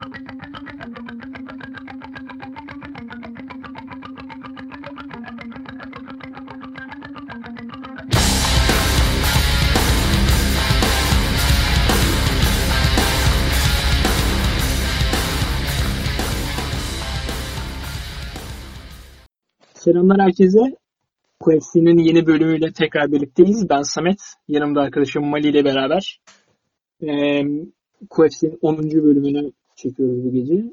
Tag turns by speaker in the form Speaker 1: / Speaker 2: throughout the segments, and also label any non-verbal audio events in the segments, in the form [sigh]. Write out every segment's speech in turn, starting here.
Speaker 1: Selamlar herkese. QFC'nin yeni bölümüyle tekrar birlikteyiz. Ben Samet. Yanımda arkadaşım Mali ile beraber. Ee, QFC'nin 10. bölümünü çekiyoruz bu gece.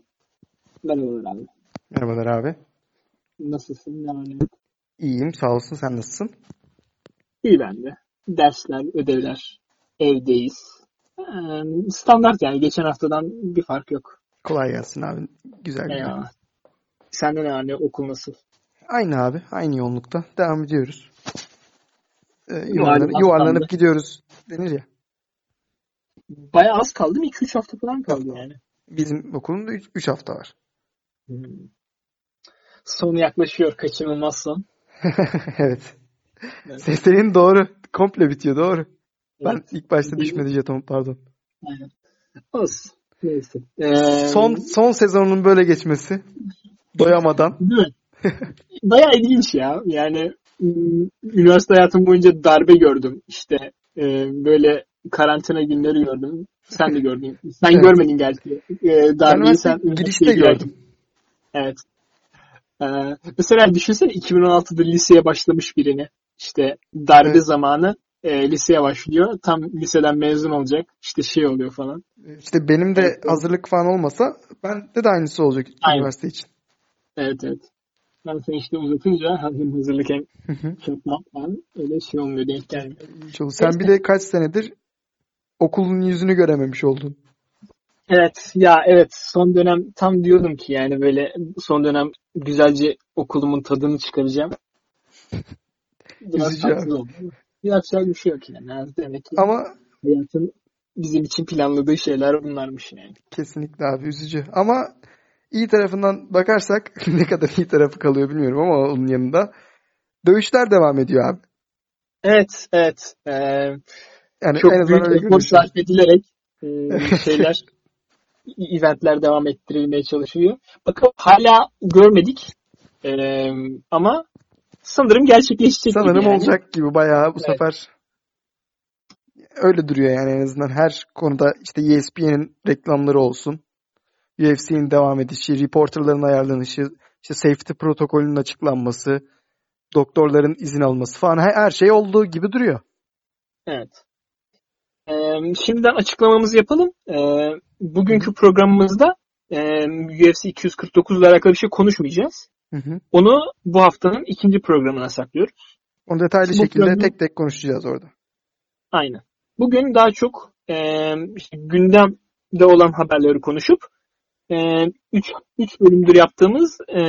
Speaker 1: Merhabalar abi.
Speaker 2: Merhabalar abi.
Speaker 1: Nasılsın? Ne var
Speaker 2: İyiyim sağ olsun sen nasılsın?
Speaker 1: İyi ben de. Dersler, ödevler, evdeyiz. Ee, standart yani. Geçen haftadan bir fark yok.
Speaker 2: Kolay gelsin abi. Güzel güzel.
Speaker 1: Eyvallah. Sende ne var ne? Okul nasıl?
Speaker 2: Aynı abi. Aynı yoğunlukta. Devam ediyoruz. Ee, yuvarlanıp, yuvarlanıp gidiyoruz denir ya.
Speaker 1: Bayağı az kaldı mı? 2-3 hafta falan kaldı yani.
Speaker 2: Bizim okulun da 3 hafta var.
Speaker 1: Hmm. Sonu yaklaşıyor. Kaçınılmaz son. [laughs]
Speaker 2: evet.
Speaker 1: Evet.
Speaker 2: Seslerin doğru. Komple bitiyor doğru. Ben
Speaker 1: Evet.
Speaker 2: ilk başta düşmedi jeton pardon.
Speaker 1: Aynen. Olsun. Neyse. Ee,
Speaker 2: Son son sezonun böyle geçmesi. Doyamadan.
Speaker 1: Değil mi? Bayağı ilginç ya. Yani ım, üniversite hayatım boyunca darbe gördüm. İşte e, böyle karantina günleri gördüm. Sen de gördün. [laughs] Sen
Speaker 2: Evet.
Speaker 1: görmedin gerçi. E, darbeyi
Speaker 2: Üniversite
Speaker 1: sen
Speaker 2: girişte
Speaker 1: üniversiteye
Speaker 2: gördüm.
Speaker 1: Evet. Ee, mesela düşünsene 2016'da liseye başlamış birini. İşte darbe
Speaker 2: Evet.
Speaker 1: zamanı e, liseye başlıyor. Tam liseden mezun olacak. İşte şey oluyor falan.
Speaker 2: İşte benim de
Speaker 1: Evet,
Speaker 2: hazırlık falan olmasa ben de de aynısı olacak
Speaker 1: Aynen.
Speaker 2: üniversite için.
Speaker 1: Evet evet. Ben sen işte uzatınca hem hazırlık hem falan öyle şey olmuyor denk gelmiyor.
Speaker 2: Çok- Sen bir de kaç senedir okulun yüzünü görememiş oldun.
Speaker 1: Evet ya evet son dönem tam diyordum ki yani böyle son dönem güzelce okulumun tadını çıkaracağım. [laughs] Biraz tatsız oldu. Yapacak bir şey yok yani. Yani Demek ki
Speaker 2: Ama
Speaker 1: hayatın bizim için planladığı şeyler bunlarmış yani.
Speaker 2: kesinlikle abi üzücü. Ama iyi tarafından bakarsak [laughs] ne kadar iyi tarafı kalıyor bilmiyorum ama onun yanında dövüşler devam ediyor abi.
Speaker 1: Evet evet. Ee,
Speaker 2: Yani
Speaker 1: çok
Speaker 2: en
Speaker 1: büyük efor sarf edilerek [laughs] e, şeyler eventler devam ettirilmeye çalışılıyor. Bakalım hala görmedik. Ee, ama sanırım gerçekleşecek gibi
Speaker 2: Sanırım
Speaker 1: yani.
Speaker 2: olacak gibi bayağı bu
Speaker 1: Evet.
Speaker 2: sefer öyle duruyor yani en azından her konuda işte E ESPN'in reklamları olsun. UFC'nin devam edişi, reporterların ayarlanışı, işte safety protokolünün açıklanması, doktorların izin alması falan her, her şey olduğu gibi duruyor.
Speaker 1: Evet. Ee, şimdiden açıklamamızı yapalım. Ee, bugünkü programımızda e, UFC 249 ile alakalı bir şey konuşmayacağız.
Speaker 2: Hı hı.
Speaker 1: Onu bu haftanın ikinci programına saklıyoruz.
Speaker 2: Onu detaylı
Speaker 1: Bu
Speaker 2: şekilde
Speaker 1: program-
Speaker 2: tek tek konuşacağız orada.
Speaker 1: Aynen. Bugün daha çok e, işte gündemde olan haberleri konuşup 3 3 bölümdür yaptığımız e,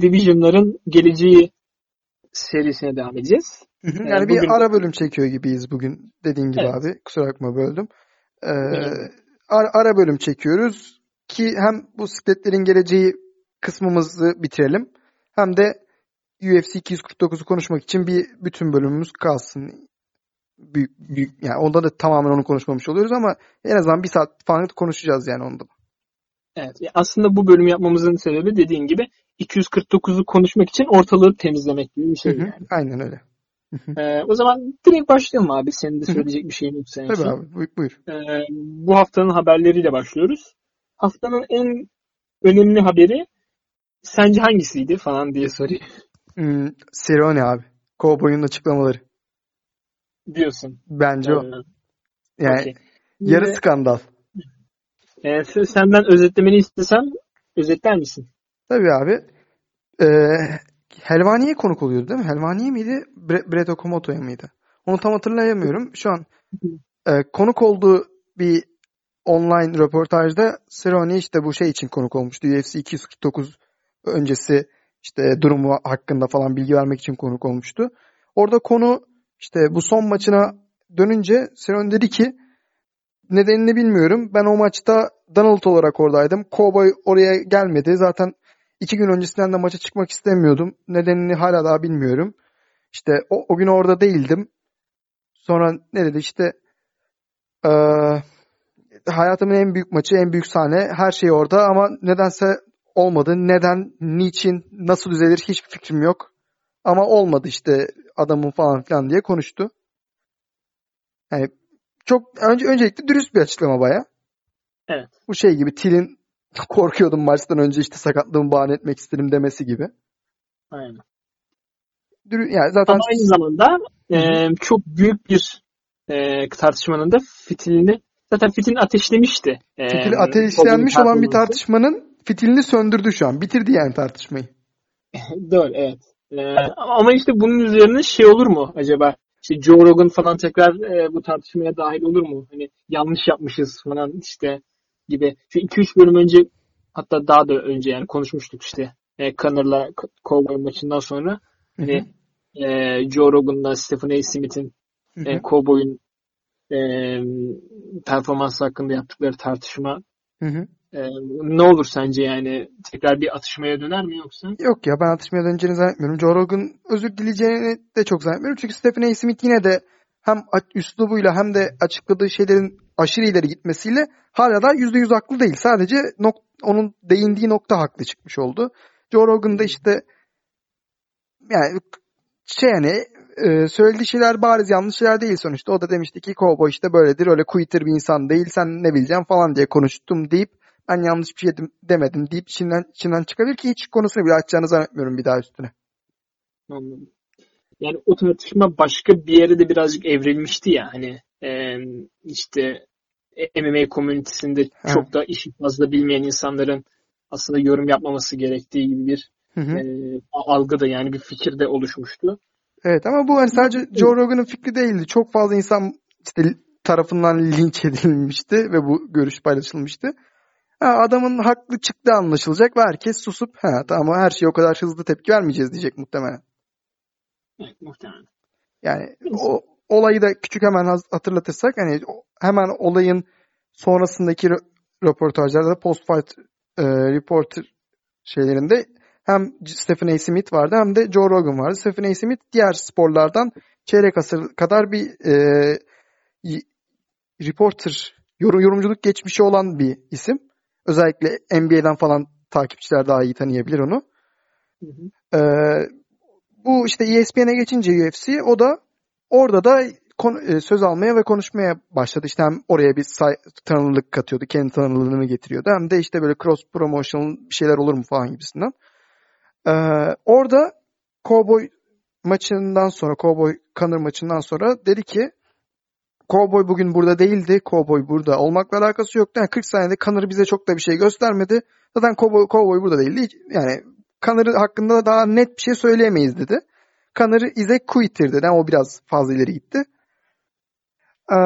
Speaker 1: Division'ların geleceği serisine devam edeceğiz.
Speaker 2: Hı hı.
Speaker 1: Ee,
Speaker 2: Yani
Speaker 1: bugün-
Speaker 2: bir ara bölüm çekiyor gibiyiz bugün dediğin gibi
Speaker 1: Evet.
Speaker 2: abi. Kusura bakma böldüm. Ee, ara, ara bölüm çekiyoruz ki hem bu sikletlerin geleceği kısmımızı bitirelim hem de UFC 249'u konuşmak için bir bütün bölümümüz kalsın. Büyük, büyük, yani onda da tamamen onu konuşmamış oluyoruz ama en azından bir saat falan konuşacağız yani onda.
Speaker 1: Evet. ya Aslında bu bölümü yapmamızın sebebi dediğin gibi 249'u konuşmak için ortalığı temizlemek gibi bir
Speaker 2: Hı
Speaker 1: şey
Speaker 2: hı.
Speaker 1: yani.
Speaker 2: Aynen öyle.
Speaker 1: Ee, o zaman direkt başlayalım abi. Senin de söyleyecek bir şeyin yoksa
Speaker 2: Tabii abi buyur. buyur.
Speaker 1: Ee, bu haftanın haberleriyle başlıyoruz. Haftanın en önemli haberi sence hangisiydi falan diye sorayım
Speaker 2: Hmm, abi. Cowboy'un açıklamaları.
Speaker 1: diyorsun.
Speaker 2: Bence o.
Speaker 1: Ee,
Speaker 2: Yani
Speaker 1: okey.
Speaker 2: yarı
Speaker 1: Şimdi,
Speaker 2: skandal.
Speaker 1: e, senden özetlemeni istesem özetler misin?
Speaker 2: Tabii abi. Ee, Helvani'ye konuk oluyordu değil mi? Helvani'ye miydi? Bre- Brett Okamoto'ya mıydı? Onu tam hatırlayamıyorum. Şu an e, konuk olduğu bir online röportajda Cerrone işte bu şey için konuk olmuştu. UFC 249 öncesi işte durumu hakkında falan bilgi vermek için konuk olmuştu. Orada konu işte bu son maçına dönünce Cerrone dedi ki nedenini bilmiyorum. Ben o maçta Donald olarak oradaydım. Cowboy oraya gelmedi. Zaten iki gün öncesinden de maça çıkmak istemiyordum. Nedenini hala daha bilmiyorum. İşte o, o gün orada değildim. Sonra ne dedi işte eee, hayatımın en büyük maçı, en büyük sahne, her şey orada ama nedense olmadı. Neden, niçin, nasıl düzelir hiçbir fikrim yok. Ama olmadı işte adamın falan filan diye konuştu. Yani çok önce öncelikle dürüst bir açıklama baya.
Speaker 1: Evet.
Speaker 2: Bu şey gibi Til'in [laughs] korkuyordum maçtan önce işte sakatlığımı bahane etmek istedim demesi gibi.
Speaker 1: Aynen.
Speaker 2: Yani zaten
Speaker 1: Ama aynı zamanda e, çok büyük bir e, tartışmanın da fitilini zaten fitilini ateşlemişti. E,
Speaker 2: fitil ateşlenmiş olan bir tartışmanın fitilini söndürdü şu an. Bitirdi yani tartışmayı. [laughs]
Speaker 1: Doğru evet. E, ama işte bunun üzerine şey olur mu acaba? İşte Joe Rogan falan tekrar e, bu tartışmaya dahil olur mu? Hani yanlış yapmışız falan işte gibi. Şu 2-3 bölüm önce hatta daha da önce yani konuşmuştuk işte e, Connor'la Cowboy maçından sonra. Hani e, Joe Rogan'la Stephen A. Smith'in e, Cowboy'un e, performansı hakkında yaptıkları tartışma
Speaker 2: Hı hı.
Speaker 1: e, ne olur sence yani tekrar bir atışmaya döner mi yoksa?
Speaker 2: Yok ya ben atışmaya döneceğini zannetmiyorum. Joe Rogan özür dileyeceğini de çok zannetmiyorum. Çünkü Stephen A. Smith yine de hem üslubuyla hem de açıkladığı şeylerin aşırı ileri gitmesiyle hala da %100 haklı değil. Sadece nok- onun değindiği nokta haklı çıkmış oldu. Joe Rogan da işte yani şey yani e, söylediği şeyler bariz yanlış şeyler değil sonuçta. O da demişti ki Cowboy işte böyledir öyle quitter bir insan değil sen ne bileceksin falan diye konuştum deyip ben yanlış bir şey demedim deyip içinden, içinden çıkabilir ki hiç konusunu bile açacağını zannetmiyorum bir daha üstüne.
Speaker 1: Anladım. Yani o tartışma başka bir yere de birazcık evrilmişti ya hani e, işte MMA komünitesinde çok da işi fazla bilmeyen insanların aslında yorum yapmaması gerektiği gibi bir
Speaker 2: Hı hı.
Speaker 1: e, algı da yani bir fikir de oluşmuştu.
Speaker 2: Evet ama bu hani sadece Joe Rogan'ın fikri değildi. Çok fazla insan işte tarafından linç [laughs] edilmişti ve bu görüş paylaşılmıştı. Ha, adamın haklı çıktığı anlaşılacak ve herkes susup ha tamam her şeye o kadar hızlı tepki vermeyeceğiz diyecek muhtemelen.
Speaker 1: Evet muhtemelen.
Speaker 2: Yani o olayı da küçük hemen hatırlatırsak hani hemen olayın sonrasındaki röportajlarda post fight e, reporter şeylerinde hem Stephen A. Smith vardı hem de Joe Rogan vardı. Stephen A. Smith diğer sporlardan çeyrek asır kadar bir e, reporter, yorum, yorumculuk geçmişi olan bir isim. Özellikle NBA'den falan takipçiler daha iyi tanıyabilir onu.
Speaker 1: Hı hı.
Speaker 2: E, bu işte ESPN'e geçince UFC o da orada da söz almaya ve konuşmaya başladı. İşte hem oraya bir tanınırlık katıyordu. Kendi tanınırlığını getiriyordu. Hem de işte böyle cross promotional bir şeyler olur mu falan gibisinden. Ee, orada Cowboy maçından sonra, Cowboy Conor maçından sonra dedi ki Cowboy bugün burada değildi. Cowboy burada olmakla alakası yoktu. Yani 40 saniyede Conor bize çok da bir şey göstermedi. Zaten Cowboy, Cowboy burada değildi. Yani Conor hakkında da daha net bir şey söyleyemeyiz dedi. Conor is a quitter dedi. Yani o biraz fazla ileri gitti. Ee,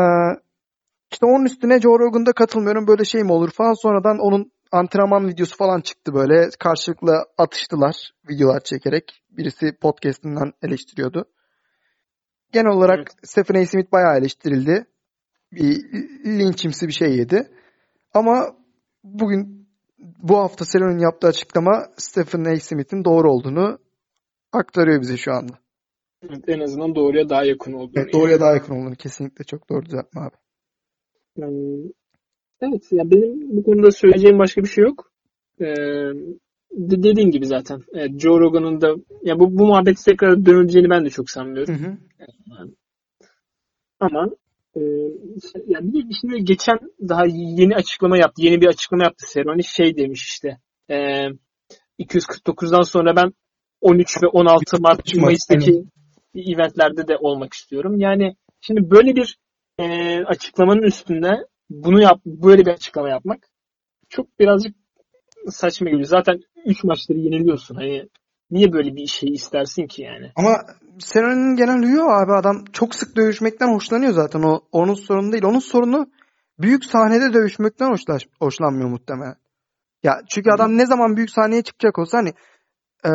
Speaker 2: işte onun üstüne Joe Rogan'da katılmıyorum böyle şey mi olur falan. Sonradan onun antrenman videosu falan çıktı böyle. Karşılıklı atıştılar videolar çekerek. Birisi podcastinden eleştiriyordu. Genel olarak evet. Stephen A. Smith bayağı eleştirildi. Bir linçimsi bir şey yedi. Ama bugün bu hafta Seron'un yaptığı açıklama Stephen A. Smith'in doğru olduğunu aktarıyor bize şu anda.
Speaker 1: Evet, en azından doğruya daha yakın olduğunu.
Speaker 2: Evet, doğruya daha yakın olduğunu kesinlikle çok doğru düzeltme abi.
Speaker 1: Yani, evet ya benim bu konuda söyleyeceğim başka bir şey yok. Ee, de, dediğim gibi zaten. Evet, Joe Rogan'ın da ya bu, bu muhabbeti tekrar dönüleceğini ben de çok sanmıyorum.
Speaker 2: Hı hı.
Speaker 1: Yani, ama e, yani bir şimdi geçen daha yeni açıklama yaptı. Yeni bir açıklama yaptı Seroni. Şey demiş işte. E, 249'dan sonra ben 13 ve 16 Mart Mayıs'taki eventlerde de olmak istiyorum. Yani şimdi böyle bir e, açıklamanın üstünde bunu yap böyle bir açıklama yapmak çok birazcık saçma geliyor. Zaten 3 maçları yeniliyorsun. Hani niye böyle bir şey istersin ki yani?
Speaker 2: Ama Serrano'nun genel huyu abi adam çok sık dövüşmekten hoşlanıyor zaten. O onun sorunu değil. Onun sorunu büyük sahnede dövüşmekten hoşlaş, hoşlanmıyor muhtemelen. Ya çünkü adam ne zaman büyük sahneye çıkacak olsa hani e,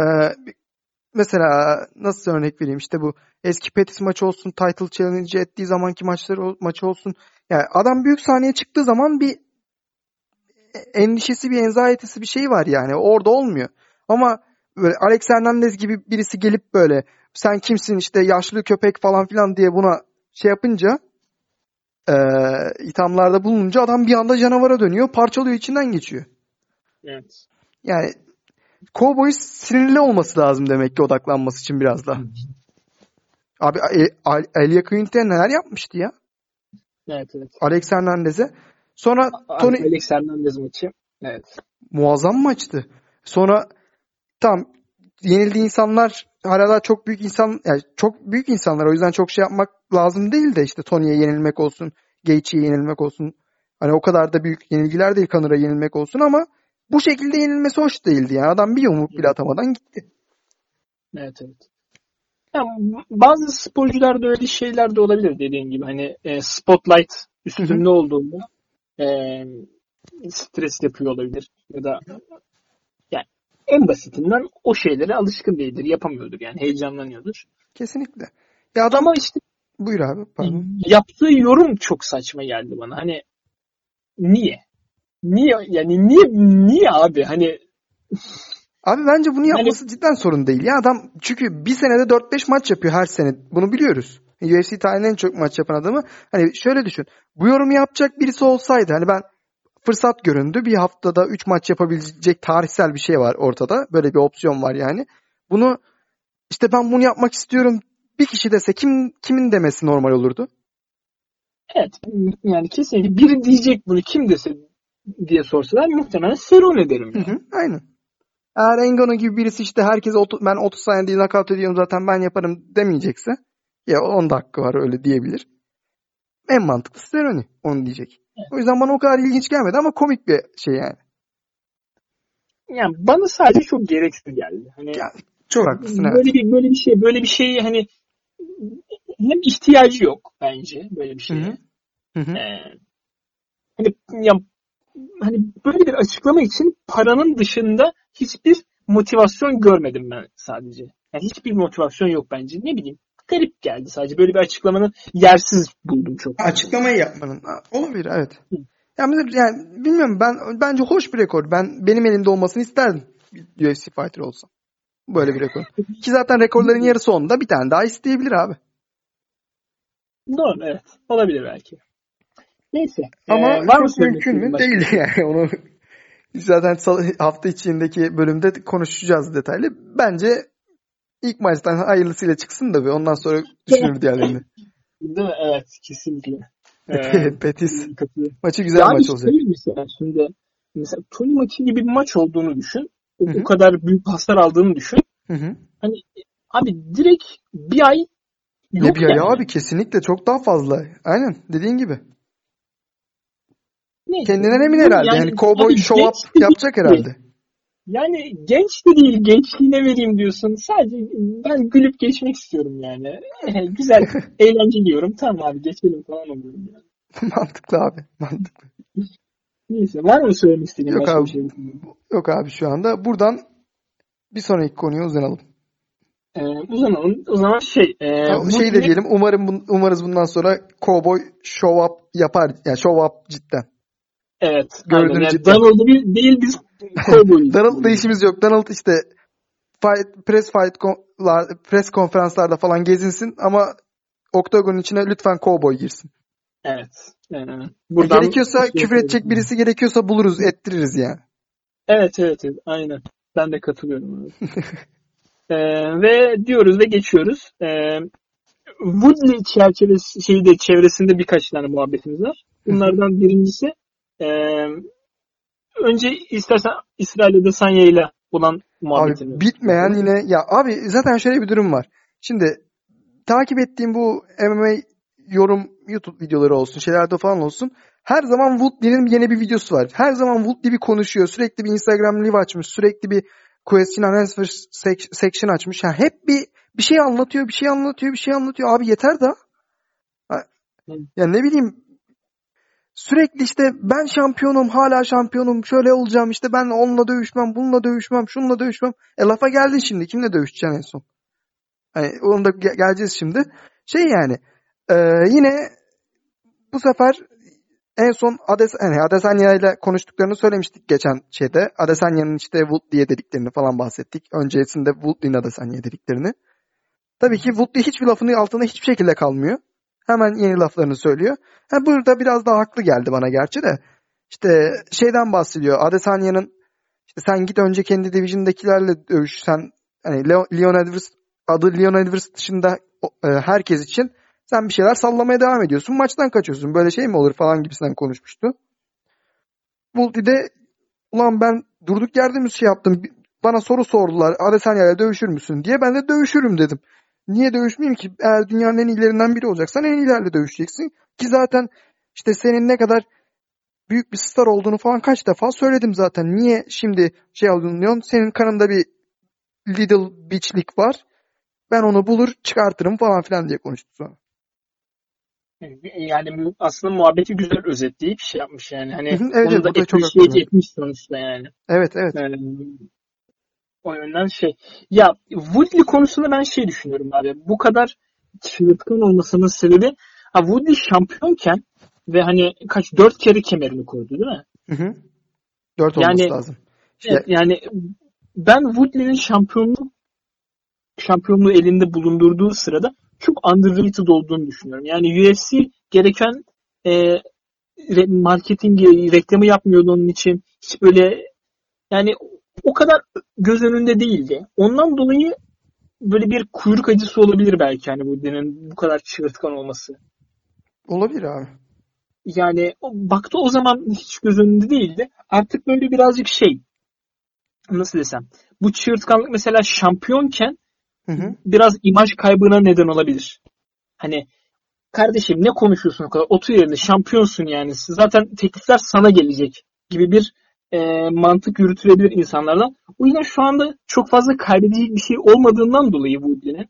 Speaker 2: mesela nasıl örnek vereyim işte bu eski Petis maçı olsun, title challenge ettiği zamanki maçları maçı olsun. Yani adam büyük sahneye çıktığı zaman bir endişesi, bir enzaitesi bir şey var yani. Orada olmuyor. Ama böyle Alex Hernandez gibi birisi gelip böyle sen kimsin işte yaşlı köpek falan filan diye buna şey yapınca e, ithamlarda bulununca adam bir anda canavara dönüyor. Parçalıyor içinden geçiyor.
Speaker 1: Evet.
Speaker 2: Yani Cowboys sinirli olması lazım demek ki odaklanması için biraz da. Abi Elia Quinte neler yapmıştı ya?
Speaker 1: Evet evet.
Speaker 2: Alex Hernandez'e. Sonra Tony...
Speaker 1: Alex Hernandez maçı. Evet.
Speaker 2: Muazzam maçtı. Sonra tam yenildiği insanlar hala daha çok büyük insan yani çok büyük insanlar o yüzden çok şey yapmak lazım değil de işte Tony'ye yenilmek olsun, Gaethje'ye yenilmek olsun. Hani o kadar da büyük yenilgiler değil Connor'a yenilmek olsun ama bu şekilde yenilmesi hoş değildi yani. Adam bir yumruk bile atamadan gitti.
Speaker 1: Evet evet. Yani bazı sporcularda öyle şeyler de olabilir dediğin gibi. Hani e, spotlight üstünde olduğunda e, stres yapıyor olabilir. Ya da yani en basitinden o şeylere alışkın değildir. Yapamıyordur yani. Heyecanlanıyordur.
Speaker 2: Kesinlikle. Ya adam
Speaker 1: Ama işte
Speaker 2: buyur abi pardon.
Speaker 1: Yaptığı yorum çok saçma geldi bana. Hani niye? Niye yani niye niye abi? Hani
Speaker 2: Abi bence bunu yapması yani, cidden sorun değil. Ya adam çünkü bir senede 4-5 maç yapıyor her sene. Bunu biliyoruz. UFC tarihinin en çok maç yapan adamı. Hani şöyle düşün. Bu yorumu yapacak birisi olsaydı hani ben fırsat göründü. Bir haftada 3 maç yapabilecek tarihsel bir şey var ortada. Böyle bir opsiyon var yani. Bunu işte ben bunu yapmak istiyorum bir kişi dese kim kimin demesi normal olurdu?
Speaker 1: Evet yani kesinlikle biri diyecek bunu kim dese diye sorsalar muhtemelen Serone derim. Yani.
Speaker 2: Hı hı, aynen. Eğer Engano gibi birisi işte herkese ben 30 saniye değil nakavt ediyorum zaten ben yaparım demeyecekse ya 10 dakika var öyle diyebilir. En mantıklısı Serone onu diyecek. Evet. O yüzden bana o kadar ilginç gelmedi ama komik bir şey yani.
Speaker 1: Yani bana sadece çok gereksiz geldi. Hani
Speaker 2: ya, çok haklısın
Speaker 1: böyle evet. bir böyle bir şey böyle bir şeyi hani hem ihtiyacı yok bence böyle bir şeye. Hı hı. Ee, hani ya hani böyle bir açıklama için paranın dışında hiçbir motivasyon görmedim ben sadece. Yani hiçbir motivasyon yok bence. Ne bileyim garip geldi sadece. Böyle bir açıklamanın yersiz buldum çok.
Speaker 2: Açıklamayı yapmanın. Olabilir evet. Hı. Yani, yani bilmiyorum ben bence hoş bir rekor. Ben benim elimde olmasını isterdim. UFC fighter olsa. Böyle bir rekor. Ki zaten rekorların yarısı onda bir tane daha isteyebilir abi.
Speaker 1: Doğru evet. Olabilir belki. Neyse.
Speaker 2: Ama ee, var mı mümkün mü? Değil yani. [laughs] Onu zaten hafta içindeki bölümde konuşacağız detaylı. Bence ilk maçtan hayırlısıyla çıksın da bir ondan sonra düşünür diğerlerini.
Speaker 1: Değil mi? Evet kesinlikle. [laughs]
Speaker 2: Ee, Betis. Maçı güzel yani maç olacak.
Speaker 1: Mesela şimdi mesela Tony maçı gibi bir maç olduğunu düşün. O, o kadar büyük paslar aldığını düşün. Hı-hı. Hani abi direkt bir ay yok
Speaker 2: ne bir yani. ay abi kesinlikle çok daha fazla. Aynen dediğin gibi. Neyse. Kendinden emin herhalde. Yani, yani cowboy show up yapacak herhalde.
Speaker 1: Yani genç de değil. Gençliğine vereyim diyorsun. Sadece ben gülüp geçmek istiyorum yani. Güzel, [laughs] eğlence diyorum. Tamam abi geçelim falan oluyorum [laughs] yani.
Speaker 2: mantıklı abi. Mantıklı.
Speaker 1: Neyse var mı söylemek istediğin
Speaker 2: yok abi, şey? Yok abi şu anda. Buradan bir sonraki konuya uzanalım.
Speaker 1: Ee, uzanalım. O zaman şey. E,
Speaker 2: ya, şey de diyelim. Umarım umarız bundan sonra Cowboy show up yapar. Yani show up cidden.
Speaker 1: Evet. Gördüğünüz yani Donald'ı değil biz [laughs] Cowboy'uz.
Speaker 2: Donald'da işimiz yok. Donald işte fight, press fight press konferanslarda falan gezinsin ama Oktagon'un içine lütfen Cowboy girsin.
Speaker 1: Evet. Ee,
Speaker 2: buradan gerekiyorsa şey küfür edecek birisi gerekiyorsa buluruz, ettiririz yani.
Speaker 1: Evet, evet, evet. Aynen. Ben de katılıyorum. ee, [laughs] ve diyoruz ve geçiyoruz. Ee, Woodley çerçevesi şeyde çevresinde birkaç tane muhabbetimiz var. Bunlardan birincisi ee, önce istersen İsrail'de Sanya ile olan muhabbetini.
Speaker 2: Abi bitmeyen yine ya abi zaten şöyle bir durum var. Şimdi takip ettiğim bu MMA yorum YouTube videoları olsun, şeylerde falan olsun. Her zaman Woodley'nin yeni bir videosu var. Her zaman Woodley bir konuşuyor. Sürekli bir Instagram live açmış. Sürekli bir question and answer section açmış. Yani hep bir bir şey anlatıyor, bir şey anlatıyor, bir şey anlatıyor. Abi yeter da. Ya ne bileyim Sürekli işte ben şampiyonum, hala şampiyonum, şöyle olacağım işte ben onunla dövüşmem, bununla dövüşmem, şununla dövüşmem. E lafa geldin şimdi kimle dövüşeceksin en son? Hani onu da ge- geleceğiz şimdi. Şey yani e, yine bu sefer en son Ades yani Adesanya ile konuştuklarını söylemiştik geçen şeyde. Adesanya'nın işte Woodley'e dediklerini falan bahsettik. Öncesinde Woodley'in Adesanya'ya dediklerini. Tabii ki Woodley hiçbir lafının altında hiçbir şekilde kalmıyor. Hemen yeni laflarını söylüyor. Ha, burada biraz daha haklı geldi bana gerçi de. İşte şeyden bahsediyor. Adesanya'nın işte sen git önce kendi division'dakilerle dövüş. Sen hani Leon Edwards adı Leon Edwards dışında e, herkes için sen bir şeyler sallamaya devam ediyorsun. Maçtan kaçıyorsun. Böyle şey mi olur falan gibisinden konuşmuştu. Vulti de ulan ben durduk yerde mi şey yaptım? Bana soru sordular. Adesanya ile dövüşür müsün diye. Ben de dövüşürüm dedim. Niye dövüşmeyeyim ki? Eğer dünyanın en iyilerinden biri olacaksan en iyilerle dövüşeceksin. Ki zaten işte senin ne kadar büyük bir star olduğunu falan kaç defa söyledim zaten. Niye şimdi şey alıyorsun? Senin kanında bir little bitchlik var. Ben onu bulur çıkartırım falan filan diye konuştu sonra.
Speaker 1: Yani aslında muhabbeti güzel özetleyip şey yapmış yani. Hani
Speaker 2: evet,
Speaker 1: onu da appreciate etmiş sonuçta yani.
Speaker 2: Evet evet.
Speaker 1: Yani, o yönden şey. Ya Woodley konusunda ben şey düşünüyorum abi. Bu kadar çığırtkan olmasının sebebi ha, Woodley şampiyonken ve hani kaç dört kere kemerini korudu değil mi?
Speaker 2: Hı hı. Dört olması
Speaker 1: yani,
Speaker 2: lazım.
Speaker 1: İşte... Evet, yani ben Woodley'nin şampiyonluk şampiyonluğu elinde bulundurduğu sırada çok underrated olduğunu düşünüyorum. Yani UFC gereken e, marketingi, reklamı yapmıyordu onun için. Hiç böyle yani o kadar göz önünde değildi. Ondan dolayı böyle bir kuyruk acısı olabilir belki hani bu dinin bu kadar çığırtkan olması.
Speaker 2: Olabilir abi.
Speaker 1: Yani baktı o zaman hiç göz önünde değildi. Artık böyle birazcık şey nasıl desem bu çığırtkanlık mesela şampiyonken
Speaker 2: hı hı.
Speaker 1: biraz imaj kaybına neden olabilir. Hani kardeşim ne konuşuyorsun o kadar? Otur yerinde şampiyonsun yani. Zaten teklifler sana gelecek gibi bir e, mantık yürütülebilir insanlardan. O yüzden şu anda çok fazla kaybedecek bir şey olmadığından dolayı bu ülkenin.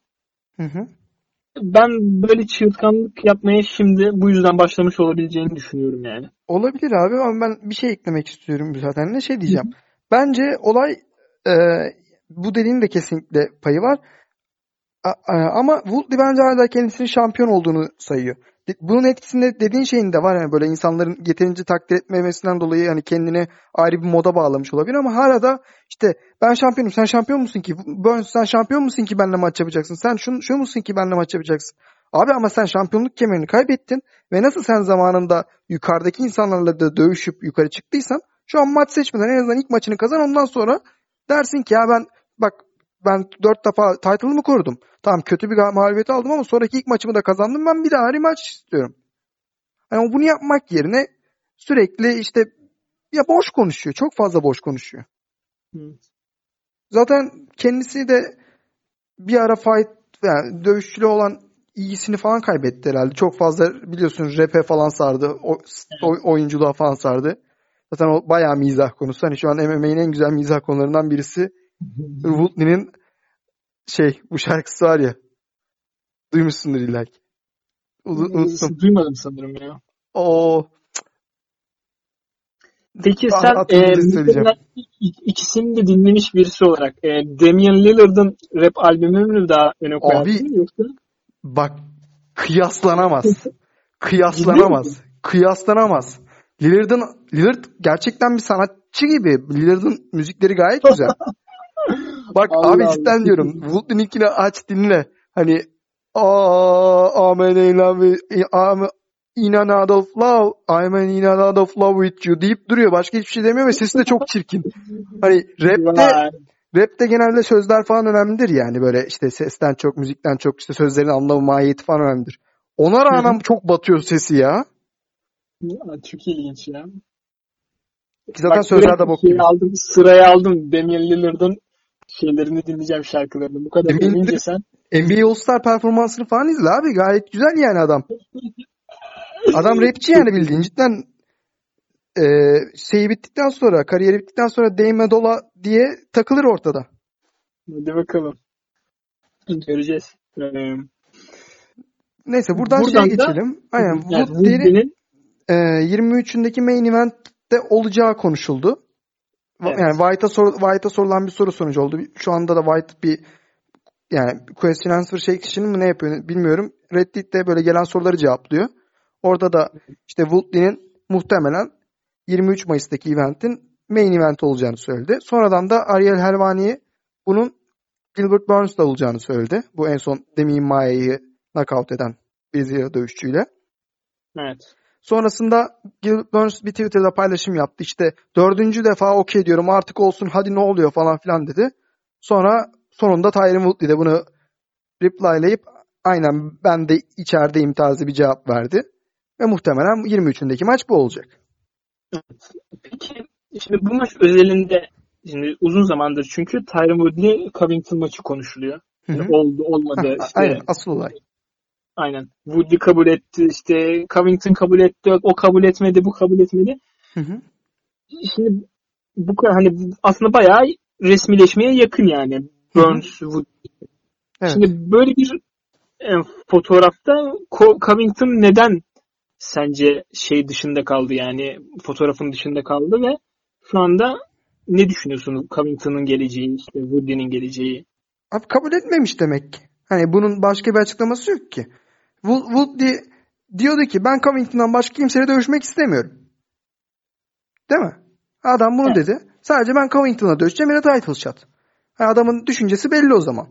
Speaker 2: Hı hı.
Speaker 1: Ben böyle çığırtkanlık yapmaya şimdi bu yüzden başlamış olabileceğini düşünüyorum yani.
Speaker 2: Olabilir abi ama ben bir şey eklemek istiyorum zaten. Ne şey diyeceğim. Bence olay e, bu dediğin de kesinlikle payı var. A, a, ama Woodley bence hala kendisinin şampiyon olduğunu sayıyor. Bunun etkisinde dediğin şeyin de var yani böyle insanların yeterince takdir etmemesinden dolayı hani kendini ayrı bir moda bağlamış olabilir ama hala da işte ben şampiyonum sen şampiyon musun ki? Burns sen şampiyon musun ki benimle maç yapacaksın? Sen şu, şu musun ki benimle maç yapacaksın? Abi ama sen şampiyonluk kemerini kaybettin ve nasıl sen zamanında yukarıdaki insanlarla da dövüşüp yukarı çıktıysan şu an maç seçmeden en azından ilk maçını kazan ondan sonra dersin ki ya ben bak ben dört defa title'ımı korudum. Tamam kötü bir mağlubiyet aldım ama sonraki ilk maçımı da kazandım. Ben bir daha rematch istiyorum. Yani bunu yapmak yerine sürekli işte ya boş konuşuyor. Çok fazla boş konuşuyor.
Speaker 1: Hı.
Speaker 2: Zaten kendisi de bir ara fight yani dövüşçülü olan iyisini falan kaybetti herhalde. Çok fazla biliyorsun rap'e falan sardı. O, o, oyunculuğa falan sardı. Zaten o bayağı mizah konusu. Hani şu an MMA'nin en güzel mizah konularından birisi Woodley'nin şey bu şarkısı var ya. Duymuşsundur illa ki.
Speaker 1: Unuttum. Duymadım sanırım ya.
Speaker 2: O
Speaker 1: Peki sen e, ikisini de dinlemiş birisi olarak e, Damian Lillard'ın rap albümünü mü daha öne koyarsın Abi, yoksa?
Speaker 2: Bak kıyaslanamaz. kıyaslanamaz. Kıyaslanamaz. Lillard'ın Lillard gerçekten bir sanatçı gibi. Lillard'ın müzikleri gayet güzel. [laughs] Bak Allah abi cidden diyorum. Wood'un ilkini aç dinle. Hani Aa, I'm in love I'm in another of love. I'm in another of love with you deyip duruyor. Başka hiçbir şey demiyor ve sesi de çok çirkin. Hani rapte rapte genelde sözler falan önemlidir yani böyle işte sesten çok müzikten çok işte sözlerin anlamı mahiyeti falan önemlidir. Ona rağmen çok batıyor sesi ya.
Speaker 1: ya çok ilginç ya.
Speaker 2: Ki zaten Bak, sözler de bok
Speaker 1: gibi. Aldım, sıraya aldım Damian Lillard'ın şeylerini dinleyeceğim şarkılarını. Bu kadar emince sen.
Speaker 2: NBA All-Star performansını falan izle abi. Gayet güzel yani adam. Adam rapçi yani bildiğin. Cidden e, şeyi bittikten sonra, kariyeri bittikten sonra Dame Dola diye takılır ortada.
Speaker 1: Hadi bakalım. Göreceğiz. Ee,
Speaker 2: Neyse buradan, buradan şeye da, geçelim. Aynen. Yani Woodley'nin e, 23'ündeki main event'te olacağı konuşuldu. Evet. Yani White'a sor, White'a sorulan bir soru sonucu oldu. Şu anda da White bir yani question answer section mı ne yapıyor bilmiyorum. Reddit'te böyle gelen soruları cevaplıyor. Orada da işte Woodley'nin muhtemelen 23 Mayıs'taki eventin main event olacağını söyledi. Sonradan da Ariel Helvani bunun Gilbert Burns'da olacağını söyledi. Bu en son Demi Maya'yı knockout eden Brezilya dövüşçüyle.
Speaker 1: Evet.
Speaker 2: Sonrasında Gilbert Burns bir Twitter'da paylaşım yaptı. İşte dördüncü defa okey diyorum artık olsun hadi ne oluyor falan filan dedi. Sonra sonunda Tyron Woodley de bunu replylayıp aynen ben de içerideyim tarzı bir cevap verdi. Ve muhtemelen 23'ündeki maç bu olacak.
Speaker 1: Peki şimdi bu maç özelinde şimdi uzun zamandır çünkü Tyron Woodley Covington maçı konuşuluyor. Yani oldu olmadı
Speaker 2: Ha,
Speaker 1: işte
Speaker 2: Aynen asıl olay.
Speaker 1: Aynen. Woodley kabul etti işte Covington kabul etti o kabul etmedi bu kabul etmedi.
Speaker 2: Hı hı.
Speaker 1: Şimdi bu hani aslında bayağı resmileşmeye yakın yani. Burns, Wood.
Speaker 2: Evet.
Speaker 1: Şimdi böyle bir e, fotoğrafta Co- Covington neden sence şey dışında kaldı yani fotoğrafın dışında kaldı ve şu anda ne düşünüyorsun Covington'ın geleceği, işte Woodley'nin geleceği?
Speaker 2: Abi kabul etmemiş demek ki. Hani bunun başka bir açıklaması yok ki. Wood, Woodley diyordu ki ben Covington'dan başka kimseyle dövüşmek istemiyorum. Değil mi? Adam bunu
Speaker 1: Evet.
Speaker 2: dedi. Sadece ben Covington'la dövüşeceğim da title shot. Yani adamın düşüncesi belli o zaman.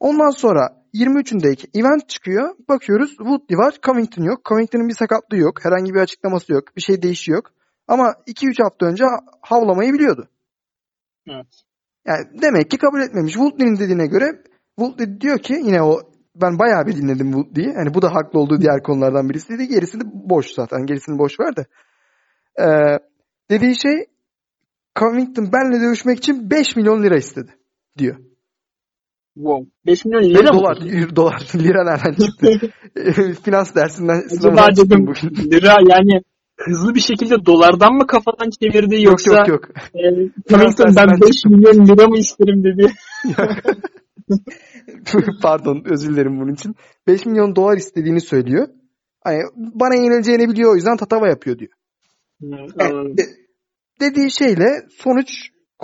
Speaker 2: Ondan sonra 23'ündeki event çıkıyor. Bakıyoruz Woodley var. Covington yok. Covington'ın bir sakatlığı yok. Herhangi bir açıklaması yok. Bir şey değişiyor yok. Ama 2-3 hafta önce havlamayı biliyordu.
Speaker 1: Evet.
Speaker 2: Yani demek ki kabul etmemiş. Woodley'nin dediğine göre Woodley diyor ki yine o ben bayağı bir dinledim Woodley'i. Yani bu da haklı olduğu diğer konulardan birisiydi. Gerisi de boş zaten. Gerisini boş ver de. Ee, dediği şey Covington benle dövüşmek için 5 milyon lira istedi diyor.
Speaker 1: Wow. 5 milyon lira mı?
Speaker 2: dolar, [laughs] dolar, lira nereden çıktı? [laughs] Finans dersinden çıktım
Speaker 1: dedim
Speaker 2: bugün. [laughs]
Speaker 1: lira yani hızlı bir şekilde dolardan mı kafadan çevirdi
Speaker 2: Yok
Speaker 1: yoksa
Speaker 2: yok yok.
Speaker 1: e, Covington ben
Speaker 2: dersinden
Speaker 1: 5 milyon lira mı isterim dedi. [laughs]
Speaker 2: Pardon özür dilerim bunun için. 5 milyon dolar istediğini söylüyor. Hani bana yenileceğini biliyor o yüzden tatava yapıyor diyor. Evet, de- dediği şeyle sonuç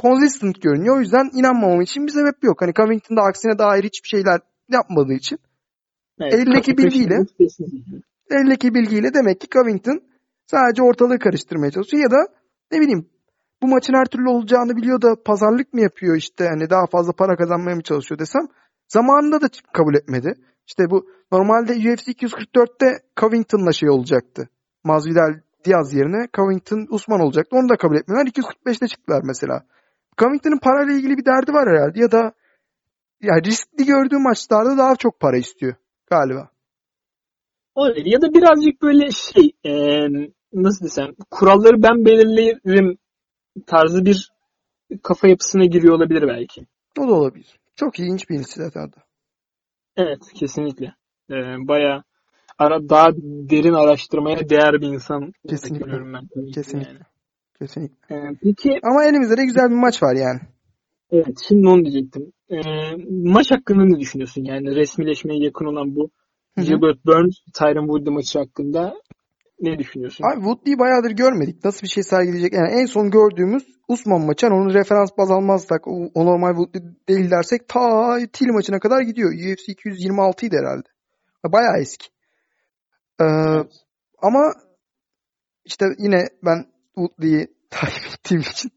Speaker 2: consistent görünüyor. O yüzden inanmamam için bir sebep yok. Hani Covington'da aksine dair hiçbir şeyler yapmadığı için
Speaker 1: Evet,
Speaker 2: elindeki
Speaker 1: kafa
Speaker 2: bilgiyle- elindeki bilgiyle demek ki Covington sadece ortalığı karıştırmaya çalışıyor ya da ne bileyim bu maçın her türlü olacağını biliyor da pazarlık mı yapıyor işte hani daha fazla para kazanmaya mı çalışıyor desem zamanında da kabul etmedi. İşte bu normalde UFC 244'te Covington'la şey olacaktı. Masvidal Diaz yerine Covington Usman olacaktı. Onu da kabul etmiyorlar. 245'te çıktılar mesela. Covington'ın parayla ilgili bir derdi var herhalde ya da ya riskli gördüğü maçlarda daha çok para istiyor galiba.
Speaker 1: Öyle. Ya da birazcık böyle şey e, nasıl desem kuralları ben belirlerim tarzı bir kafa yapısına giriyor olabilir belki.
Speaker 2: O da olabilir. Çok ilginç bir inisiyatif adı.
Speaker 1: Evet kesinlikle. E, bayağı ara, daha derin araştırmaya değer bir insan
Speaker 2: Kesinlikle.
Speaker 1: ben.
Speaker 2: Kesinlikle.
Speaker 1: yani.
Speaker 2: Kesinlikle.
Speaker 1: E, peki
Speaker 2: Ama elimizde de güzel bir maç var yani.
Speaker 1: evet şimdi onu diyecektim. E, maç hakkında ne düşünüyorsun? Yani resmileşmeye yakın olan bu. Gilbert Burns Tyron Woodley maçı hakkında ne düşünüyorsun?
Speaker 2: Abi Woodley'i bayağıdır görmedik. Nasıl bir şey sergileyecek? Yani en son gördüğümüz Usman maçı. Yani onu referans baz almazsak, o, o normal Woodley değil dersek ta Til maçına kadar gidiyor. UFC 226 idi herhalde. Bayağı eski. Ee,
Speaker 1: Evet.
Speaker 2: ama işte yine ben Woodley'i [laughs] takip ettiğim için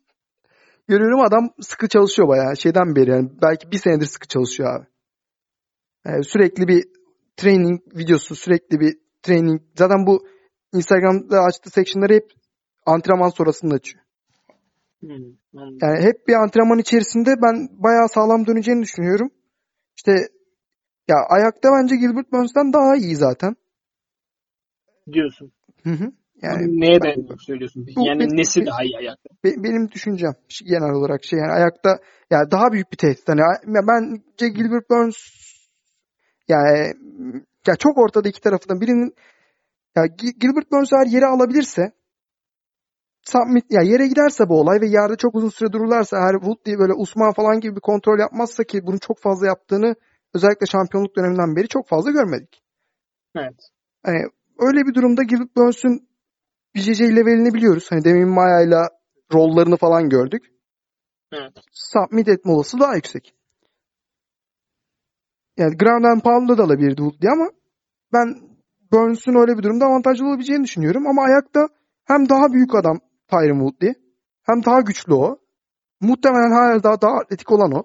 Speaker 2: görüyorum adam sıkı çalışıyor bayağı. Şeyden beri yani belki bir senedir sıkı çalışıyor abi. Yani sürekli bir training videosu, sürekli bir training. Zaten bu Instagram'da açtığı section'ları hep antrenman sonrasında açıyor.
Speaker 1: Hmm, anladım.
Speaker 2: Yani hep bir antrenman içerisinde ben bayağı sağlam döneceğini düşünüyorum. İşte ya ayakta bence Gilbert Burns'tan daha iyi zaten.
Speaker 1: diyorsun.
Speaker 2: Hı hı. Yani
Speaker 1: neye dayanak söylüyorsun?
Speaker 2: Bu
Speaker 1: yani
Speaker 2: benim-
Speaker 1: nesi daha iyi ayakta?
Speaker 2: Be- benim düşüncem genel olarak şey yani ayakta yani daha büyük bir tehdit. Hani ya bence Gilbert Burns yani ya çok ortada iki tarafından birinin ya Gi- Gilbert Burns eğer yere alabilirse submit ya yere giderse bu olay ve yerde çok uzun süre dururlarsa eğer Woodley böyle Usman falan gibi bir kontrol yapmazsa ki bunu çok fazla yaptığını özellikle şampiyonluk döneminden beri çok fazla görmedik.
Speaker 1: Evet.
Speaker 2: Hani öyle bir durumda Gilbert Burns'ün BJJ levelini biliyoruz. Hani demin Maya'yla rollarını falan gördük.
Speaker 1: Evet.
Speaker 2: submit etme olasılığı daha yüksek. Yani ground and pound'da da alabilirdi Woodley ama ben Burns'ün öyle bir durumda avantajlı olabileceğini düşünüyorum. Ama ayakta hem daha büyük adam Tyron Woodley hem daha güçlü o. Muhtemelen hala daha, daha atletik olan o.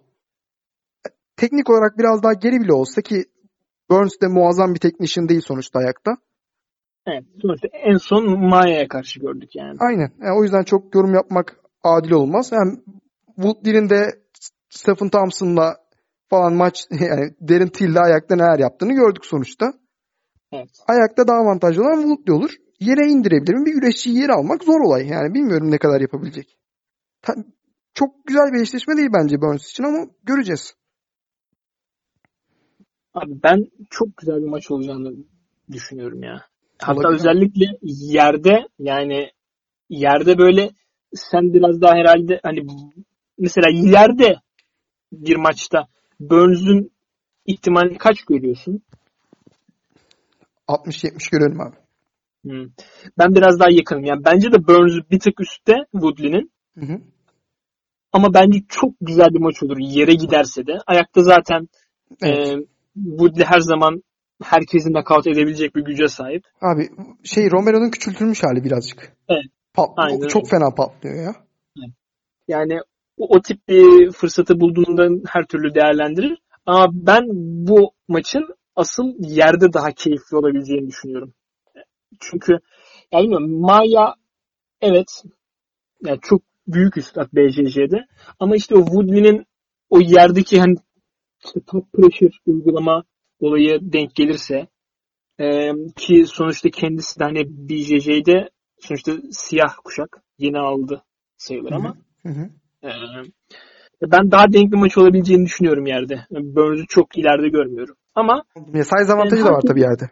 Speaker 2: Teknik olarak biraz daha geri bile olsa ki Burns de muazzam bir teknisyen değil sonuçta ayakta.
Speaker 1: Evet. Sonuçta en son Maya'ya karşı gördük yani.
Speaker 2: Aynen. Yani o yüzden çok yorum yapmak adil olmaz. Yani Woodley'nin de Stephen Thompson'la falan maç [laughs] yani Darren Till'de ayakta neler yaptığını gördük sonuçta.
Speaker 1: Evet.
Speaker 2: Ayakta daha avantajlı olan Woodley olur. Yere indirebilir mi? Bir güreşçiyi yere almak zor olay. Yani bilmiyorum ne kadar yapabilecek. Ta- çok güzel bir eşleşme değil bence Burns için ama göreceğiz.
Speaker 1: Abi ben çok güzel bir maç olacağını düşünüyorum ya. Hatta
Speaker 2: Olabilir.
Speaker 1: özellikle yerde yani yerde böyle sen biraz daha herhalde hani mesela yerde bir maçta Burns'ün ihtimalini kaç görüyorsun?
Speaker 2: 60-70 görelim abi.
Speaker 1: Hmm. Ben biraz daha yakınım. Yani bence de Burns bir tık üstte Woodley'nin.
Speaker 2: Hı hı.
Speaker 1: Ama bence çok güzel bir maç olur. Yere giderse de. Ayakta zaten
Speaker 2: Evet.
Speaker 1: e, Woodley her zaman herkesin nakavt edebilecek bir güce sahip.
Speaker 2: Abi şey Romero'nun küçültülmüş hali birazcık.
Speaker 1: Evet.
Speaker 2: Pat-
Speaker 1: Aynen
Speaker 2: çok fena patlıyor ya.
Speaker 1: Yani o, o tip bir fırsatı bulduğunda her türlü değerlendirir. Ama ben bu maçın asıl yerde daha keyifli olabileceğini düşünüyorum. Çünkü yani bilmiyorum Maya evet yani çok büyük üstad BJJ'de ama işte o Woodley'nin o yerdeki hani işte top pressure uygulama olayı denk gelirse e, ki sonuçta kendisi de hani BJJ'de sonuçta siyah kuşak yeni aldı sayılır ama
Speaker 2: Hı hı.
Speaker 1: ee, ben daha denk bir maç olabileceğini düşünüyorum yerde. Burns'ü çok ileride görmüyorum. Ama
Speaker 2: size avantajı da var tabii yerde.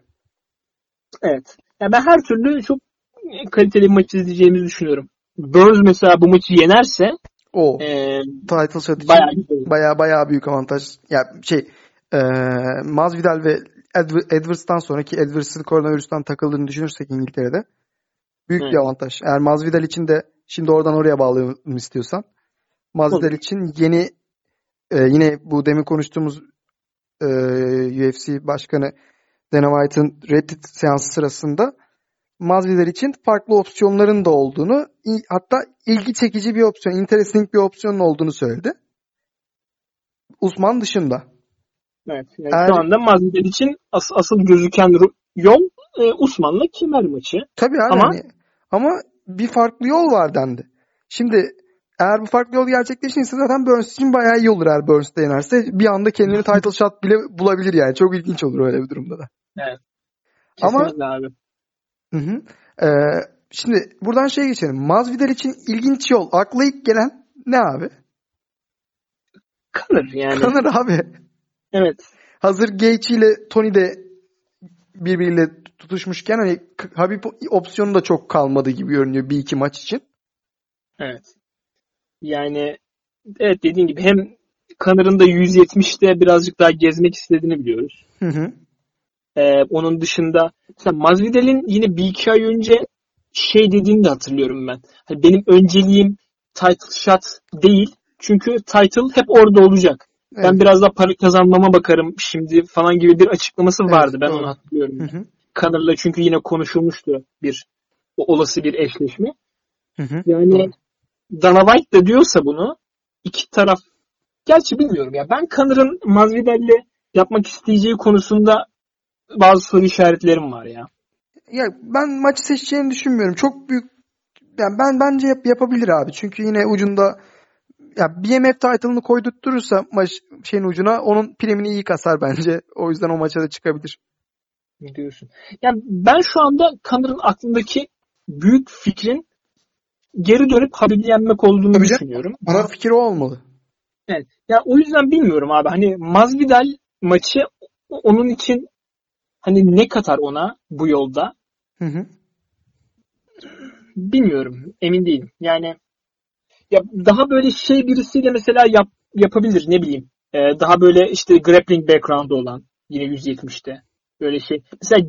Speaker 1: evet. Yani ben her türlü çok kaliteli bir maç izleyeceğimizi düşünüyorum. Burns mesela bu maçı yenerse
Speaker 2: O
Speaker 1: e,
Speaker 2: title shot
Speaker 1: bayağı
Speaker 2: bayağı bayağı büyük avantaj. Ya şey e, Masvidal ve Edw- Edwards'tan sonraki Edwards'ın koronavirüsten takıldığını düşünürsek İngiltere'de büyük bir
Speaker 1: Evet.
Speaker 2: avantaj. Eğer Masvidal için de şimdi oradan oraya bağlayalım istiyorsan. Masvidal
Speaker 1: Olur.
Speaker 2: için yeni e, yine bu demin konuştuğumuz e, UFC başkanı Dana White'ın Reddit seansı sırasında Masvidal için farklı opsiyonların da olduğunu hatta ilgi çekici bir opsiyon, interesting bir opsiyonun olduğunu söyledi. Usman dışında.
Speaker 1: Evet. Yani
Speaker 2: Eğer-
Speaker 1: Şu anda Masvidal için as- asıl gözüken yol e, Usman'la kemer maçı.
Speaker 2: Tabii abi
Speaker 1: Ama-
Speaker 2: hani- ama bir farklı yol var dendi. Şimdi eğer bu farklı yol gerçekleşirse zaten Burns için bayağı iyi olur eğer Burns de yenerse. Bir anda kendini title shot bile bulabilir yani. Çok ilginç olur öyle bir durumda da. Ama-
Speaker 1: Kesinlikle abi.
Speaker 2: Hı hı. Ee, şimdi buradan şey geçelim. Masvidal için ilginç yol. Akla ilk gelen ne abi?
Speaker 1: Kanır yani.
Speaker 2: Kanır abi.
Speaker 1: Evet.
Speaker 2: Hazır Gaethje ile Tony de birbiriyle tutuşmuşken hani Habib opsiyonu da çok kalmadı gibi görünüyor bir iki maç için.
Speaker 1: Evet. Yani evet dediğin gibi hem Kanır'ın da 170'te birazcık daha gezmek istediğini biliyoruz.
Speaker 2: Hı hı.
Speaker 1: Ee, onun dışında mesela Masvidal'in yine bir iki ay önce şey dediğini de hatırlıyorum ben. Hani benim önceliğim title shot değil. Çünkü title hep orada olacak. Ben
Speaker 2: Evet.
Speaker 1: biraz daha para kazanmama bakarım şimdi falan gibi bir açıklaması
Speaker 2: Evet,
Speaker 1: vardı. Ben
Speaker 2: doğru.
Speaker 1: onu hatırlıyorum.
Speaker 2: Hı hı.
Speaker 1: Connor'la çünkü yine konuşulmuştu bir olası bir eşleşme.
Speaker 2: Hı hı.
Speaker 1: Yani
Speaker 2: Doğru.
Speaker 1: Dana White de diyorsa bunu iki taraf gerçi bilmiyorum ya. Ben Connor'ın Masvidal'le yapmak isteyeceği konusunda bazı soru işaretlerim var ya.
Speaker 2: Ya ben maçı seçeceğini düşünmüyorum. Çok büyük yani ben bence yap, yapabilir abi. Çünkü yine ucunda ya BMF title'ını koydurturursa maç şeyin ucuna onun primini iyi kasar bence. O yüzden o maça da çıkabilir.
Speaker 1: Ne diyorsun? Yani ben şu anda Connor'ın aklındaki büyük fikrin geri dönüp Habib'i yenmek olduğunu
Speaker 2: Tabii
Speaker 1: düşünüyorum.
Speaker 2: Ana fikir o olmalı.
Speaker 1: Evet. Ya o yüzden bilmiyorum abi. Hani Masvidal maçı onun için hani ne katar ona bu yolda
Speaker 2: Hı hı.
Speaker 1: bilmiyorum. Emin değilim. Yani ya daha böyle şey birisiyle mesela yap, yapabilir ne bileyim. Ee, daha böyle işte grappling background'u olan yine 170'te böyle şey. Mesela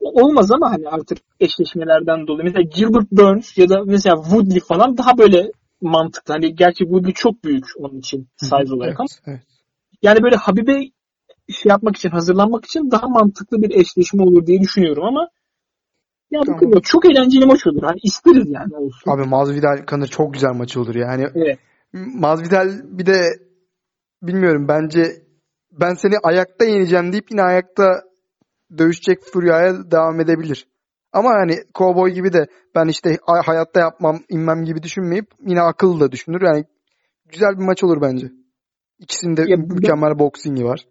Speaker 1: olmaz ama hani artık eşleşmelerden dolayı. Mesela Gilbert Burns ya da mesela Woodley falan daha böyle mantıklı. Hani gerçi Woodley çok büyük onun için size olarak
Speaker 2: Evet,
Speaker 1: ama
Speaker 2: evet.
Speaker 1: yani böyle Habib'e şey yapmak için, hazırlanmak için daha mantıklı bir eşleşme olur diye düşünüyorum ama ya
Speaker 2: Tamam.
Speaker 1: bakın çok eğlenceli maç olur. Hani isteriz yani olsun.
Speaker 2: Abi Masvidal Kanır çok güzel maçı olur yani.
Speaker 1: Evet.
Speaker 2: Masvidal bir de bilmiyorum bence ben seni ayakta yeneceğim deyip yine ayakta dövüşecek furyaya devam edebilir. Ama hani Cowboy gibi de ben işte hayatta yapmam, inmem gibi düşünmeyip yine akıllı da düşünür. Yani güzel bir maç olur bence. İkisinde
Speaker 1: Ya,
Speaker 2: mükemmel boxing'i var.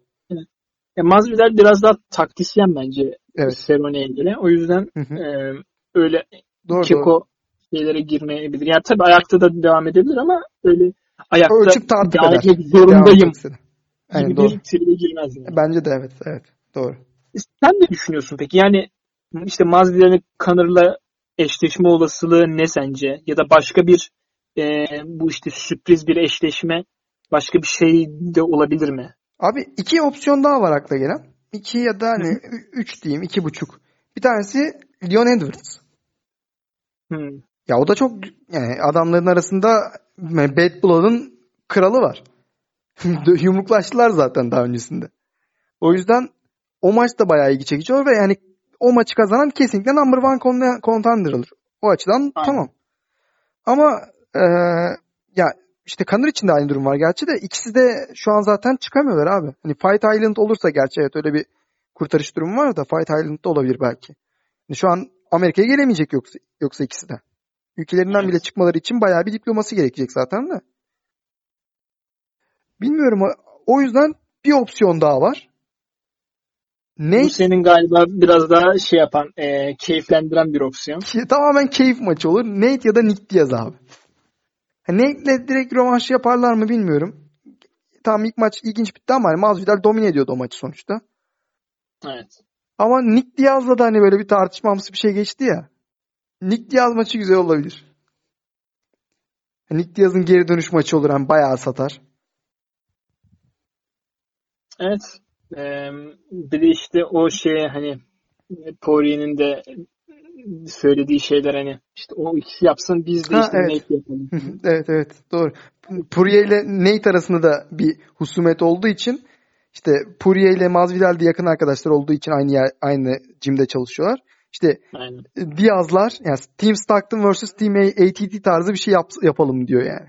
Speaker 1: Ya Masvidal biraz daha taktisyen bence
Speaker 2: Evet.
Speaker 1: Cerrone'ye göre. O yüzden
Speaker 2: Hı hı.
Speaker 1: e, öyle
Speaker 2: Doğru
Speaker 1: Keko
Speaker 2: doğru.
Speaker 1: şeylere girmeyebilir. Yani tabii ayakta da devam edebilir ama öyle ayakta
Speaker 2: Ölçüp
Speaker 1: devam
Speaker 2: eder.
Speaker 1: zorundayım
Speaker 2: Aynen
Speaker 1: gibi
Speaker 2: doğru.
Speaker 1: bir tribe girmez yani.
Speaker 2: Bence de evet evet. Doğru.
Speaker 1: Sen ne düşünüyorsun peki? Yani işte Masvidal'in Connor'la eşleşme olasılığı ne sence? Ya da başka bir e, bu işte sürpriz bir eşleşme başka bir şey de olabilir mi?
Speaker 2: Abi iki opsiyon daha var akla gelen. İki ya da hani üç diyeyim, iki buçuk. Bir tanesi Leon Edwards.
Speaker 1: Hmm.
Speaker 2: Ya o da çok yani adamların arasında yani Bad Blood'ın kralı var. [laughs] Yumruklaştılar zaten daha öncesinde. O yüzden o maç da bayağı ilgi çekici olur ve yani o maçı kazanan kesinlikle number one con- contender olur. O açıdan
Speaker 1: Aynen.
Speaker 2: tamam. Ama eee, ya işte Conor için de aynı durum var gerçi de ikisi de şu an zaten çıkamıyorlar abi. Hani Fight Island olursa gerçi evet öyle bir kurtarış durumu var da Fight Island'da olabilir belki. Yani şu an Amerika'ya gelemeyecek yoksa, yoksa ikisi de. Ülkelerinden
Speaker 1: Evet.
Speaker 2: bile çıkmaları için bayağı bir diploması gerekecek zaten de. Bilmiyorum o- o yüzden bir opsiyon daha var. Ne?
Speaker 1: Bu senin galiba biraz daha şey yapan, e, keyiflendiren bir opsiyon.
Speaker 2: Ki- tamamen keyif maçı olur. Nate ya da Nick Diaz abi. Nate'le direkt rövanş yaparlar mı bilmiyorum. Tamam ilk maç ilginç bitti ama hani Masvidal domine ediyordu o maçı sonuçta.
Speaker 1: Evet.
Speaker 2: Ama Nick Diaz'la da hani böyle bir tartışmamsı bir şey geçti ya. Nick Diaz maçı güzel olabilir. Nick Diaz'ın geri dönüş maçı olur hani bayağı satar.
Speaker 1: Evet. E, bir de işte o şey hani Poirier'in de söylediği şeyler hani işte o ikisi yapsın biz de
Speaker 2: Ha,
Speaker 1: işte
Speaker 2: evet.
Speaker 1: Nate yapalım.
Speaker 2: Evet evet doğru. Poirier ile Nate arasında da bir husumet olduğu için işte Poirier ile Masvidal de yakın arkadaşlar olduğu için aynı yer, aynı jimde çalışıyorlar. İşte
Speaker 1: Aynen.
Speaker 2: Diaz'lar yani Team Stockton vs Team ATT tarzı bir şey yap- yapalım diyor yani.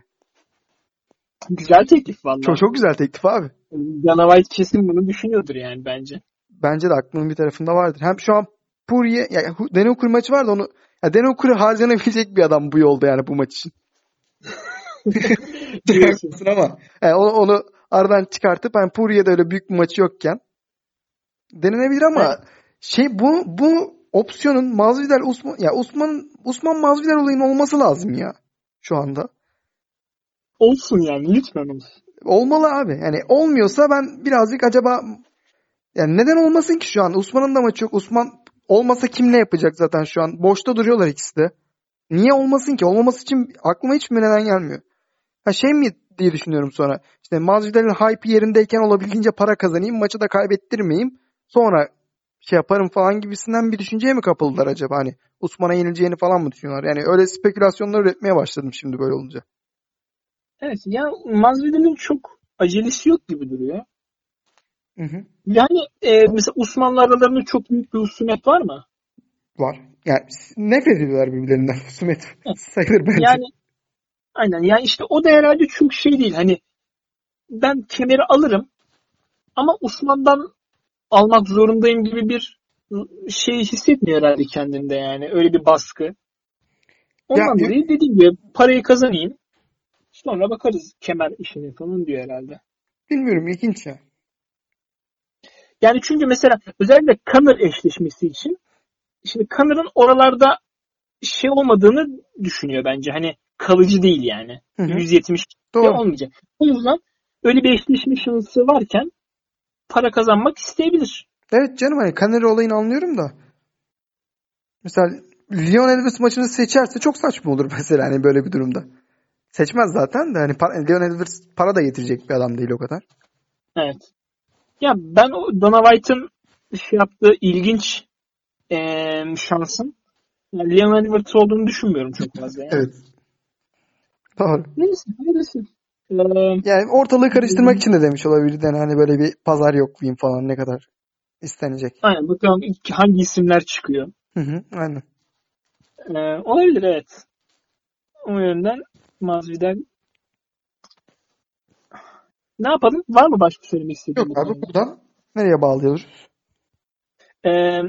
Speaker 1: Güzel teklif vallahi.
Speaker 2: Çok çok güzel teklif abi.
Speaker 1: White kesin bunu düşünüyordur yani bence.
Speaker 2: Bence de aklının bir tarafında vardır. Hem şu an Poirier yani Hooker maçı vardı onu ya Hooker harcanabilecek bir adam bu yolda yani bu maç için. [laughs]
Speaker 1: Diyorsun.
Speaker 2: Ama yani onu, onu aradan çıkartıp hani Poirier'de öyle büyük bir maçı yokken denenebilir ama
Speaker 1: Evet.
Speaker 2: şey bu bu opsiyonun Masvidal Usman ya Usman Usman Masvidal olayının olması lazım ya şu anda.
Speaker 1: Olsun yani lütfen olsun.
Speaker 2: Olmalı abi. Yani olmuyorsa ben birazcık acaba yani neden olmasın ki şu an? Usman'ın da maçı yok. Usman olmasa kim ne yapacak zaten şu an? Boşta duruyorlar ikisi de. Niye olmasın ki? Olmaması için aklıma hiçbir neden gelmiyor. Ha şey mi diye düşünüyorum sonra. İşte Masvidal'in hype yerindeyken olabildiğince para kazanayım. Maçı da kaybettirmeyeyim. Sonra şey yaparım falan gibisinden bir düşünceye mi kapıldılar acaba? Hani Usman'a yenileceğini falan mı düşünüyorlar? Yani öyle spekülasyonlar üretmeye başladım şimdi böyle olunca.
Speaker 1: Evet ya Masvidal'in çok acelesi yok gibi duruyor.
Speaker 2: Hı hı.
Speaker 1: Yani e, mesela Osmanlı aralarında çok büyük bir husumet var mı?
Speaker 2: Var. Yani nefret ediyorlar birbirlerinden. [laughs] Husumet sayılır bence.
Speaker 1: Yani aynen yani işte o da herhalde çok şey değil. Hani ben kemeri alırım ama Osman'dan almak zorundayım gibi bir şey hissetmiyor herhalde kendinde yani. Öyle bir baskı. Ondan
Speaker 2: Ya-
Speaker 1: dolayı dediğim gibi parayı kazanayım. Sonra bakarız kemer işini falan diyor herhalde.
Speaker 2: Bilmiyorum ilginç ya.
Speaker 1: Yani çünkü mesela özellikle Conor eşleşmesi için şimdi Conor'ın oralarda şey olmadığını düşünüyor bence. Hani kalıcı değil yani.
Speaker 2: Hı hı.
Speaker 1: 170
Speaker 2: Doğru.
Speaker 1: olmayacak. O yüzden öyle bir eşleşme şansı varken para kazanmak isteyebilir.
Speaker 2: Evet canım hani Canelo olayını anlıyorum da. Mesela Leon Edwards maçını seçerse çok saçma olur mesela hani böyle bir durumda. Seçmez zaten de hani para, Leon Edwards para da getirecek bir adam değil o kadar.
Speaker 1: Evet. Ya ben o Dana White'ın şey yaptığı ilginç eee şansın yani Leon Edwards olduğunu düşünmüyorum çok fazla. Yani.
Speaker 2: Evet. Doğru.
Speaker 1: Neyse, neyse. Eee,
Speaker 2: Yani ortalığı karıştırmak için de demiş olabilir. Yani hani böyle bir pazar yoklayayım falan ne kadar istenecek.
Speaker 1: aynen bakalım hangi isimler çıkıyor.
Speaker 2: Hı hı, aynen.
Speaker 1: Eee olabilir evet. O yönden Masvidal Ne yapalım? Var mı başka söylemek istediğin?
Speaker 2: Yok abi buradan nereye bağlıyoruz?
Speaker 1: Ee,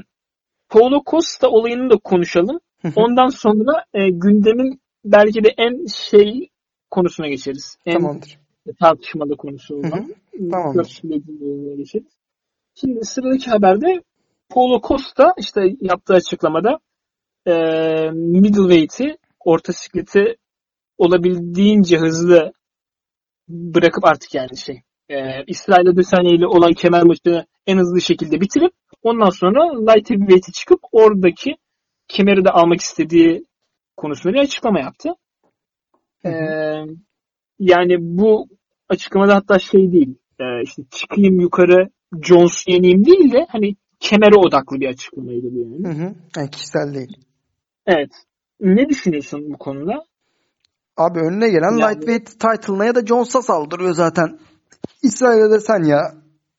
Speaker 1: Paulo Costa olayını da konuşalım. Ondan sonra e, gündemin belki de en şey konusuna geçeriz. En
Speaker 2: Tamamdır.
Speaker 1: tartışmalı konusu olan.
Speaker 2: Tamamdır.
Speaker 1: Geçeriz. Şimdi sıradaki haberde Paulo Costa işte yaptığı açıklamada e, middleweight'i orta sikleti olabildiğince hızlı bırakıp artık yani şey e, İsrail Adesanya ile olan kemer maçını en hızlı şekilde bitirip ondan sonra light heavyweight'e çıkıp oradaki kemeri de almak istediği konusunda bir açıklama yaptı.
Speaker 2: Hı hı.
Speaker 1: Ee, yani bu açıklamada hatta şey değil e, işte çıkayım yukarı Jones yeneyim değil de hani kemere odaklı bir açıklamaydı bu yani.
Speaker 2: Hı hı. Yani kişisel değil.
Speaker 1: Evet. Ne düşünüyorsun bu konuda?
Speaker 2: Abi önüne gelen
Speaker 1: Yani-
Speaker 2: lightweight title'ına ya da Jones'a saldırıyor zaten. İsrail'de desen ya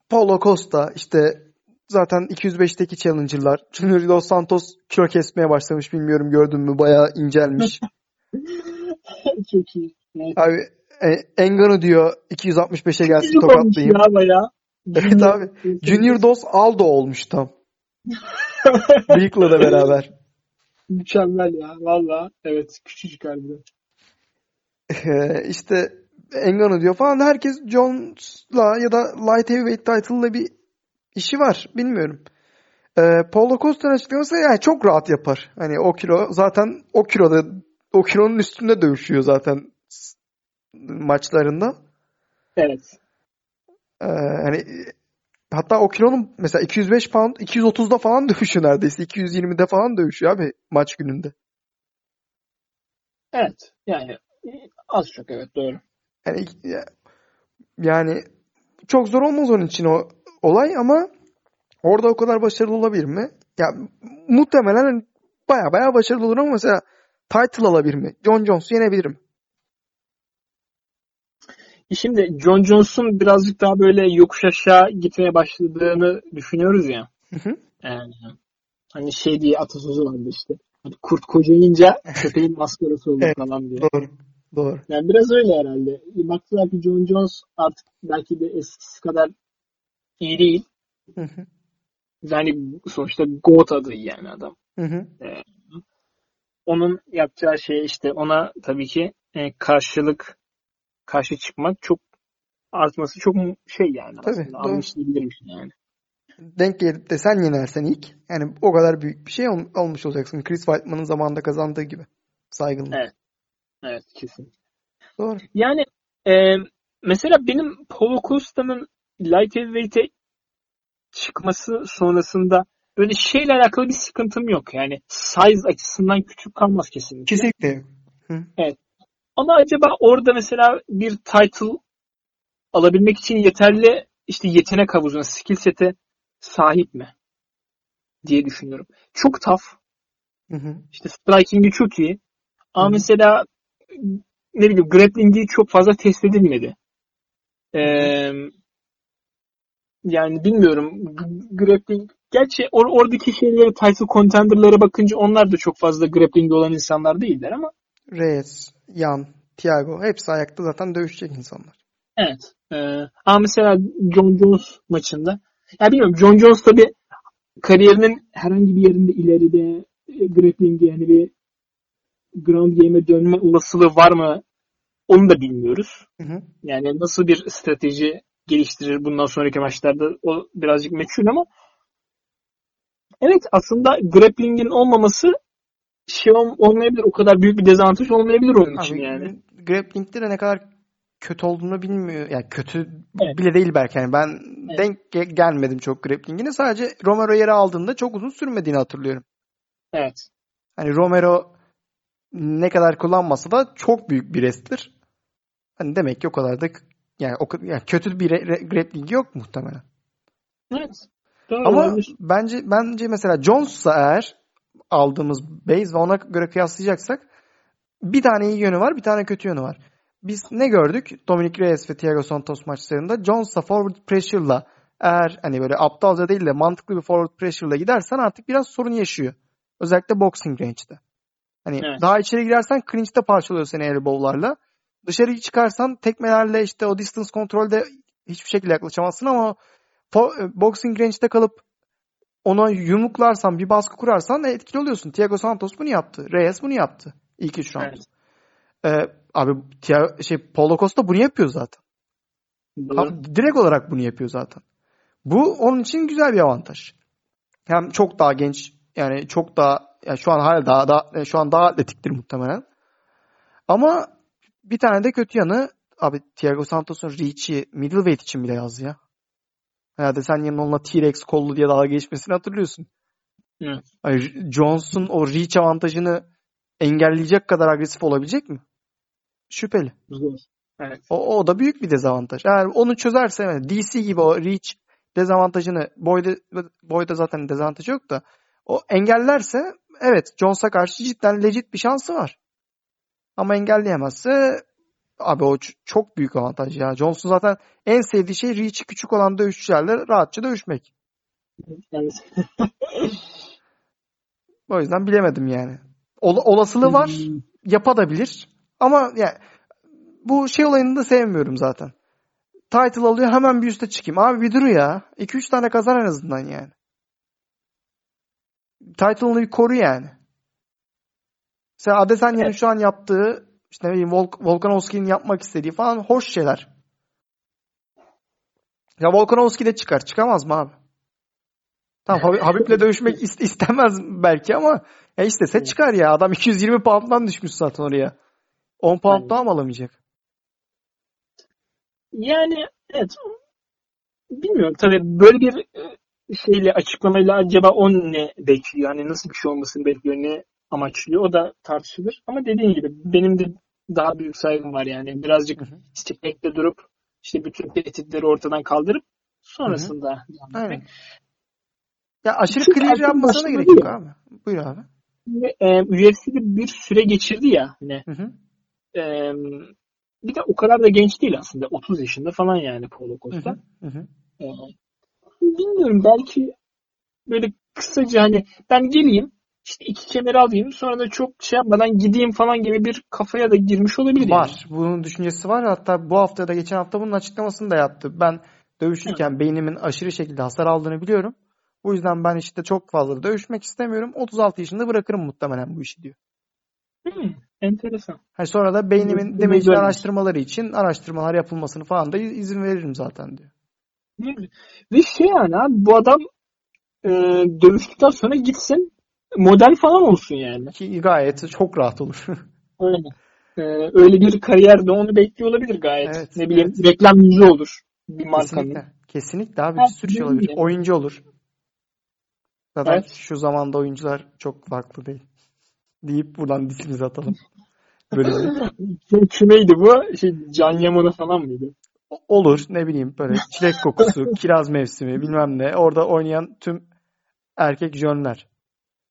Speaker 2: Paulo Costa işte zaten 205'teki challenger'lar. [laughs] Junior Dos Santos kilo kesmeye başlamış bilmiyorum gördün mü bayağı incelmiş. [laughs]
Speaker 1: Çok iyi.
Speaker 2: Abi e, Engano diyor 265'e gelsin tokatlayayım.
Speaker 1: ya bayağı.
Speaker 2: Evet abi. Junior Dos Aldo olmuş tam. [laughs] Bıyıkla da beraber.
Speaker 1: Mükemmel ya. Valla. Evet. Küçücük harbiden.
Speaker 2: Ee, işte Engano diyor falan. Herkes Jones'la ya da Light Heavyweight title'la bir işi var. Bilmiyorum. Ee, Paulo Costa'nın açıklaması yani çok rahat yapar. Hani o kilo zaten o kiloda o kilonun üstünde dövüşüyor zaten maçlarında.
Speaker 1: Evet.
Speaker 2: Ee, hani hatta o kilonun mesela 205 pound 230'da falan dövüşüyor neredeyse. 220'de falan dövüşüyor abi maç gününde.
Speaker 1: Evet. Yani e, az çok evet doğru.
Speaker 2: Yani, yani çok zor olmaz onun için o olay ama orada o kadar başarılı olabilir mi? Ya muhtemelen hani baya baya başarılı olur ama mesela title alabilir mi? John Jones'u yenebilirim.
Speaker 1: Şimdi John Jones'un birazcık daha böyle yokuş aşağı gitmeye başladığını düşünüyoruz ya.
Speaker 2: Hı hı.
Speaker 1: Yani, hani şey diye atasözü vardı işte. Hani kurt kocayınca [laughs] köpeğin maskarası olur
Speaker 2: Evet.
Speaker 1: falan diye.
Speaker 2: Doğru. Doğru.
Speaker 1: Yani biraz öyle herhalde. Baktılar ki John Jones artık belki de eskisi kadar iyi değil.
Speaker 2: Hı hı.
Speaker 1: Yani sonuçta GOAT adı yani adam.
Speaker 2: Hı hı.
Speaker 1: Onun yapacağı şey işte ona tabii ki e, karşılık karşı çıkmak çok artması çok şey yani
Speaker 2: Tabii,
Speaker 1: aslında şey yani.
Speaker 2: Denk gelip de sen yenersen ilk yani o kadar büyük bir şey ol- olmuş olacaksın. Chris Weidman'ın zamanında kazandığı gibi. Saygınlık.
Speaker 1: Evet. Evet kesin.
Speaker 2: Doğru.
Speaker 1: Yani e, mesela benim Paulo Costa'nın light heavyweight'e çıkması sonrasında böyle şeyle alakalı bir sıkıntım yok. Yani size açısından küçük kalmaz kesinlikle.
Speaker 2: Kesinlikle.
Speaker 1: Ama acaba orada mesela bir title alabilmek için yeterli işte yetenek havuzuna, skill set'e sahip mi? diye düşünüyorum. Çok tough.
Speaker 2: Hı hı.
Speaker 1: İşte striking'i çok iyi. Ama
Speaker 2: Hı hı.
Speaker 1: mesela ne bileyim grappling'i çok fazla test edilmedi. Ee, yani bilmiyorum. Grappling Gerçi or- oradaki şeyleri title contender'lara bakınca onlar da çok fazla grappling'de olan insanlar değiller ama
Speaker 2: Reyes, Yan, Thiago hepsi ayakta zaten dövüşecek insanlar.
Speaker 1: Evet. Ee, ama mesela John Jones maçında ya bilmiyorum John Jones tabi kariyerinin herhangi bir yerinde ileride e, grappling'e yani bir ground game'e dönme olasılığı var mı onu da bilmiyoruz.
Speaker 2: Hı hı.
Speaker 1: Yani nasıl bir strateji geliştirir bundan sonraki maçlarda o birazcık meçhul ama evet aslında grappling'in olmaması şey ol- olmayabilir. O kadar büyük bir dezavantaj olmayabilir onun için
Speaker 2: Abi,
Speaker 1: yani.
Speaker 2: grappling'de de ne kadar kötü olduğunu bilmiyor. Yani kötü
Speaker 1: Evet.
Speaker 2: bile değil belki. Yani ben
Speaker 1: Evet.
Speaker 2: denk ge- gelmedim çok grappling'ine. Sadece Romero yere aldığında çok uzun sürmediğini hatırlıyorum.
Speaker 1: Evet.
Speaker 2: Hani Romero ne kadar kullanmasa da çok büyük bir wrestler. Hani demek ki o kadar da yani o yani kötü bir grappling yok muhtemelen.
Speaker 1: Evet. Doğru
Speaker 2: Ama
Speaker 1: olabilir.
Speaker 2: bence bence mesela Jones'sa eğer aldığımız base ve ona göre kıyaslayacaksak bir tane iyi yönü var, bir tane kötü yönü var. Biz ne gördük? Dominic Reyes ve Thiago Santos maçlarında Jones'la forward pressure'la eğer hani böyle aptalca değil de mantıklı bir forward pressure'la gidersen artık biraz sorun yaşıyor. Özellikle boxing range'de. Hani
Speaker 1: Evet.
Speaker 2: daha içeri girersen clinch'te parçalıyor seni elbow'larla. Dışarı çıkarsan tekmelerle işte o distance kontrolde hiçbir şekilde yaklaşamazsın ama po- boxing range'de kalıp ona yumruklarsan, bir baskı kurarsan etkili oluyorsun. Thiago Santos bunu yaptı. Reyes bunu yaptı. İlk üç round.
Speaker 1: Evet.
Speaker 2: Ee, abi Thia- şey Paulo Costa bunu yapıyor zaten.
Speaker 1: Doğru.
Speaker 2: Direkt olarak bunu yapıyor zaten. Bu onun için güzel bir avantaj. Hem çok daha genç yani çok daha yani şu an hala daha, daha şu an daha atletiktir muhtemelen. Ama bir tane de kötü yanı abi Thiago Santos'un reach'i middleweight için bile yaz ya. Herhalde sen yanına onunla T-Rex kollu diye dalga geçmesini hatırlıyorsun.
Speaker 1: Evet.
Speaker 2: Ay, Jones'un o reach avantajını engelleyecek kadar agresif olabilecek mi? Şüpheli.
Speaker 1: Zor. Evet.
Speaker 2: O, o da büyük bir dezavantaj. Eğer onu çözerse yani DC gibi o reach dezavantajını boyda, boyda zaten dezavantajı yok da o engellerse evet Jones'a karşı cidden legit bir şansı var. Ama engelleyemezse abi o çok büyük avantaj ya. Jones'un zaten en sevdiği şey reach'i küçük olan dövüşçülerle rahatça dövüşmek.
Speaker 1: Evet.
Speaker 2: O yüzden bilemedim yani. Ol- olasılığı var. Yapabilir. Ama yani bu şey olayını da sevmiyorum zaten. Title alıyor hemen bir üste çıkayım. Abi bir dur ya. 2-3 tane kazan en azından yani. Title'ını bir koru yani. Mesela Adesanya'nın şu an yaptığı işte ne bileyim Volk- Volkanovski'nin yapmak istediği falan hoş şeyler. Ya Volkanovski de çıkar. Çıkamaz mı abi? Tamam Habib- [laughs] Habib'le dövüşmek is- istemez belki ama ya istese
Speaker 1: Evet.
Speaker 2: çıkar ya. Adam 220 pound'dan düşmüş zaten oraya. 10 pound daha mı alamayacak?
Speaker 1: Yani evet. Bilmiyorum tabii böyle bir şeyle açıklamayla acaba o ne bekliyor? Hani nasıl bir şey olmasını bekliyor? Ne amaçlıyor? O da tartışılır. Ama dediğin gibi benim de daha büyük saygım var yani. Birazcık istikrekte durup işte bütün tehditleri ortadan kaldırıp sonrasında.
Speaker 2: Ya aşırı clear yapmasına gerek yok abi. Buyur abi.
Speaker 1: Ve, e, UFC'de bir süre geçirdi ya hani
Speaker 2: Hı hı.
Speaker 1: e, bir de o kadar da genç değil aslında. 30 yaşında falan yani Paulo Costa.
Speaker 2: hı. Hı hı.
Speaker 1: Ee, bilmiyorum belki böyle kısaca hani ben geleyim işte iki kemer alayım sonra da çok şey yapmadan gideyim falan gibi bir kafaya da girmiş olabilir yani.
Speaker 2: Var. Bunun düşüncesi var. Hatta bu hafta da geçen hafta bunun açıklamasını da yaptı. Ben dövüşürken beynimin aşırı şekilde hasar aldığını biliyorum. Bu yüzden ben işte çok fazla dövüşmek istemiyorum. 36 yaşında bırakırım muhtemelen bu işi diyor.
Speaker 1: Hmm, enteresan.
Speaker 2: Ha sonra da beynimin demeci araştırmaları için araştırmalar yapılmasını falan da izin veririm zaten diyor.
Speaker 1: Ve şey yani abi bu adam e, dövüştükten sonra gitsin model falan olsun yani.
Speaker 2: Ki gayet çok rahat olur. [laughs]
Speaker 1: Öyle. Ee, öyle bir kariyerde onu bekliyor olabilir gayet.
Speaker 2: Evet,
Speaker 1: ne bileyim
Speaker 2: evet.
Speaker 1: reklam yüzü olur bir markanın.
Speaker 2: Kesinlikle. Kesinlikle abi
Speaker 1: Ha,
Speaker 2: bir sürü şey olabilir.
Speaker 1: mi?
Speaker 2: Oyuncu olur. Zaten
Speaker 1: Evet.
Speaker 2: şu zamanda oyuncular çok farklı değil. [laughs] Deyip buradan dişimizi atalım. Böylece. [laughs]
Speaker 1: Kim, kimeydi bu? Şey, Can Yaman'a falan mıydı?
Speaker 2: Olur ne bileyim böyle çilek kokusu, [laughs] kiraz mevsimi bilmem ne. Orada oynayan tüm erkek jönler.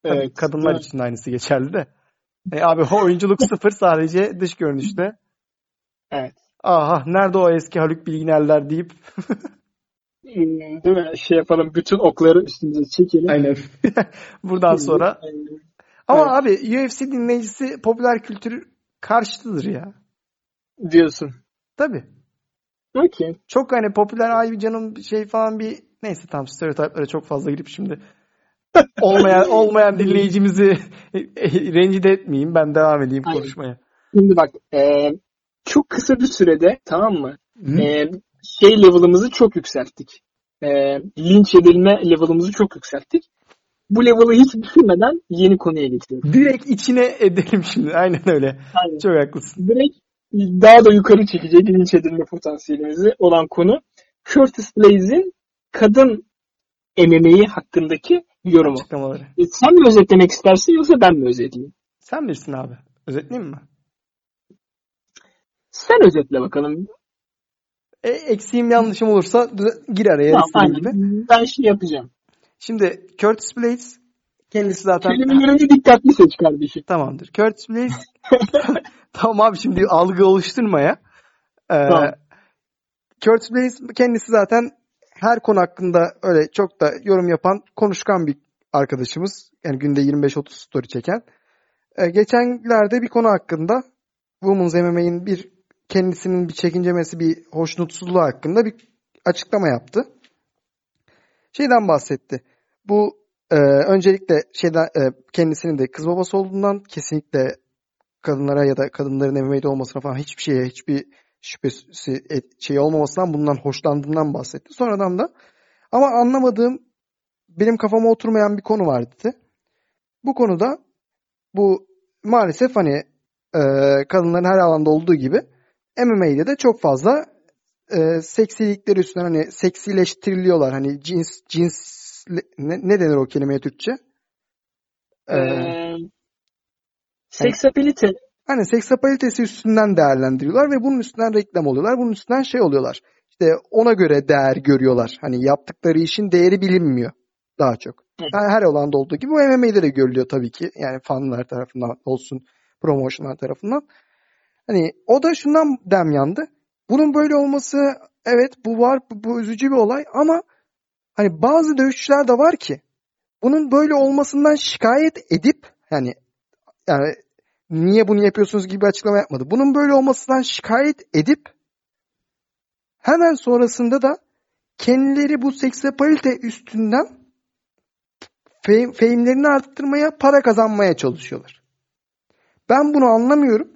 Speaker 2: Tabii
Speaker 1: Evet.
Speaker 2: kadınlar için de aynısı geçerli de. E abi oyunculuk [laughs] sıfır sadece dış görünüşte.
Speaker 1: Evet.
Speaker 2: Aha nerede o eski Haluk Bilginerler deyip [laughs]
Speaker 1: Değil mi? Şey yapalım. Bütün okları üstümüze çekelim.
Speaker 2: aynen. Buradan sonra
Speaker 1: Aynen.
Speaker 2: ama abi UFC dinleyicisi popüler kültür karşıtıdır ya.
Speaker 1: Diyorsun.
Speaker 2: Tabii.
Speaker 1: Okey.
Speaker 2: Çok hani popüler ay canım şey falan bir neyse tam stereotiplara çok fazla girip şimdi [laughs] olmayan olmayan dinleyicimizi [laughs] rencide etmeyeyim. Ben devam edeyim
Speaker 1: Aynen.
Speaker 2: konuşmaya.
Speaker 1: Şimdi bak e, çok kısa bir sürede tamam mı?
Speaker 2: Hı.
Speaker 1: E, şey level'ımızı çok yükselttik. E, linç edilme level'ımızı çok yükselttik. Bu level'ı hiç düşünmeden yeni konuya geçiyorum.
Speaker 2: Direkt içine edelim şimdi. Aynen öyle.
Speaker 1: Aynen.
Speaker 2: Çok haklısın.
Speaker 1: Direkt daha da yukarı çekecek linç edilme potansiyelimizi olan konu Curtis Blaze'in kadın MMA'yi hakkındaki yorumu.
Speaker 2: Açıklamaları.
Speaker 1: E, sen mi özetlemek istersin yoksa ben mi özetleyeyim?
Speaker 2: Sen bilirsin abi. Özetleyeyim mi?
Speaker 1: Sen özetle bakalım.
Speaker 2: E, eksiğim yanlışım olursa gir araya
Speaker 1: Tamam, aynen.
Speaker 2: gibi.
Speaker 1: Ben şey yapacağım.
Speaker 2: Şimdi Curtis Blades kendisi zaten
Speaker 1: Kelimelerimizi dikkatli seç kardeşim.
Speaker 2: tamamdır. Curtis Blades [laughs] tamam abi şimdi algı oluşturmaya. Ee,
Speaker 1: Tamam.
Speaker 2: Curtis Blades kendisi zaten her konu hakkında öyle çok da yorum yapan konuşkan bir arkadaşımız. Yani günde 25-30 story çeken. Ee, geçenlerde bir konu hakkında Women's MMA'in bir kendisinin bir çekincemesi, bir hoşnutsuzluğu hakkında bir açıklama yaptı. Şeyden bahsetti. Bu e, öncelikle şeyden e, kendisinin de kız babası olduğundan kesinlikle kadınlara ya da kadınların MMA'de olmasına falan hiçbir şeye hiçbir şüphesi şey olmamasından bundan hoşlandığından bahsetti. Sonradan da ama anlamadığım benim kafama oturmayan bir konu var dedi. Bu konuda bu maalesef hani e, kadınların her alanda olduğu gibi MMA'de de çok fazla e, seksilikleri üstünden hani seksileştiriliyorlar. Hani cins cins ne, ne denir o kelimeye Türkçe?
Speaker 1: Ee, ee, seksapilite.
Speaker 2: Hani seksapalitesi üstünden değerlendiriyorlar ve bunun üstünden reklam oluyorlar. Bunun üstünden şey oluyorlar. İşte ona göre değer görüyorlar. Hani yaptıkları işin değeri bilinmiyor daha çok. Yani her alanda olduğu gibi bu MMA'de de görülüyor tabii ki. Yani fanlar tarafından olsun, promotionlar tarafından. Hani o da şundan dem yandı. Bunun böyle olması evet bu var bu, bu üzücü bir olay ama hani bazı dövüşçüler de var ki bunun böyle olmasından şikayet edip yani yani niye bunu yapıyorsunuz gibi bir açıklama yapmadı. Bunun böyle olmasından şikayet edip hemen sonrasında da kendileri bu seksapalite üstünden fame, fame'lerini arttırmaya, para kazanmaya çalışıyorlar. Ben bunu anlamıyorum.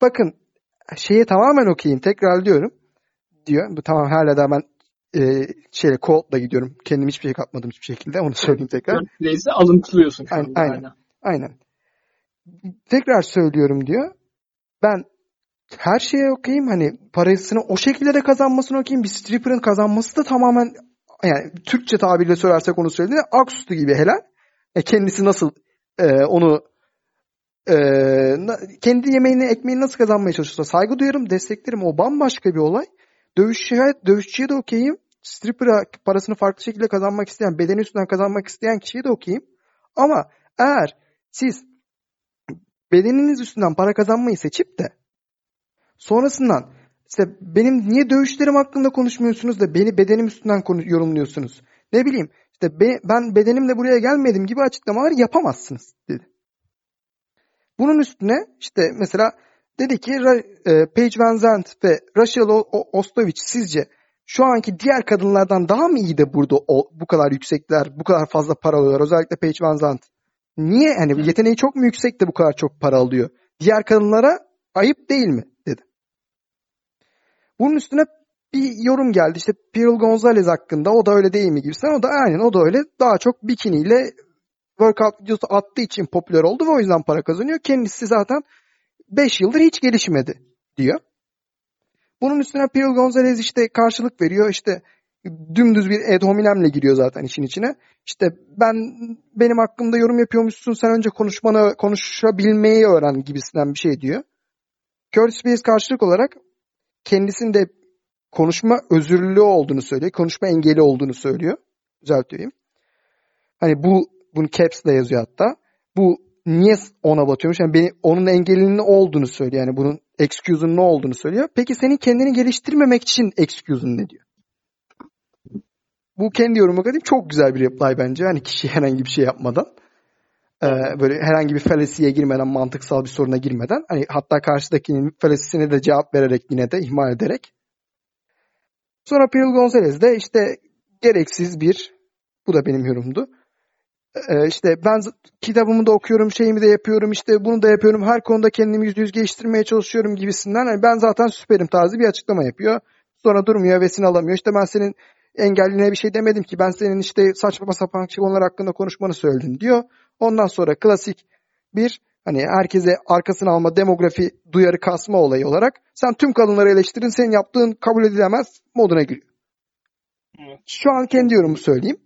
Speaker 2: Bakın şeye tamamen okuyayım tekrar diyorum. Diyor. Bu tamam hala da ben e, şeyle Cold'la gidiyorum. Kendim hiçbir şey katmadım hiçbir şekilde. Onu söyleyeyim tekrar.
Speaker 1: Neyse alıntılıyorsun.
Speaker 2: Aynen, aynen. Aynen. Tekrar söylüyorum diyor. Ben her şeye okuyayım. Hani parasını o şekilde de kazanmasını okuyayım. Bir stripper'ın kazanması da tamamen yani Türkçe tabirle söylersek onu söylediğinde aksustu gibi helal. E, kendisi nasıl e, onu e, kendi yemeğini, ekmeğini nasıl kazanmaya çalışıyorsa saygı duyarım, desteklerim. O bambaşka bir olay. Dövüşçüye, dövüşçüye de okeyim. Stripper'a parasını farklı şekilde kazanmak isteyen, bedeni üstünden kazanmak isteyen kişiye de okeyim. Ama eğer siz bedeniniz üstünden para kazanmayı seçip de sonrasından işte benim niye dövüşlerim hakkında konuşmuyorsunuz da beni bedenim üstünden yorumluyorsunuz. Ne bileyim işte be, ben bedenimle buraya gelmedim gibi açıklamalar yapamazsınız dedi. Bunun üstüne işte mesela dedi ki e, Paige Van Zandt ve Rachel Ostovich sizce şu anki diğer kadınlardan daha mı iyi de burada o, bu kadar yüksekler, bu kadar fazla para alıyorlar? Özellikle Paige Van Zandt. Niye? Yani yeteneği çok mu yüksek de bu kadar çok para alıyor? Diğer kadınlara ayıp değil mi? dedi. Bunun üstüne bir yorum geldi. İşte Pearl Gonzalez hakkında o da öyle değil mi gibisinden. O da aynen o da öyle. Daha çok bikiniyle workout videosu attığı için popüler oldu ve o yüzden para kazanıyor. Kendisi zaten 5 yıldır hiç gelişmedi diyor. Bunun üstüne Pearl Gonzalez işte karşılık veriyor. İşte dümdüz bir Ed Hominem'le giriyor zaten işin içine. İşte ben benim hakkımda yorum yapıyormuşsun sen önce konuşmanı konuşabilmeyi öğren gibisinden bir şey diyor. Curtis Bates karşılık olarak kendisinde konuşma özürlülüğü olduğunu söylüyor. Konuşma engeli olduğunu söylüyor. Düzelteyim. Hani bu bunu caps'le yazıyor hatta. Bu niye ona batıyormuş? Yani beni, onun engelinin ne olduğunu söylüyor. Yani bunun excuse'un ne olduğunu söylüyor. Peki senin kendini geliştirmemek için excuse'un ne diyor? Bu kendi yoruma katayım çok güzel bir reply bence. Hani kişi [laughs] herhangi bir şey yapmadan. Ee, böyle herhangi bir felesiye girmeden, mantıksal bir soruna girmeden. Hani hatta karşıdakinin felesisine de cevap vererek yine de ihmal ederek. Sonra Pearl Gonzalez de işte gereksiz bir, bu da benim yorumdu e, işte ben kitabımı da okuyorum, şeyimi de yapıyorum, işte bunu da yapıyorum, her konuda kendimi yüzde yüz geliştirmeye çalışıyorum gibisinden. Yani ben zaten süperim tarzı bir açıklama yapıyor. Sonra durmuyor, vesini alamıyor. İşte ben senin engelline bir şey demedim ki ben senin işte saçma sapan konular hakkında konuşmanı söyledim diyor. Ondan sonra klasik bir hani herkese arkasını alma demografi duyarı kasma olayı olarak sen tüm kadınları eleştirin senin yaptığın kabul edilemez moduna giriyor. Şu an kendi yorumumu söyleyeyim.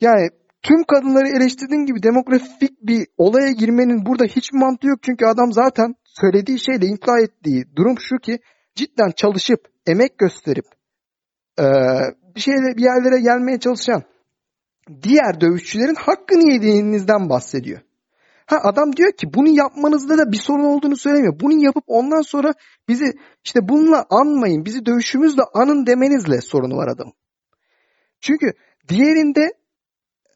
Speaker 2: Yani tüm kadınları eleştirdiğin gibi demografik bir olaya girmenin burada hiç mantığı yok. Çünkü adam zaten söylediği şeyle imply ettiği durum şu ki cidden çalışıp, emek gösterip e, bir şeyle bir yerlere gelmeye çalışan diğer dövüşçülerin hakkını yediğinizden bahsediyor. Ha adam diyor ki bunu yapmanızda da bir sorun olduğunu söylemiyor. Bunu yapıp ondan sonra bizi işte bununla anmayın, bizi dövüşümüzle anın demenizle sorunu var adam. Çünkü diğerinde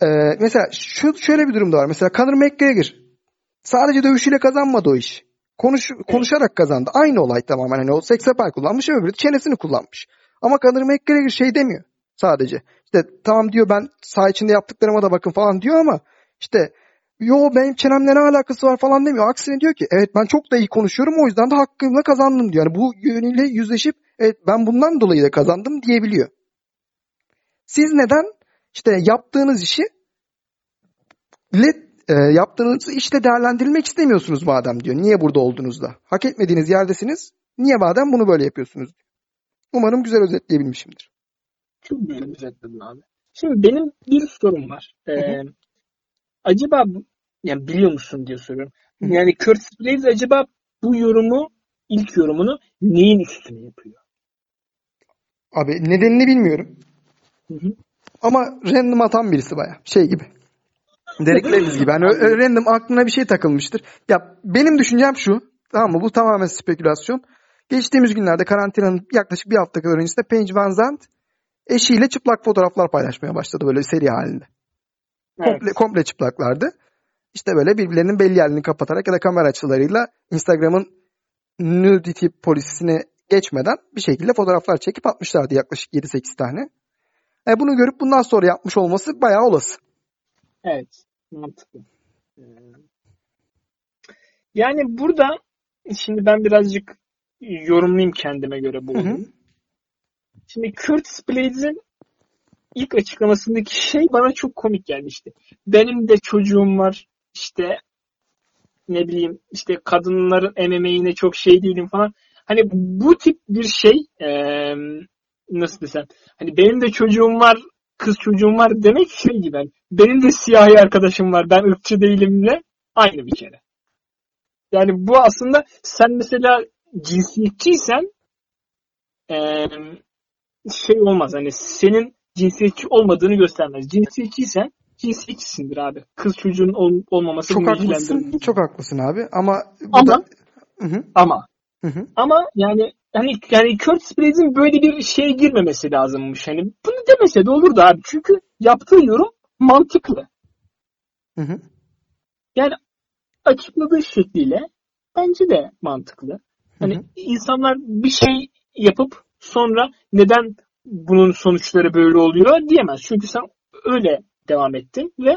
Speaker 2: ee, mesela şu şöyle bir durum da var. Mesela Conor McGregor sadece dövüşüyle kazanmadı o iş. Konuş, konuşarak kazandı. Aynı olay tamamen. Hani o seks yapar kullanmış öbürü çenesini kullanmış. Ama Conor McGregor şey demiyor sadece. İşte tamam diyor ben saha içinde yaptıklarıma da bakın falan diyor ama işte yo benim çenemle ne alakası var falan demiyor. Aksine diyor ki evet ben çok da iyi konuşuyorum o yüzden de hakkımla kazandım diyor. Yani bu yönüyle yüzleşip evet ben bundan dolayı da kazandım diyebiliyor. Siz neden işte yaptığınız işi let, e, yaptığınız işte değerlendirilmek istemiyorsunuz madem diyor. Niye burada olduğunuzda? Hak etmediğiniz yerdesiniz. Niye madem bunu böyle yapıyorsunuz? Umarım güzel özetleyebilmişimdir.
Speaker 1: Çok güzel özetledin abi. Şimdi benim bir sorum var. Ee, acaba yani biliyor musun diye soruyorum. Yani Curtis Blades acaba bu yorumu ilk yorumunu neyin üstüne yapıyor?
Speaker 2: Abi nedenini bilmiyorum.
Speaker 1: Hı hı.
Speaker 2: Ama random atan birisi baya. Şey gibi. Derek Lewis gibi. Hani random aklına bir şey takılmıştır. Ya benim düşüncem şu. Tamam mı? Bu tamamen spekülasyon. Geçtiğimiz günlerde karantinanın yaklaşık bir hafta kadar öncesinde Paige Van Zandt eşiyle çıplak fotoğraflar paylaşmaya başladı böyle seri halinde. Komple,
Speaker 1: Evet.
Speaker 2: komple çıplaklardı. İşte böyle birbirlerinin belli yerlerini kapatarak ya da kamera açılarıyla Instagram'ın nudity polisini geçmeden bir şekilde fotoğraflar çekip atmışlardı yaklaşık 7-8 tane. E bunu görüp bundan sonra yapmış olması bayağı olası.
Speaker 1: Evet. Mantıklı. Ee, Yani burada şimdi ben birazcık yorumlayayım kendime göre bu olayı. Şimdi Curtis Blades'in ilk açıklamasındaki şey bana çok komik geldi işte. Benim de çocuğum var. İşte ne bileyim işte kadınların MMA'ine çok şey değilim falan. Hani bu tip bir şey nasıl desem hani benim de çocuğum var kız çocuğum var demek şey gibi. hani benim de siyahi arkadaşım var ben ırkçı değilimle aynı bir kere. Yani bu aslında sen mesela cinsiyetçiysen şey olmaz hani senin cinsiyetçi olmadığını göstermez. Cinsiyetçiysen cinsiyetçisindir abi. Kız çocuğun ol- olmaması
Speaker 2: Çok haklısın. Çok haklısın abi ama
Speaker 1: Ama
Speaker 2: da... Hı hı,
Speaker 1: ama
Speaker 2: hı hı.
Speaker 1: ama yani hani yani Curtis Blades'in böyle bir şeye girmemesi lazımmış. Hani bunu demese de olurdu abi. Çünkü yaptığı yorum mantıklı.
Speaker 2: Hı hı.
Speaker 1: Yani açıkladığı şekliyle bence de mantıklı. Hani
Speaker 2: Hı hı.
Speaker 1: insanlar bir şey yapıp sonra neden bunun sonuçları böyle oluyor diyemez. Çünkü sen öyle devam ettin ve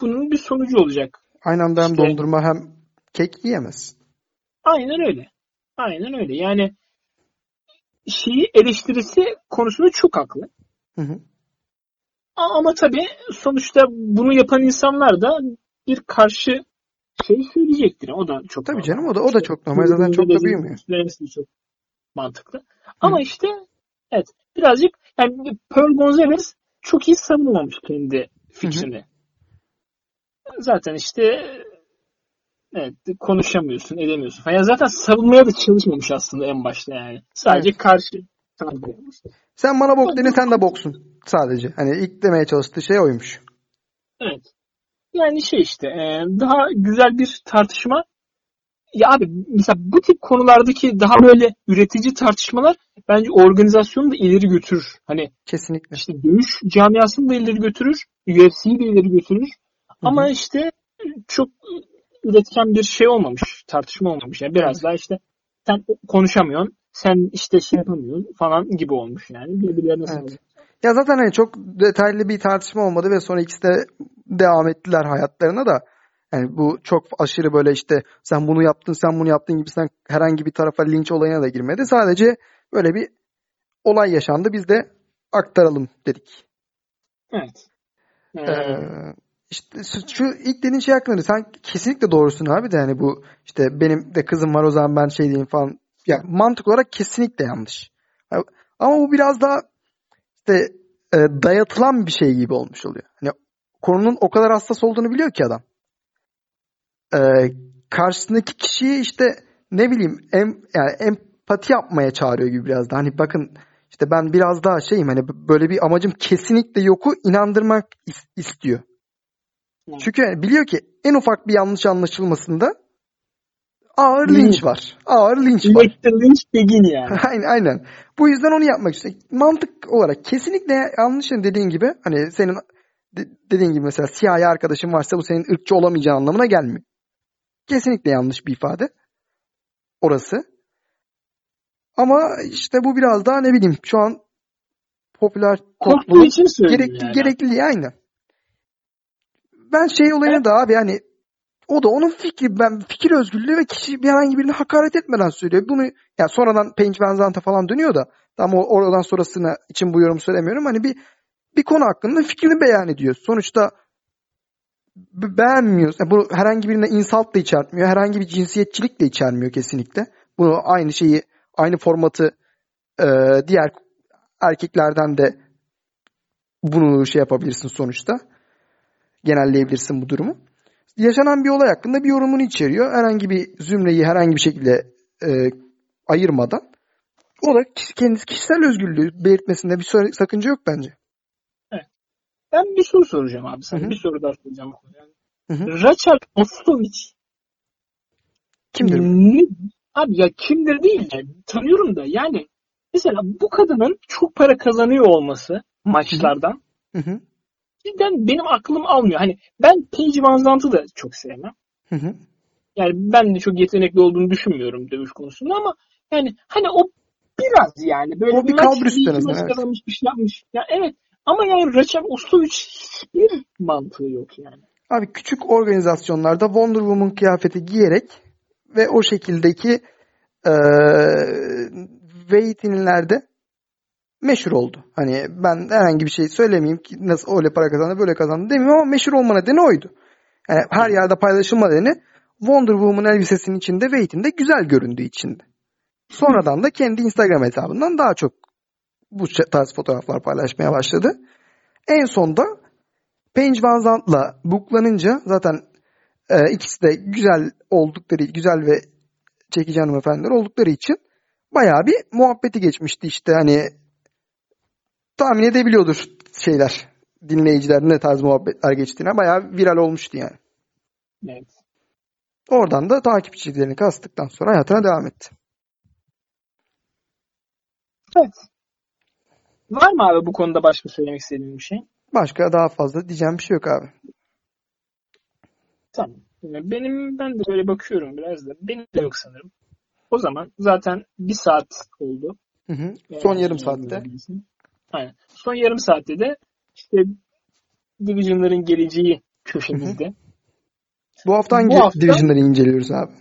Speaker 1: bunun bir sonucu olacak.
Speaker 2: Aynı anda hem
Speaker 1: İşte-
Speaker 2: dondurma hem kek yiyemez.
Speaker 1: Aynen öyle. Aynen öyle. Yani şeyi eleştirisi konusunda çok haklı.
Speaker 2: Hı hı.
Speaker 1: Ama tabii sonuçta bunu yapan insanlar da bir karşı şey söyleyecektir. O da çok
Speaker 2: Tabii
Speaker 1: normal.
Speaker 2: canım o da o da çok normal. Zaten çok da büyümüyor.
Speaker 1: Çok mantıklı. Ama işte evet birazcık yani Pearl Gonzalez çok iyi savunmamış kendi fikrini. Zaten işte evet konuşamıyorsun, edemiyorsun. falan. Yani zaten savunmaya da çalışmamış aslında en başta yani. Sadece karşı tarafı yapmış.
Speaker 2: Sen bana bok dedin sen de boksun sadece. Hani ilk demeye çalıştığı şey oymuş.
Speaker 1: Evet. Yani şey işte e, daha güzel bir tartışma. Ya abi mesela bu tip konulardaki daha böyle üretici tartışmalar bence organizasyonu da ileri götürür. Hani
Speaker 2: Kesinlikle.
Speaker 1: işte dövüş camiasını da ileri götürür. UFC'yi de ileri götürür. Ama işte çok üretken bir şey olmamış. Tartışma olmamış. Yani biraz daha işte sen konuşamıyorsun. Sen işte şey yapamıyorsun falan gibi olmuş yani. Birbirlerine
Speaker 2: Evet. Ya zaten hani çok detaylı bir tartışma olmadı ve sonra ikisi de devam ettiler hayatlarına da. Yani bu çok aşırı böyle işte sen bunu yaptın sen bunu yaptın gibi sen herhangi bir tarafa linç olayına da girmedi. Sadece böyle bir olay yaşandı biz de aktaralım dedik.
Speaker 1: Evet. Ee,
Speaker 2: Ee, işte şu, ilk dediğin şey hakkında sen kesinlikle doğrusun abi de yani bu işte benim de kızım var o zaman ben şey diyeyim falan. Ya mantık olarak kesinlikle yanlış. Ya, Ama bu biraz daha işte e, dayatılan bir şey gibi olmuş oluyor. Hani konunun o kadar hassas olduğunu biliyor ki adam. Ee, karşısındaki kişiyi işte ne bileyim em, yani empati yapmaya çağırıyor gibi biraz da. Hani bakın işte ben biraz daha şeyim hani böyle bir amacım kesinlikle yoku inandırmak is- istiyor. Çünkü biliyor ki en ufak bir yanlış anlaşılmasında ağır
Speaker 1: Hmm.
Speaker 2: linç var. Ağır linç var.
Speaker 1: Lecter Lynch Begin yani. [laughs]
Speaker 2: aynen aynen. Bu yüzden onu yapmak istiyor. Mantık olarak kesinlikle yanlış dediğin gibi hani senin de- dediğin gibi mesela siyahi arkadaşın varsa bu senin ırkçı olamayacağın anlamına gelmiyor. Kesinlikle yanlış bir ifade. Orası. Ama işte bu biraz daha ne bileyim şu an popüler
Speaker 1: söylüyorum
Speaker 2: gerekli,
Speaker 1: yani.
Speaker 2: gerekliliği aynı. Ben şey olayını da abi hani o da onun fikri ben fikir özgürlüğü ve kişi bir herhangi birine hakaret etmeden söylüyor. Bunu ya sonradan Penç Benzant'a falan dönüyor da tam oradan sonrasına için bu yorumu söylemiyorum. Hani bir bir konu hakkında fikrini beyan ediyor. Sonuçta be- beğenmiyor. Yani bu herhangi birine insult da içermiyor. Herhangi bir cinsiyetçilik de içermiyor kesinlikle. Bunu aynı şeyi aynı formatı e, diğer erkeklerden de bunu şey yapabilirsin sonuçta. Genelleyebilirsin bu durumu. Yaşanan bir olay hakkında bir yorumunu içeriyor. Herhangi bir zümreyi herhangi bir şekilde e, ayırmadan. O da kendisi kişisel özgürlüğü belirtmesinde bir sakınca yok bence.
Speaker 1: Ben bir soru soracağım abi sana.
Speaker 2: Hı hı.
Speaker 1: Bir soru daha soracağım. Yani,
Speaker 2: Hı hı.
Speaker 1: Rachel Ostovic
Speaker 2: Kimdir?
Speaker 1: ne? Abi ya kimdir değil de tanıyorum da yani mesela bu kadının çok para kazanıyor olması maçlardan
Speaker 2: Hı hı.
Speaker 1: Cidden benim aklım almıyor. Hani ben Paige Van Zant'ı da çok sevmem.
Speaker 2: Hı hı.
Speaker 1: Yani ben de çok yetenekli olduğunu düşünmüyorum dövüş konusunda ama yani hani o biraz yani böyle
Speaker 2: O bir kalbur evet.
Speaker 1: bir şey yapmış. Ya evet ama yani Rachel Ostovic hiçbir mantığı yok yani.
Speaker 2: Abi küçük organizasyonlarda Wonder Woman kıyafeti giyerek ve o şekildeki e, weightlifting'lerde meşhur oldu. Hani ben herhangi bir şey söylemeyeyim ki nasıl öyle para kazandı böyle kazandı demiyorum ama meşhur olma nedeni oydu. Yani her yerde paylaşılma nedeni Wonder Woman elbisesinin içinde weight'inde güzel göründüğü içindi. Sonradan da kendi Instagram hesabından daha çok bu tarz fotoğraflar paylaşmaya başladı. En sonda Paige Van Zant'la booklanınca zaten e, ikisi de güzel oldukları, güzel ve çekici hanımefendiler oldukları için bayağı bir muhabbeti geçmişti işte hani tahmin edebiliyordur şeyler dinleyiciler ne tarz muhabbetler geçtiğine bayağı viral olmuştu yani.
Speaker 1: Evet.
Speaker 2: Oradan da takipçilerini kastıktan sonra hayatına devam etti.
Speaker 1: Evet. Var mı abi bu konuda başka söylemek istediğin bir şey?
Speaker 2: Başka daha fazla diyeceğim bir şey yok abi.
Speaker 1: Tamam. Benim ben de böyle bakıyorum biraz da. Benim de yok sanırım. O zaman zaten bir saat oldu.
Speaker 2: Hı hı. Son
Speaker 1: Yani,
Speaker 2: yarım saatte.
Speaker 1: Aynen. Son yarım saatte de işte Division'ların geleceği köşemizde.
Speaker 2: Bu hafta hangi
Speaker 1: Bu hafta-
Speaker 2: division'ları inceliyoruz abi?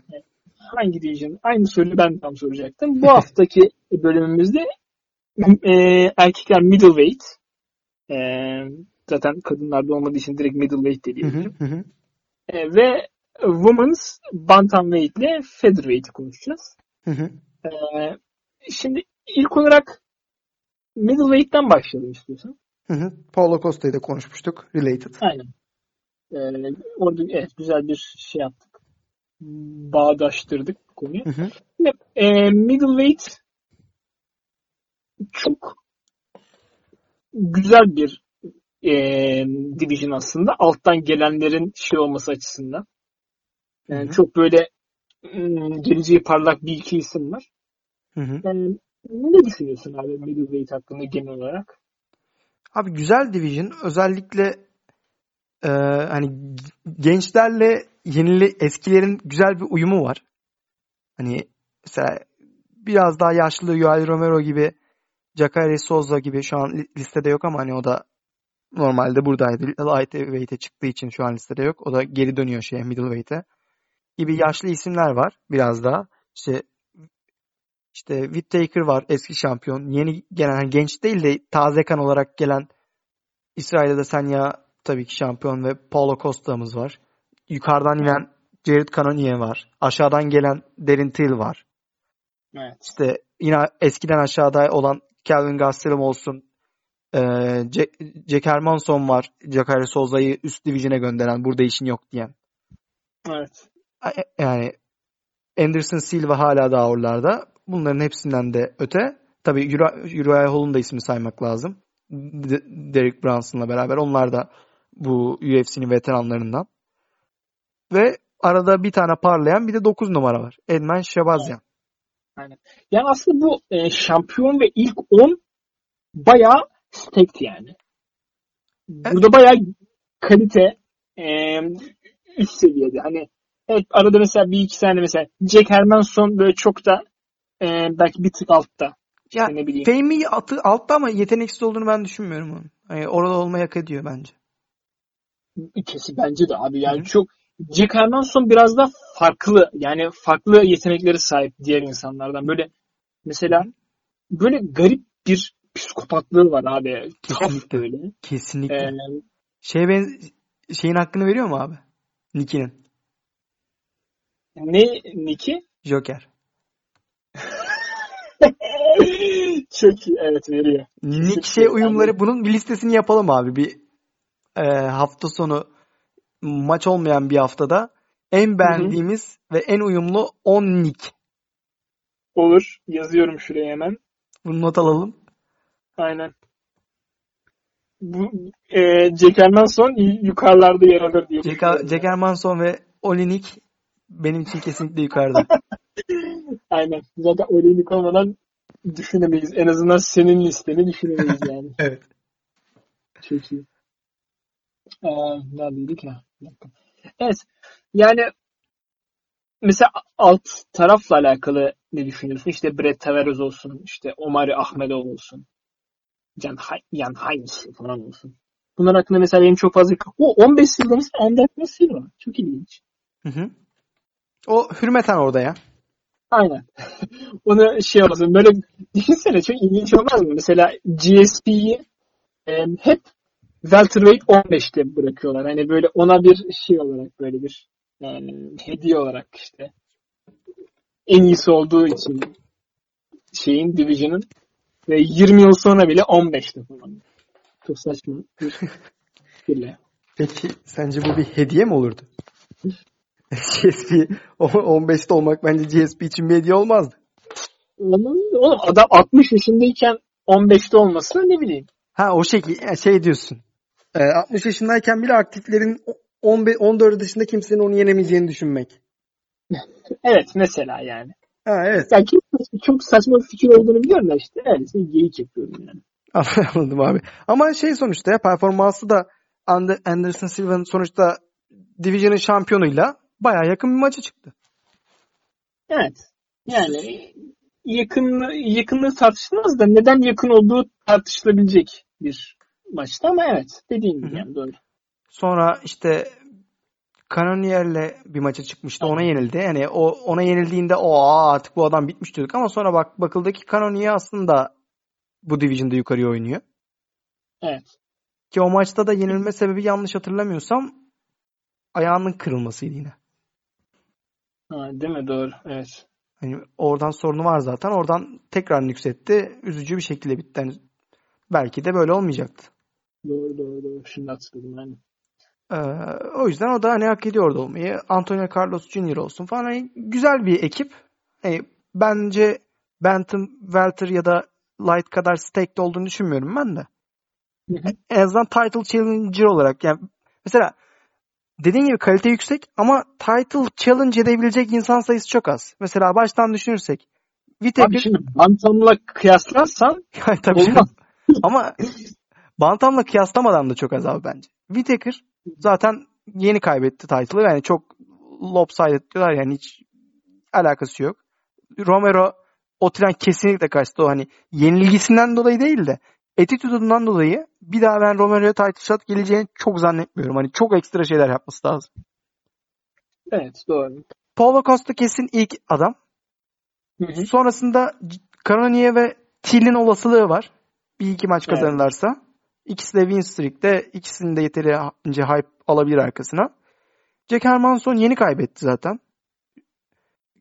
Speaker 1: Hangi Division? Aynı soruyu ben tam soracaktım. Bu haftaki bölümümüzde e, erkekler middleweight. E, zaten kadınlarda olmadığı için direkt middleweight de diyebilirim.
Speaker 2: hı, hı hı.
Speaker 1: E, ve Women's Bantamweight ile Featherweight'i konuşacağız.
Speaker 2: Hı hı.
Speaker 1: E, şimdi ilk olarak Middleweight'ten başlayalım istiyorsan.
Speaker 2: Hı hı. Paulo Costa'yı da konuşmuştuk. Related.
Speaker 1: Aynen. E, orada evet, güzel bir şey yaptık. Bağdaştırdık konuyu.
Speaker 2: Hı hı.
Speaker 1: Şimdi, e, middleweight çok güzel bir e, division aslında. Alttan gelenlerin şey olması açısından. Yani
Speaker 2: Hı hı.
Speaker 1: çok böyle geleceği parlak bir iki isim var.
Speaker 2: Hı hı.
Speaker 1: Yani ne düşünüyorsun abi middleweight hakkında genel olarak?
Speaker 2: Abi güzel division özellikle e, hani gençlerle yenili eskilerin güzel bir uyumu var. Hani mesela biraz daha yaşlı Yoel Romero gibi Jacare Souza gibi şu an li- listede yok ama hani o da normalde buradaydı. Lightweight'e çıktığı için şu an listede yok. O da geri dönüyor şeye middleweight'e. Gibi yaşlı isimler var biraz daha. İşte işte Whittaker var eski şampiyon. Yeni gelen hani genç değil de taze kan olarak gelen İsrail'de de Sanya tabii ki şampiyon ve Paulo Costa'mız var. Yukarıdan inen Jared Cannonier var. Aşağıdan gelen Darren Till var.
Speaker 1: Evet.
Speaker 2: İşte yine eskiden aşağıda olan Calvin Gastelum olsun. Ee, Jack, Jack Hermanson var. Jacare Souza'yı üst division'e gönderen burada işin yok diyen.
Speaker 1: Evet.
Speaker 2: Yani Anderson Silva hala daha oralarda. Bunların hepsinden de öte. Tabii Uri- Uriah Hall'un da ismini saymak lazım. Derek Brunson'la beraber. Onlar da bu UFC'nin veteranlarından. Ve arada bir tane parlayan bir de 9 numara var. Edmen Şebazyan.
Speaker 1: Yani aslında bu e, şampiyon ve ilk 10 bayağı stacked yani. Burada bayağı kalite e, üst seviyede. Hani evet arada mesela bir iki tane mesela Jack Hermanson böyle çok da e, belki bir tık altta. İşte
Speaker 2: Ya
Speaker 1: ne bileyim.
Speaker 2: Fame'i atı altta ama yeteneksiz olduğunu ben düşünmüyorum onun. Hani orada olmayı hak ediyor bence.
Speaker 1: Kesin bence de abi yani
Speaker 2: Hı.
Speaker 1: çok Jack Hermanson biraz da farklı yani farklı yetenekleri sahip diğer insanlardan. Böyle mesela böyle garip bir psikopatlığı var abi.
Speaker 2: Kesinlikle.
Speaker 1: böyle.
Speaker 2: Kesinlikle.
Speaker 1: Ee,
Speaker 2: Şey ben şeyin hakkını veriyor mu abi? Nicky'nin.
Speaker 1: ne Nicky?
Speaker 2: Joker. [laughs]
Speaker 1: Çok iyi. Evet veriyor.
Speaker 2: Nick şey uyumları bunun bir listesini yapalım abi. Bir e, hafta sonu maç olmayan bir haftada en beğendiğimiz ve en uyumlu 10 Nick.
Speaker 1: Olur. Yazıyorum şuraya hemen.
Speaker 2: Bunu not alalım.
Speaker 1: Aynen. Bu e, Jack Hermanson yukarılarda yer alır diye
Speaker 2: Jack. Jack Hermanson ve Oli Nick benim için kesinlikle yukarıda. [laughs]
Speaker 1: Aynen. Zaten öyle olmadan düşünemeyiz. En azından senin listeni düşünemeyiz yani. [laughs]
Speaker 2: evet.
Speaker 1: Çok iyi. Ee, neredeydik ya? Evet. Yani mesela alt tarafla alakalı ne düşünüyorsun? İşte Brett Tavares olsun, işte Omari Ahmedov olsun, Can Yan Hayes falan olsun. Bunlar hakkında mesela benim çok fazla... O 15 yılda mesela Anderson Silva. Çok ilginç.
Speaker 2: Hı hı. O hürmeten orada ya.
Speaker 1: Aynen. [laughs] Onu şey olsun böyle [laughs] düşünsene çok ilginç olmaz mı? Mesela GSP'yi e, hep welterweight 15'te bırakıyorlar. Hani böyle ona bir şey olarak böyle bir yani hediye olarak işte en iyisi olduğu için şeyin division'ın ve 20 yıl sonra bile 15'te falan. Çok saçma bir. [laughs]
Speaker 2: Peki sence bu bir hediye mi olurdu? [laughs] GSP o- 15'te olmak bence GSP için bir hediye olmazdı.
Speaker 1: Oğlum, oğlum adam 60 yaşındayken 15'te olması ne bileyim.
Speaker 2: Ha o şekil şey diyorsun. Ee, 60 yaşındayken bile aktiflerin 15 14 dışında kimsenin onu yenemeyeceğini düşünmek. [laughs]
Speaker 1: Evet mesela yani.
Speaker 2: Ha evet.
Speaker 1: Yani çok, saçma- çok saçma bir fikir olduğunu biliyorum da işte öylesine geyik yapıyorum yani. [laughs]
Speaker 2: Anladım abi. Ama şey sonuçta ya performansı da And- Anderson Silva'nın sonuçta Division'ın şampiyonuyla bayağı yakın bir maça çıktı.
Speaker 1: Evet. Yani yakın yakınlığı tartışılmaz da neden yakın olduğu tartışılabilecek bir maçtı ama evet dediğin gibi yani doğru.
Speaker 2: Sonra işte Cannonier'le bir maça çıkmıştı. Ona yenildi. Yani o ona yenildiğinde o artık bu adam bitmiş diyorduk ama sonra bak bakıldı ki Cannonier aslında bu division'da yukarıya oynuyor.
Speaker 1: Evet.
Speaker 2: Ki o maçta da yenilme sebebi yanlış hatırlamıyorsam ayağının kırılmasıydı yine.
Speaker 1: Ha, değil mi? Doğru. Evet.
Speaker 2: Hani oradan sorunu var zaten. Oradan tekrar nüksetti. Üzücü bir şekilde bitti. Yani belki de böyle olmayacaktı.
Speaker 1: Doğru doğru doğru. Şimdi hatırladım yani.
Speaker 2: Ee, o yüzden o da hani hak ediyor orada olmayı. Antonio Carlos Jr. olsun falan. Hani güzel bir ekip. Hani bence Bantam, Welter ya da Light kadar staked olduğunu düşünmüyorum ben de. En azından title challenger olarak yani mesela dediğin gibi kalite yüksek ama title challenge edebilecek insan sayısı çok az. Mesela baştan düşünürsek
Speaker 1: Abi
Speaker 2: Whittaker
Speaker 1: şimdi Bantam'la kıyaslarsan [laughs]
Speaker 2: Yani tabii
Speaker 1: olmaz. [laughs]
Speaker 2: ama Bantam'la kıyaslamadan da çok az abi bence. Whittaker zaten yeni kaybetti title'ı yani çok lopsided diyorlar yani hiç alakası yok. Romero o tren kesinlikle kaçtı o hani yenilgisinden dolayı değil de attitude'undan dolayı bir daha ben Romero'ya title shot geleceğini çok zannetmiyorum. Hani çok ekstra şeyler yapması lazım.
Speaker 1: Evet doğru.
Speaker 2: Paulo Costa kesin ilk adam.
Speaker 1: Hı hı.
Speaker 2: Sonrasında Cannonier ve Till'in olasılığı var. Bir iki maç
Speaker 1: Evet.
Speaker 2: kazanırlarsa. İkisi de win streak'te. İkisinin de yeterince hype alabilir arkasına. Jack Hermanson yeni kaybetti zaten.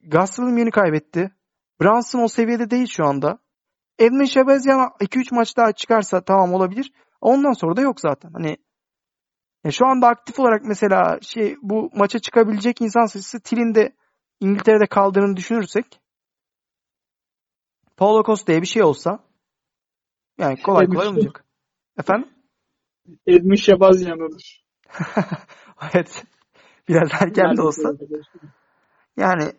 Speaker 2: Gastelum yeni kaybetti. Brunson o seviyede değil şu anda. Edmund Şebezyan 2-3 maç daha çıkarsa tamam olabilir. Ondan sonra da yok zaten. Hani ya şu anda aktif olarak mesela şey bu maça çıkabilecek insan sayısı Till'in de İngiltere'de kaldığını düşünürsek Paulo Costa'ya bir şey olsa yani kolay
Speaker 1: Edmund
Speaker 2: kolay
Speaker 1: Şe-
Speaker 2: olmayacak. Efendim?
Speaker 1: Edmund Şebazyan'ıdır. [laughs]
Speaker 2: evet. Biraz erken de olsa. Yani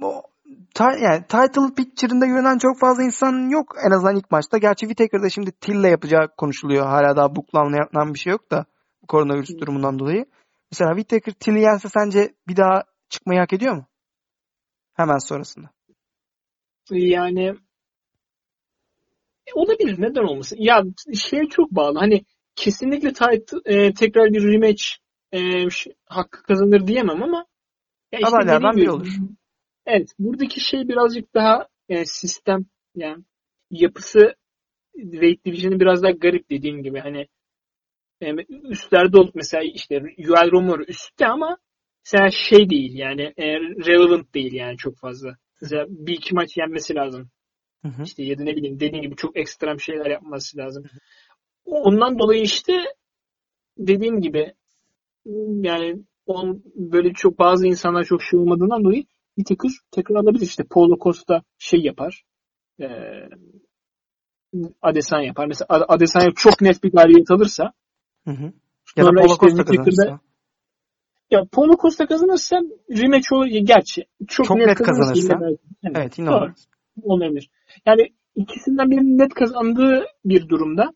Speaker 2: ta- yani title picture'ında görünen çok fazla insan yok en azından ilk maçta. Gerçi Whittaker'da şimdi Till'le yapacağı konuşuluyor. Hala daha booklanmayan bir şey yok da koronavirüs durumundan dolayı. Mesela Whittaker Till'i yense sence bir daha çıkmayı hak ediyor mu? Hemen sonrasında.
Speaker 1: Yani olabilir. Neden olmasın? Ya şeye çok bağlı. Hani kesinlikle title, e, tekrar bir rematch e, şey, hakkı kazanır diyemem ama
Speaker 2: ya işte adaylardan biri olur.
Speaker 1: Evet. Buradaki şey birazcık daha e, sistem yani yapısı Weight Division'ı biraz daha garip dediğim gibi. Hani e, üstlerde olup mesela işte Yuval Romero üstte ama mesela şey değil yani e, relevant değil yani çok fazla. Mesela bir iki maç yenmesi lazım. Hı hı. İşte ya da ne bileyim dediğim gibi çok ekstrem şeyler yapması lazım. Ondan dolayı işte dediğim gibi yani on, böyle çok bazı insanlar çok şey olmadığından dolayı bir tekrar alabilir. İşte Paulo Costa şey yapar. E, Adesanya yapar. Mesela Adesanya çok net bir galibiyet alırsa
Speaker 2: hı hı. ya da Paulo işte Costa kazanırsa
Speaker 1: ya Paulo Costa kazanırsa rematch olur. Gerçi çok,
Speaker 2: çok net, net kazanırsa. Yine evet, evet yine olur.
Speaker 1: Olabilir. Yani ikisinden birinin net kazandığı bir durumda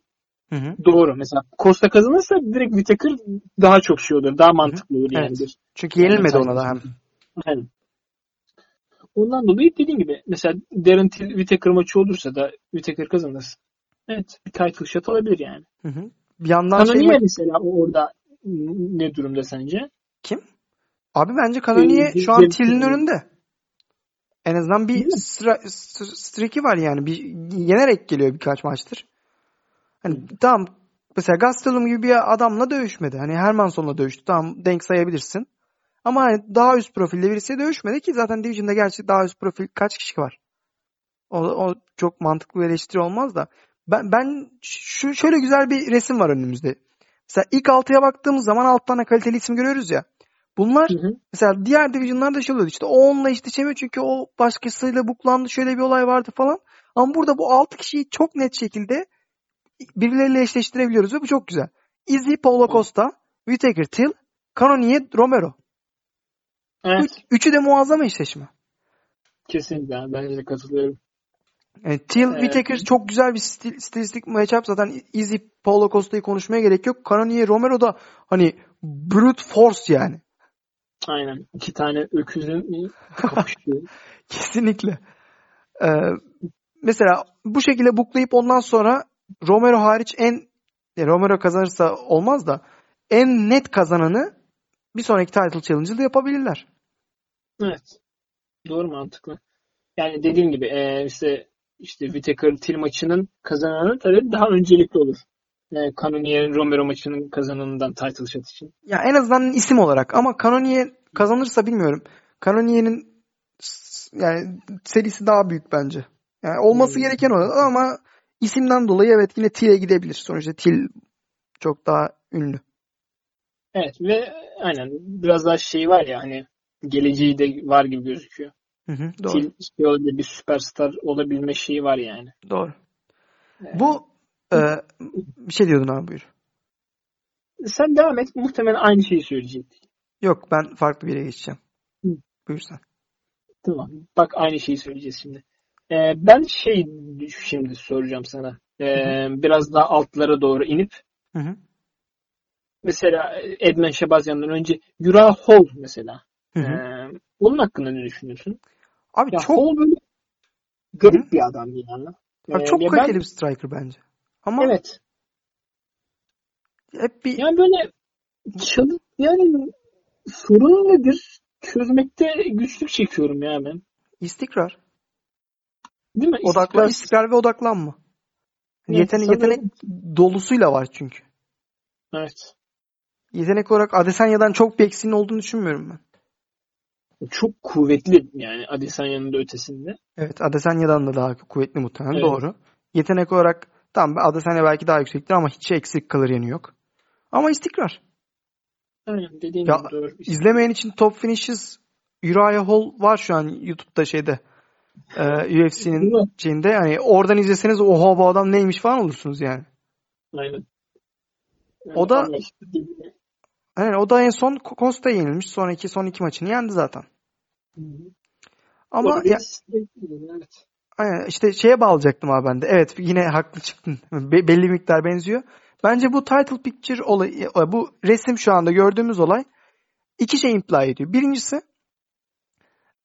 Speaker 1: Hı hı. Doğru. Mesela Costa kazanırsa direkt Whittaker daha çok şey olur. Daha mantıklı olur yani. Evet.
Speaker 2: Çünkü yenilmedi ona da hem.
Speaker 1: Yani. Ondan dolayı dediğim gibi mesela Darren Till Whittaker maçı olursa da Whittaker kazanırsa evet bir title shot olabilir yani.
Speaker 2: Hı hı. Bir yandan Kanoniye
Speaker 1: şey mesela orada ne durumda sence?
Speaker 2: Kim? Abi bence Kanoniye ee, şu an Till'in önünde. En azından bir streak'i var yani. Bir yenerek geliyor birkaç maçtır. Hani tamam mesela Gastelum gibi bir adamla dövüşmedi. Hani Hermansson'la dövüştü. Tamam denk sayabilirsin. Ama daha üst profilde birisi dövüşmedi ki zaten Division'da gerçi daha üst profil kaç kişi var? O, o çok mantıklı bir eleştiri olmaz da. Ben, ben şu şöyle güzel bir resim var önümüzde. Mesela ilk altıya baktığımız zaman alt tane kaliteli isim görüyoruz ya. Bunlar hı hı. mesela diğer divisionlarda şey oluyordu. İşte o onunla işleşemiyor çünkü o başkasıyla buklandı şöyle bir olay vardı falan. Ama burada bu altı kişiyi çok net şekilde birileriyle eşleştirebiliyoruz ve bu çok güzel. Izzy, Paulo Costa, Whittaker, Till, Cannonier, Romero. Evet. Üç, üçü de muazzam eşleşme.
Speaker 1: Kesinlikle. Bence de katılıyorum.
Speaker 2: Yani Till, evet. Whittaker çok güzel bir stil, stilistik matchup. Zaten Izzy, Paulo Costa'yı konuşmaya gerek yok. Cannonier, Romero da hani brute force yani.
Speaker 1: Aynen. İki tane öküzün [laughs] kapışıyor.
Speaker 2: Kesinlikle. Ee, mesela bu şekilde buklayıp ondan sonra Romero hariç en Romero kazanırsa olmaz da en net kazananı bir sonraki title challenge'da yapabilirler.
Speaker 1: Evet. Doğru mantıklı. Yani dediğim gibi e, işte işte Whittaker Till maçının kazananı tabii daha öncelikli olur. E, Cannonier Romero maçının kazananından title shot için.
Speaker 2: Ya en azından isim olarak ama Cannonier kazanırsa bilmiyorum. Cannonier'in yani serisi daha büyük bence. Yani olması hmm. gereken o ama İsimden dolayı evet yine Til'e gidebilir. Sonuçta Til çok daha ünlü.
Speaker 1: Evet ve aynen biraz daha şey var ya hani geleceği de var gibi gözüküyor.
Speaker 2: Hı hı, doğru.
Speaker 1: Şey bir süperstar olabilme şeyi var yani.
Speaker 2: Doğru. Evet. Bu e, bir şey diyordun abi buyur.
Speaker 1: Sen devam et. Muhtemelen aynı şeyi söyleyecektin.
Speaker 2: Yok ben farklı bir yere geçeceğim. Hı. Buyur sen.
Speaker 1: Tamam. Bak aynı şeyi söyleyeceğiz şimdi. Ee, ben şey şimdi soracağım sana. Ee, biraz daha altlara doğru inip
Speaker 2: hı hı.
Speaker 1: Mesela Edmen Şebazyan'dan önce Yura Hall mesela. Hı hı. Ee, onun hakkında ne düşünüyorsun?
Speaker 2: Abi
Speaker 1: ya
Speaker 2: çok
Speaker 1: Hall böyle garip hı. bir adam yani.
Speaker 2: Abi ee, çok kaliteli ben... bir striker bence. Ama
Speaker 1: Evet.
Speaker 2: Hep bir
Speaker 1: yani böyle çalı yani sorun nedir? Çözmekte güçlük çekiyorum ya ben.
Speaker 2: İstikrar.
Speaker 1: Değil mi?
Speaker 2: Odaklan, istikrar, istikrar ve odaklanma. Evet, yetenek, sanırım... yetenek dolusuyla var çünkü.
Speaker 1: Evet.
Speaker 2: Yetenek olarak Adesanya'dan çok bir eksiğinin olduğunu düşünmüyorum ben.
Speaker 1: Çok kuvvetli yani Adesanya'nın da ötesinde.
Speaker 2: Evet Adesanya'dan da daha kuvvetli muhtemelen evet. doğru. Yetenek olarak tamam Adesanya belki daha yüksektir ama hiç eksik kalır yanı yok. Ama istikrar.
Speaker 1: Aynen dediğin ya, gibi doğru.
Speaker 2: İzlemeyen için Top Finishes Uriah Hall var şu an YouTube'da şeyde e, UFC'nin içinde. Yani oradan izleseniz oha bu adam neymiş falan olursunuz yani.
Speaker 1: Aynen. Yani
Speaker 2: o da yani o da en son Costa yenilmiş. Sonraki son iki maçını yendi zaten. Hı hı. Ama ya, evet. Aynen, işte şeye bağlayacaktım abi ben de. Evet yine haklı çıktın. [laughs] Be- belli miktar benziyor. Bence bu title picture olayı, bu resim şu anda gördüğümüz olay iki şey imply ediyor. Birincisi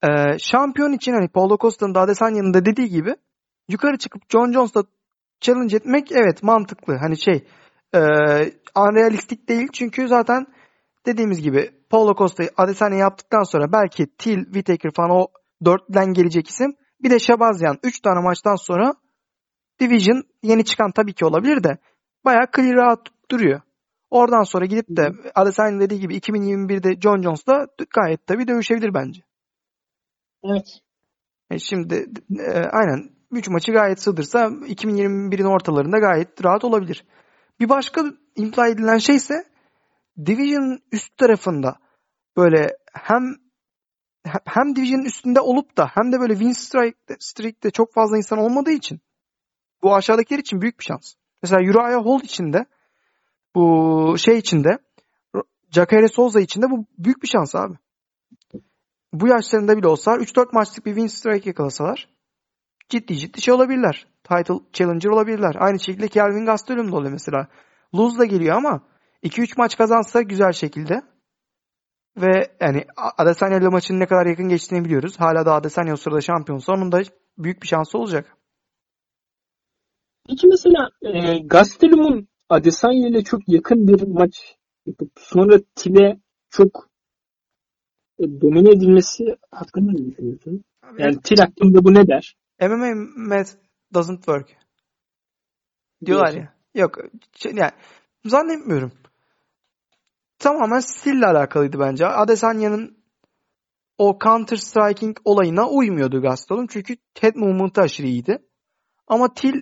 Speaker 2: ee, şampiyon için hani Paulo Costa'nın da Adesanya'nın da dediği gibi yukarı çıkıp John Jones'la challenge etmek evet mantıklı. Hani şey e, unrealistik değil çünkü zaten dediğimiz gibi Paulo Costa Adesanya yaptıktan sonra belki Till, Whittaker falan o dörtlüden gelecek isim. Bir de Şabazyan 3 tane maçtan sonra Division yeni çıkan tabii ki olabilir de bayağı clear rahat duruyor. Oradan sonra gidip de Adesanya dediği gibi 2021'de John Jones'la gayet tabii dövüşebilir bence.
Speaker 1: Evet.
Speaker 2: E şimdi e, aynen 3 maçı gayet sığdırsa 2021'in ortalarında gayet rahat olabilir. Bir başka imply edilen şey ise Division'ın üst tarafında böyle hem hem Division'ın üstünde olup da hem de böyle win strike, streak'te çok fazla insan olmadığı için bu aşağıdakiler için büyük bir şans. Mesela Uriah Hall için de bu şey için de Jacare Souza için de bu büyük bir şans abi. Bu yaşlarında bile olsa 3-4 maçlık bir win strike yakalasalar ciddi ciddi şey olabilirler. Title challenger olabilirler. Aynı şekilde Kelvin Gastelum da oluyor mesela. Lose da geliyor ama 2-3 maç kazansa güzel şekilde ve yani Adesanya ile maçın ne kadar yakın geçtiğini biliyoruz. Hala da Adesanya o sırada şampiyonsa onun da büyük bir şansı olacak.
Speaker 1: Peki mesela e, Gastelum'un Adesanya ile çok yakın bir maç yapıp sonra Tile çok e, domine edilmesi hakkında ne düşünüyorsun? Yani Til hakkında bu ne der?
Speaker 2: MMA math doesn't work. Diyorlar ya. Yok. Yani zannetmiyorum. Tamamen stille alakalıydı bence. Adesanya'nın o counter striking olayına uymuyordu Gastelum. Çünkü head movement'ı aşırı iyiydi. Ama Til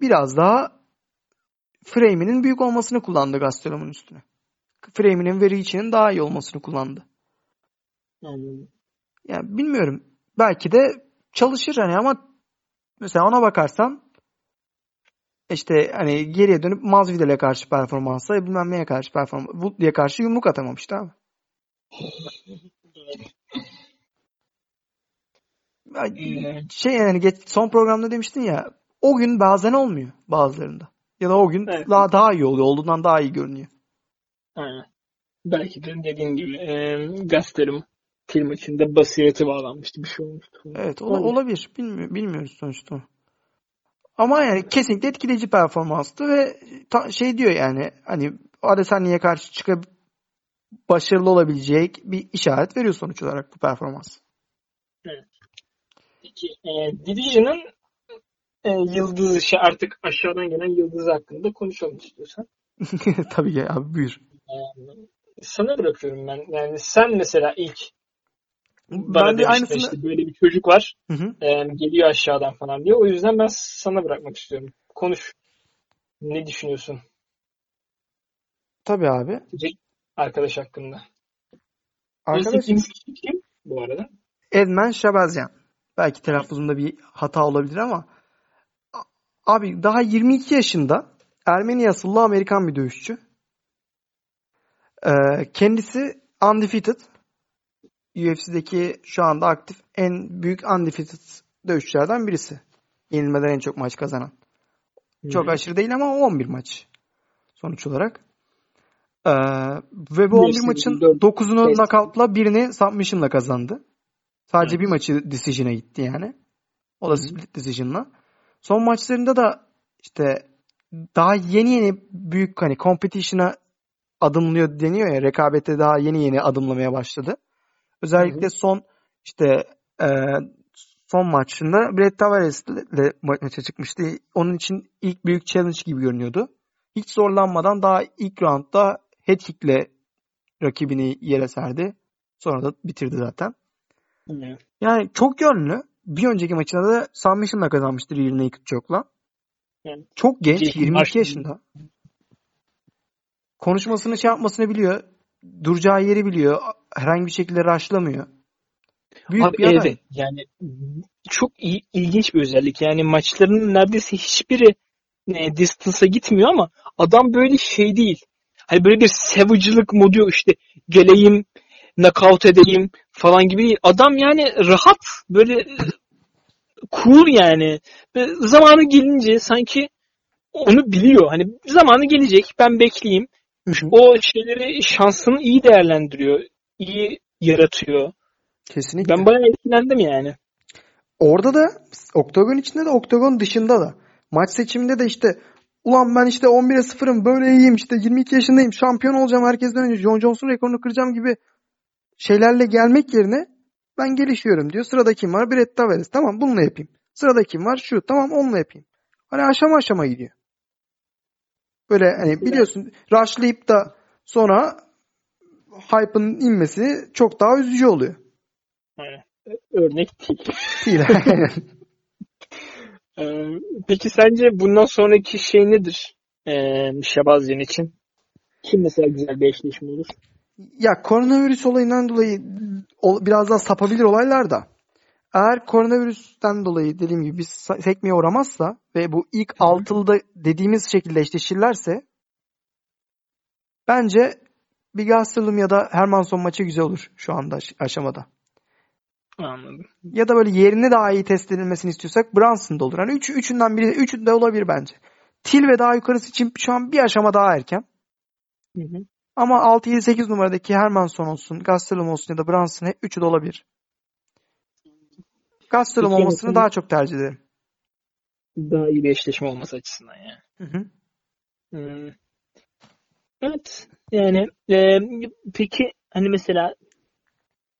Speaker 2: biraz daha frame'inin büyük olmasını kullandı Gastelum'un üstüne. Frame'inin veri içinin daha iyi olmasını kullandı.
Speaker 1: Anladım.
Speaker 2: Yani bilmiyorum. Belki de çalışır hani ama mesela ona bakarsan işte hani geriye dönüp Masvidal'e karşı performansa bilmem neye karşı performans Woodley'e karşı yumruk atamamıştı [laughs] abi. şey yani geç, son programda demiştin ya o gün bazen olmuyor bazılarında. Ya da o gün evet. daha, daha iyi oluyor. Olduğundan daha iyi görünüyor.
Speaker 1: Aynen. Belki de dediğin gibi e, Gastelum film içinde basireti bağlanmıştı. Bir şey olmuştu.
Speaker 2: Evet ol, olabilir. Bilmi bilmiyoruz sonuçta. Ama yani kesinlikle etkileyici performanstı ve ta, şey diyor yani hani Adesanya'ya karşı çıkıp başarılı olabilecek bir işaret veriyor sonuç olarak bu performans.
Speaker 1: Evet. Peki e, Division'ın e, yıldız işi artık aşağıdan gelen yıldız hakkında konuşalım istiyorsan. [laughs]
Speaker 2: Tabii ya abi buyur.
Speaker 1: E, sana bırakıyorum ben. Yani sen mesela ilk bana ben de aynısını... işte böyle bir çocuk var. Hı hı. E, geliyor aşağıdan falan diye. O yüzden ben sana bırakmak istiyorum. Konuş. Ne düşünüyorsun?
Speaker 2: Tabii abi.
Speaker 1: Arkadaş hakkında.
Speaker 2: Arkadaş
Speaker 1: kim bu arada?
Speaker 2: Edmen Şabazyan. Belki telaffuzumda bir hata olabilir ama abi daha 22 yaşında Ermeni asıllı Amerikan bir dövüşçü. Ee, kendisi undefeated. UFC'deki şu anda aktif en büyük undefeated dövüşçülerden birisi. Yenilmeden en çok maç kazanan. Çok Hı-hı. aşırı değil ama 11 maç sonuç olarak. Ee, ve bu 11 maçın 9'unu knockout'la birini submission'la kazandı. Sadece evet. bir maçı decision'a gitti yani. O da split decision'la. Son maçlarında da işte daha yeni yeni büyük hani competition'a adımlıyor deniyor ya rekabete daha yeni yeni adımlamaya başladı. Özellikle Hı-hı. son işte e, son maçında Brett Tavares ile maça çıkmıştı. Onun için ilk büyük challenge gibi görünüyordu. Hiç zorlanmadan daha ilk roundda head kick'le rakibini yere serdi. Sonra da bitirdi zaten. Hı-hı. Yani çok yönlü. Bir önceki maçında da submission'la kazanmıştır Real Naked Choke'la. Yani, çok genç. 22 yaşında. Konuşmasını şey yapmasını biliyor. Duracağı yeri biliyor. Herhangi bir şekilde raşlamıyor.
Speaker 1: Büyük Abi, bir aday. Evet. Yani çok iyi, ilginç bir özellik. Yani maçlarının neredeyse hiçbiri e, distance'a gitmiyor ama adam böyle şey değil. Hani böyle bir savage'lık modu işte geleyim knockout edeyim falan gibi değil. Adam yani rahat böyle cool yani. Ve zamanı gelince sanki onu biliyor. Hani zamanı gelecek ben bekleyeyim. O şeyleri şansını iyi değerlendiriyor. İyi yaratıyor.
Speaker 2: Kesinlikle.
Speaker 1: Ben bayağı etkilendim yani.
Speaker 2: Orada da oktagon içinde de oktagon dışında da Maç seçiminde de işte ulan ben işte 11'e 0'ım böyle iyiyim işte 22 yaşındayım şampiyon olacağım herkesten önce John Johnson rekorunu kıracağım gibi şeylerle gelmek yerine ben gelişiyorum diyor. Sırada kim var? Brett Tavares. Tamam bununla yapayım. Sırada kim var? Şu. Tamam onunla yapayım. Hani aşama aşama gidiyor. Böyle hani biliyorsun rushlayıp da sonra hype'ın inmesi çok daha üzücü oluyor.
Speaker 1: Örnek değil.
Speaker 2: Değil. [laughs]
Speaker 1: Ee, peki sence bundan sonraki şey nedir? Ee, Şabazyan için. Kim mesela güzel bir eşleşme olur?
Speaker 2: ya koronavirüs olayından dolayı biraz daha sapabilir olaylar da. Eğer koronavirüsten dolayı dediğim gibi bir sekmeye uğramazsa ve bu ilk altılıda dediğimiz şekilde eşleşirlerse bence bir Gastelum ya da Hermanson maçı güzel olur şu anda aş- aşamada.
Speaker 1: Anladım.
Speaker 2: Ya da böyle yerini daha iyi test edilmesini istiyorsak Brunson da olur. Hani üç, üçünden biri, üçünde olabilir bence. Til ve daha yukarısı için şu an bir aşama daha erken.
Speaker 1: Hı hı.
Speaker 2: Ama 6, 7, 8 numaradaki Hermanson olsun, Gastelum olsun ya da Brunson hep üçü de olabilir. Gastelum olmasını daha çok tercih ederim.
Speaker 1: Daha iyi bir eşleşme olması açısından yani.
Speaker 2: Hı hı.
Speaker 1: Hmm. Evet. Yani e, peki hani mesela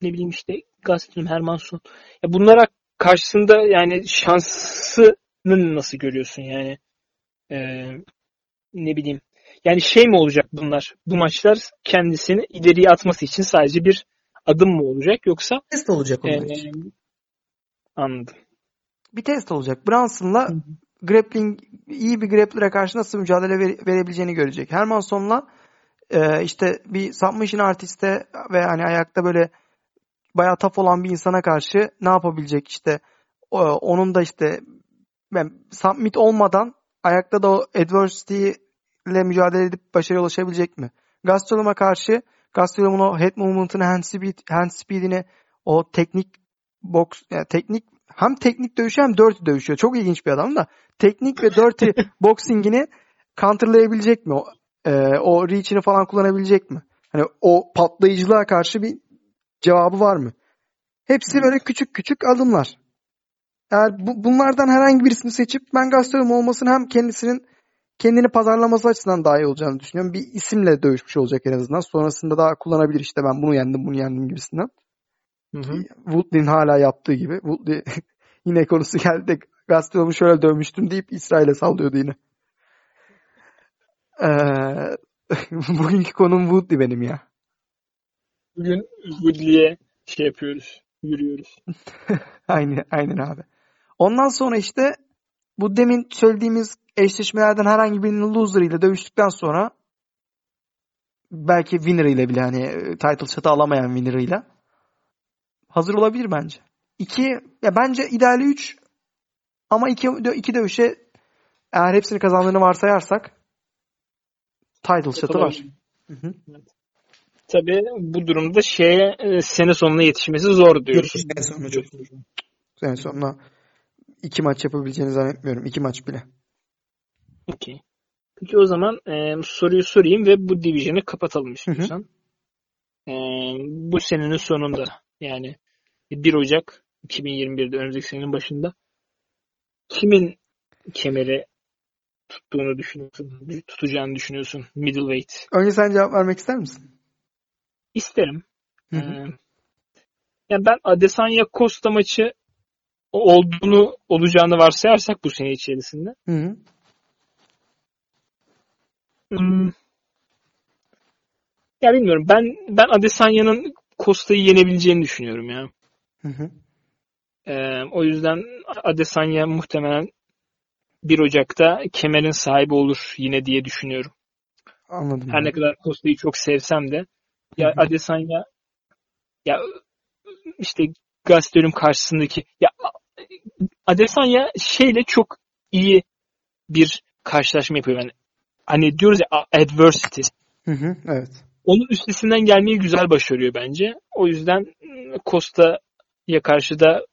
Speaker 1: ne bileyim işte Gastelum, Hermanson. Ya bunlara karşısında yani şansını nasıl görüyorsun yani? E, ne bileyim. Yani şey mi olacak bunlar? Bu maçlar kendisini ileriye atması için sadece bir adım mı olacak yoksa
Speaker 2: Test olacak onlar
Speaker 1: e,
Speaker 2: için.
Speaker 1: anladım.
Speaker 2: Bir test olacak. Brunson'la grappling iyi bir grappler'a karşı nasıl mücadele vere- verebileceğini görecek. Hermanson'la e, işte bir submission artiste ve hani ayakta böyle bayağı taf olan bir insana karşı ne yapabilecek işte o- onun da işte ben submit olmadan ayakta da o adversity ile mücadele edip başarıya ulaşabilecek mi? Gastelum'a karşı Gastelum'un o head movement'ını, hand, speed, hand speed'ini, o teknik box, yani teknik hem teknik dövüşüyor hem dirty dövüşüyor. Çok ilginç bir adam da. Teknik ve dirty [laughs] boxing'ini counterlayabilecek mi? E, o reach'ini falan kullanabilecek mi? Hani o patlayıcılığa karşı bir cevabı var mı? Hepsi böyle küçük küçük adımlar. Eğer bu, bunlardan herhangi birisini seçip ben Gastelum olmasını hem kendisinin kendini pazarlaması açısından daha iyi olacağını düşünüyorum. Bir isimle dövüşmüş olacak en azından. Sonrasında daha kullanabilir işte ben bunu yendim bunu yendim gibisinden.
Speaker 1: Hı hı.
Speaker 2: Woodley'nin hala yaptığı gibi. Woodley [laughs] yine konusu geldi Gastelum'u şöyle dövmüştüm deyip İsrail'e sallıyordu yine. [laughs] Bugünkü konum Woodley benim ya.
Speaker 1: Bugün Woodley'e şey yapıyoruz. Yürüyoruz. [laughs]
Speaker 2: Aynen, aynen abi. Ondan sonra işte bu demin söylediğimiz eşleşmelerden herhangi birinin loser ile dövüştükten sonra belki winner ile bile hani e, title shot'ı alamayan winner ile hazır olabilir bence. İki, ya bence ideali 3 ama iki, iki dövüşe eğer hepsini kazandığını varsayarsak title shot'ı var. Hı hı.
Speaker 1: Tabii bu durumda şeye sene sonuna yetişmesi zor diyorsun.
Speaker 2: Sene sonuna çok Sene sonuna iki maç yapabileceğini zannetmiyorum. İki maç bile.
Speaker 1: Okey. Peki o zaman e, soruyu sorayım ve bu division'ı kapatalım istiyorsan. E, bu senenin sonunda yani 1 Ocak 2021'de önümüzdeki senenin başında kimin kemeri tuttuğunu düşünüyorsun, tutacağını düşünüyorsun middleweight?
Speaker 2: Önce sen cevap vermek ister misin?
Speaker 1: İsterim.
Speaker 2: Hı hı.
Speaker 1: Ee, yani ben Adesanya Costa maçı olduğunu olacağını varsayarsak bu sene içerisinde
Speaker 2: Hı hı.
Speaker 1: hmm, ya bilmiyorum ben ben Adesanya'nın Costa'yı yenebileceğini düşünüyorum ya.
Speaker 2: Hı hı.
Speaker 1: Ee, o yüzden Adesanya muhtemelen 1 Ocak'ta kemerin sahibi olur yine diye düşünüyorum.
Speaker 2: Anladım.
Speaker 1: Her ne kadar Costa'yı çok sevsem de ya. Adesanya ya işte Gastelum karşısındaki ya Adesanya şeyle çok iyi bir karşılaşma yapıyor. Yani hani diyoruz ya adversity.
Speaker 2: Hı hı. Evet.
Speaker 1: Onun üstesinden gelmeyi güzel başarıyor bence. O yüzden ıı, Costa'ya karşı da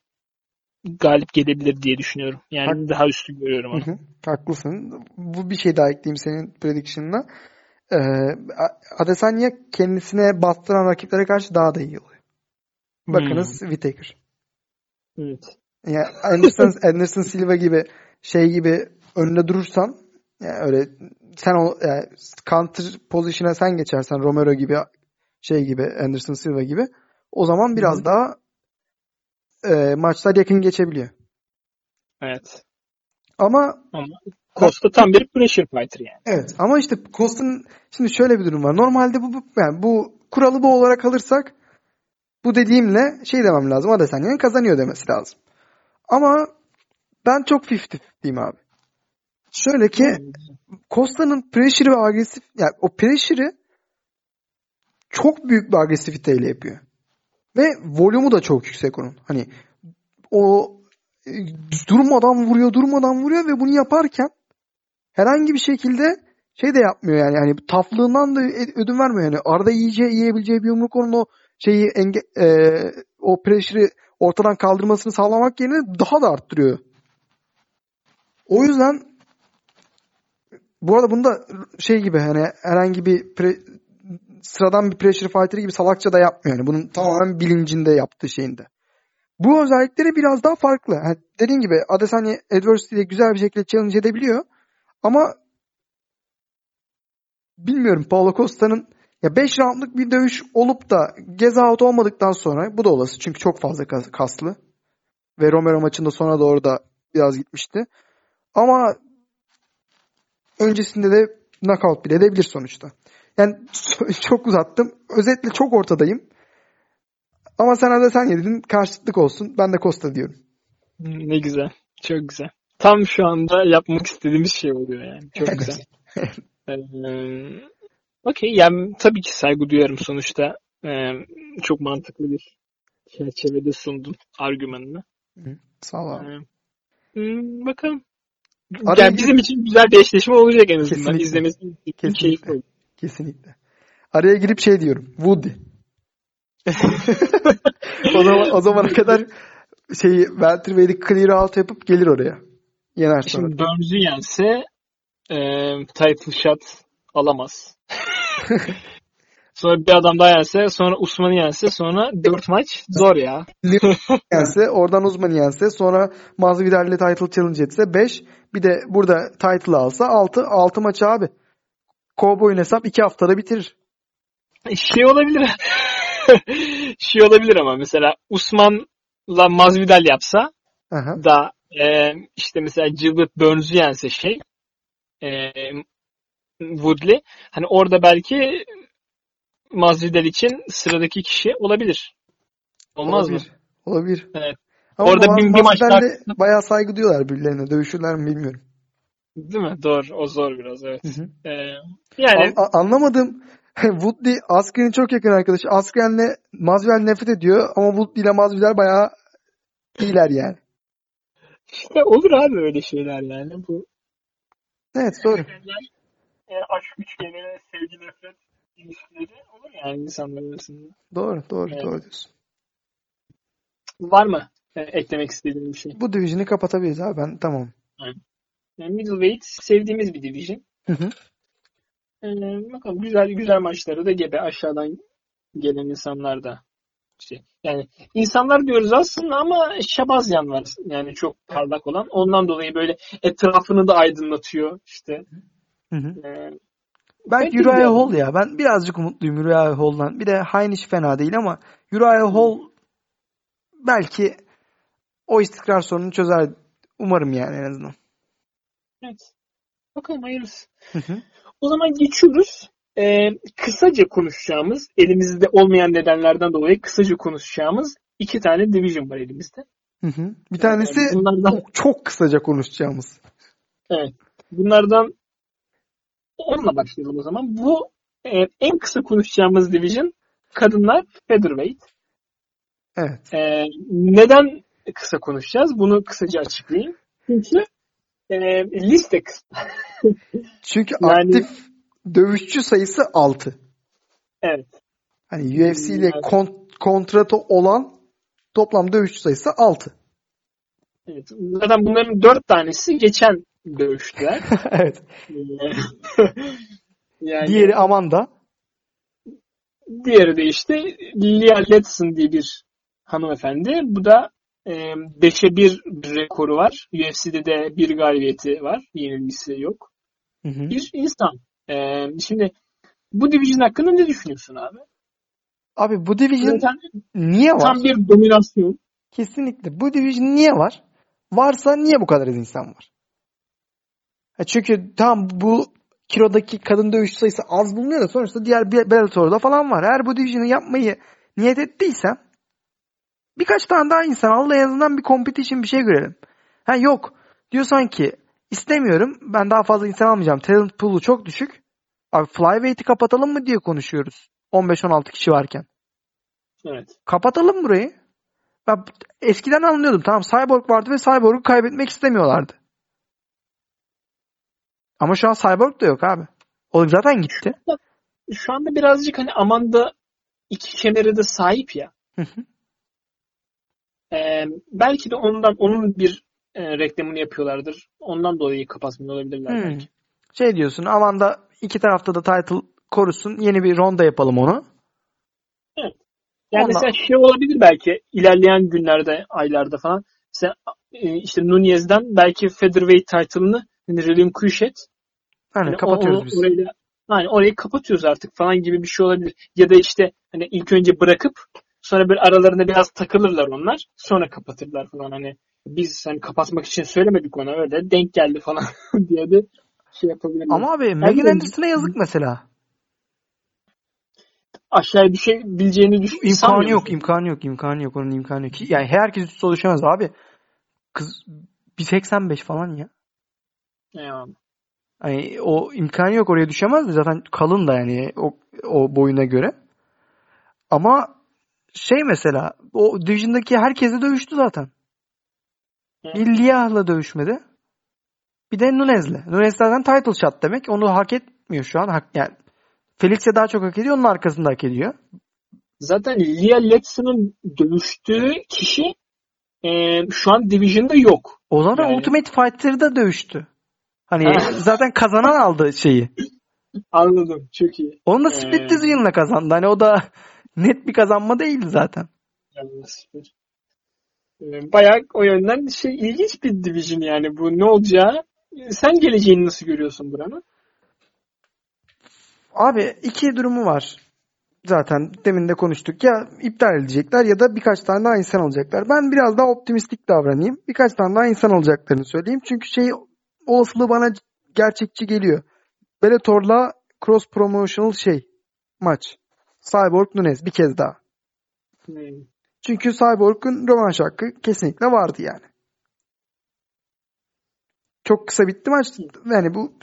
Speaker 1: galip gelebilir diye düşünüyorum. Yani
Speaker 2: Hak-
Speaker 1: daha üstün görüyorum onu.
Speaker 2: Hı hı. Haklısın. Bu bir şey daha ekleyeyim senin prediction'ına. Ee, Adesanya kendisine bastıran rakiplere karşı daha da iyi oluyor. Bakınız Whittaker.
Speaker 1: Evet.
Speaker 2: Yani Anderson, [laughs] Anderson Silva gibi şey gibi önünde durursan yani öyle sen o yani counter pozisyona sen geçersen Romero gibi şey gibi Anderson Silva gibi o zaman biraz
Speaker 1: Hı.
Speaker 2: daha e, maçlar yakın geçebiliyor.
Speaker 1: Evet.
Speaker 2: Ama
Speaker 1: Costa tam bir pressure fighter yani.
Speaker 2: evet ama işte Costa'nın şimdi şöyle bir durum var. Normalde bu, bu yani bu kuralı bu olarak alırsak bu dediğimle şey demem lazım. Adesanyan kazanıyor demesi lazım. Ama ben çok 50-50'yim abi. Şöyle ki Costa'nın pressure'ı ve agresif yani o pressure'ı çok büyük bir agresifiteyle yapıyor. Ve volümü da çok yüksek onun. Hani o e, durmadan vuruyor, durmadan vuruyor ve bunu yaparken herhangi bir şekilde şey de yapmıyor yani. Yani taflığından da ö- ödün vermiyor yani. Arada iyice yiyebileceği bir yumruk onun o şeyi enge, e, o pressure'ı ortadan kaldırmasını sağlamak yerine daha da arttırıyor. O yüzden bu arada bunda şey gibi hani herhangi bir pre- sıradan bir pressure fighter gibi salakça da yapmıyor. Yani bunun tamamen bilincinde yaptığı şeyinde. Bu özellikleri biraz daha farklı. Yani dediğin gibi Adesanya Adversity ile güzel bir şekilde challenge edebiliyor. Ama bilmiyorum Paulo Costa'nın ya 5 roundluk bir dövüş olup da gez out olmadıktan sonra bu da olası çünkü çok fazla kas- kaslı. Ve Romero maçında sonra doğru da biraz gitmişti. Ama öncesinde de knockout bile edebilir sonuçta. Yani [laughs] çok uzattım. Özetle çok ortadayım. Ama sen de sen yedin. Karşılıklık olsun. Ben de Costa diyorum.
Speaker 1: Ne güzel. Çok güzel. Tam şu anda yapmak istediğimiz şey oluyor yani. Çok
Speaker 2: Evet.
Speaker 1: güzel. Ee, Okey. Yani tabii ki saygı duyarım sonuçta. Ee, çok mantıklı bir çerçevede sundun argümanını.
Speaker 2: Sağ ol abi.
Speaker 1: Ee, hmm, bakalım.
Speaker 2: Araya
Speaker 1: yani bizim için güzel bir eşleşme olacak en azından.
Speaker 2: Kesinlikle.
Speaker 1: İzlemesi için keyifli olur.
Speaker 2: Kesinlikle. Araya girip şey diyorum. Woody. [laughs] o zaman o zamana kadar şeyi welterweight'i clear out yapıp gelir oraya. Yener sonra.
Speaker 1: Şimdi Burns'ü yense e, title shot alamaz. [laughs] sonra bir adam daha yense, sonra Usman'ı yense, sonra dört maç zor ya.
Speaker 2: yense, oradan uzman yense, sonra Masvidal'le title challenge etse 5. Bir de burada title alsa 6. 6 maç abi. Cowboy'un hesap 2 haftada bitirir.
Speaker 1: Şey olabilir. [laughs] şey olabilir ama mesela Usman'la Masvidal yapsa
Speaker 2: Aha.
Speaker 1: da e, işte mesela Gilbert Burns'ü yense şey e, Woodley hani orada belki Masvidal için sıradaki kişi olabilir. Olmaz mı?
Speaker 2: Olabilir. Olabilir.
Speaker 1: Evet.
Speaker 2: Ama
Speaker 1: Orada bir- bir maçta-
Speaker 2: Masvidal'le bayağı saygı duyuyorlar birbirlerine. Dövüşürler mi bilmiyorum.
Speaker 1: Değil mi? Doğru. O zor biraz evet.
Speaker 2: Hı hı.
Speaker 1: Ee, yani
Speaker 2: A- a- anlamadım. [laughs] Woodley Askren'in çok yakın arkadaşı. Askren'le Masvidal nefret ediyor ama Woodley ile Masvidal bayağı iyiler yani.
Speaker 1: işte olur abi öyle şeyler yani. Bu
Speaker 2: Evet doğru.
Speaker 1: e, aşk üçgeni, sevgi nefret ilişkileri olur yani insanlar arasında.
Speaker 2: Doğru doğru
Speaker 1: Evet.
Speaker 2: doğru diyorsun.
Speaker 1: Var mı e, eklemek istediğin bir şey?
Speaker 2: Bu division'ı kapatabiliriz abi ben tamam.
Speaker 1: Yani middleweight sevdiğimiz bir division.
Speaker 2: Hı hı.
Speaker 1: Ee, bakalım güzel güzel maçları da gebe aşağıdan gelen insanlar da işte yani insanlar diyoruz aslında ama Şabazyan var yani çok parlak olan. Ondan dolayı böyle etrafını da aydınlatıyor işte.
Speaker 2: Hı hı.
Speaker 1: Ee,
Speaker 2: Ben Uriah. Hall ya. Ben birazcık umutluyum Uriah Hall'dan. Bir de Heinisch fena değil ama Uriah Hall belki o istikrar sorununu çözer. Umarım yani en azından.
Speaker 1: Evet. Bakalım hayırlısı.
Speaker 2: Hı hı.
Speaker 1: O zaman geçiyoruz. Ee, kısaca konuşacağımız, elimizde olmayan nedenlerden dolayı kısaca konuşacağımız iki tane division var elimizde.
Speaker 2: Hı hı. Bir tanesi
Speaker 1: Ee, bunlardan
Speaker 2: çok, çok kısaca konuşacağımız.
Speaker 1: Evet. Bunlardan onunla başlayalım o zaman. Bu e, en kısa konuşacağımız division kadınlar featherweight.
Speaker 2: Evet.
Speaker 1: E, neden kısa konuşacağız? Bunu kısaca açıklayayım. Çünkü e, liste.
Speaker 2: Çünkü
Speaker 1: Yani-
Speaker 2: aktif dövüşçü sayısı 6.
Speaker 1: Evet.
Speaker 2: Hani UFC ile
Speaker 1: Yani-
Speaker 2: kon- kontratı olan toplam dövüşçü sayısı 6.
Speaker 1: evet. Zaten bunların dört tanesi geçen dövüştüler. [laughs]
Speaker 2: evet. [laughs]
Speaker 1: yani
Speaker 2: Diğeri Amanda.
Speaker 1: Diğeri de işte Lia Letson diye bir hanımefendi. Bu da 5'e 1 bir rekoru var. UFC'de de bir galibiyeti var. Yenilgisi yok.
Speaker 2: Hı hı.
Speaker 1: Bir insan. Ee, şimdi bu division hakkında ne düşünüyorsun abi?
Speaker 2: Abi bu division
Speaker 1: Zaten
Speaker 2: niye var?
Speaker 1: tam bir dominasyon.
Speaker 2: Kesinlikle. Bu division niye var? Varsa niye bu kadar az insan var? Ha çünkü tam bu kilodaki kadın dövüş sayısı az bulunuyor da sonuçta diğer Be- Bellator'da falan var. Eğer bu division'ı yapmayı niyet ettiysen birkaç tane daha insan al da en azından bir competition bir şey görelim. Ha yok. Diyorsan ki istemiyorum. Ben daha fazla insan almayacağım. Talent pool'u çok düşük. Abi flyweight'i kapatalım mı diye konuşuyoruz. 15-16 kişi varken.
Speaker 1: Evet.
Speaker 2: Kapatalım burayı. Ben eskiden anlıyordum. Tamam Cyborg vardı ve Cyborg'u kaybetmek istemiyorlardı. Ama şu an Cyborg da yok abi. O zaten gitti.
Speaker 1: Şu anda birazcık hani Amanda iki kemere de sahip ya.
Speaker 2: Hı hı.
Speaker 1: Ee, belki de ondan onun bir e, reklamını yapıyorlardır. Ondan dolayı kapatmıyor olabilirler
Speaker 2: Hmm.
Speaker 1: belki.
Speaker 2: Şey diyorsun Amanda iki tarafta da title korusun. Yeni bir ronda yapalım onu.
Speaker 1: Yani
Speaker 2: Ondan-
Speaker 1: mesela şey olabilir belki ilerleyen günlerde, aylarda falan. Mesela e, işte Nunez'den belki featherweight title'ını hani relinquish et.
Speaker 2: Hani
Speaker 1: Hani
Speaker 2: kapatıyoruz
Speaker 1: o-
Speaker 2: biz.
Speaker 1: Orayı, da- hani orayı kapatıyoruz artık falan gibi bir şey olabilir. Ya da işte hani ilk önce bırakıp sonra bir aralarında biraz takılırlar onlar. Sonra kapatırlar falan hani biz hani kapatmak için söylemedik ona öyle denk geldi falan [laughs] diye de şey yapabilirler.
Speaker 2: Ama abi Megan
Speaker 1: de-
Speaker 2: Anderson'a yazık mesela.
Speaker 1: aşağıya düşebileceğini düş
Speaker 2: İmkanı
Speaker 1: sanmıyor
Speaker 2: yok,
Speaker 1: musun?
Speaker 2: imkanı yok, imkanı yok. Onun imkanı yok. Yani herkes üstü oluşamaz abi. Kız 1.85 falan ya.
Speaker 1: Yani.
Speaker 2: Hani o imkanı yok oraya düşemez de zaten kalın da yani o, o boyuna göre. Ama şey mesela o Division'daki herkese dövüştü zaten. Bir Liah'la dövüşmedi. Bir de Nunez'le. Nunez zaten title shot demek. Onu hak etmiyor şu an. Hak, yani Felix'e daha çok hak ediyor. Onun arkasında hak ediyor.
Speaker 1: Zaten Lia Letson'ın dövüştüğü kişi e, şu an Division'da yok.
Speaker 2: O zaman
Speaker 1: Yani-
Speaker 2: Ultimate Fighter'da dövüştü. Hani
Speaker 1: Ha.
Speaker 2: zaten kazanan aldı şeyi. [laughs]
Speaker 1: Anladım. Çok iyi.
Speaker 2: Onu da
Speaker 1: Ee.
Speaker 2: Split Decision'la kazandı. Hani o da net bir kazanma değildi zaten.
Speaker 1: Yani süper. E, Bayağı o yönden şey ilginç bir division yani bu ne olacağı. Sen geleceğini nasıl görüyorsun buranın?
Speaker 2: Abi iki durumu var. Zaten demin de konuştuk. Ya iptal edecekler ya da birkaç tane daha insan alacaklar. Ben biraz daha optimistik davranayım. Birkaç tane daha insan alacaklarını söyleyeyim. Çünkü şey olasılığı bana gerçekçi geliyor. Bellator'la cross promotional şey maç. Cyborg Nunez bir kez daha.
Speaker 1: Hmm.
Speaker 2: Çünkü Cyborg'un rövanş hakkı kesinlikle vardı yani. Çok kısa bitti maç. Yani bu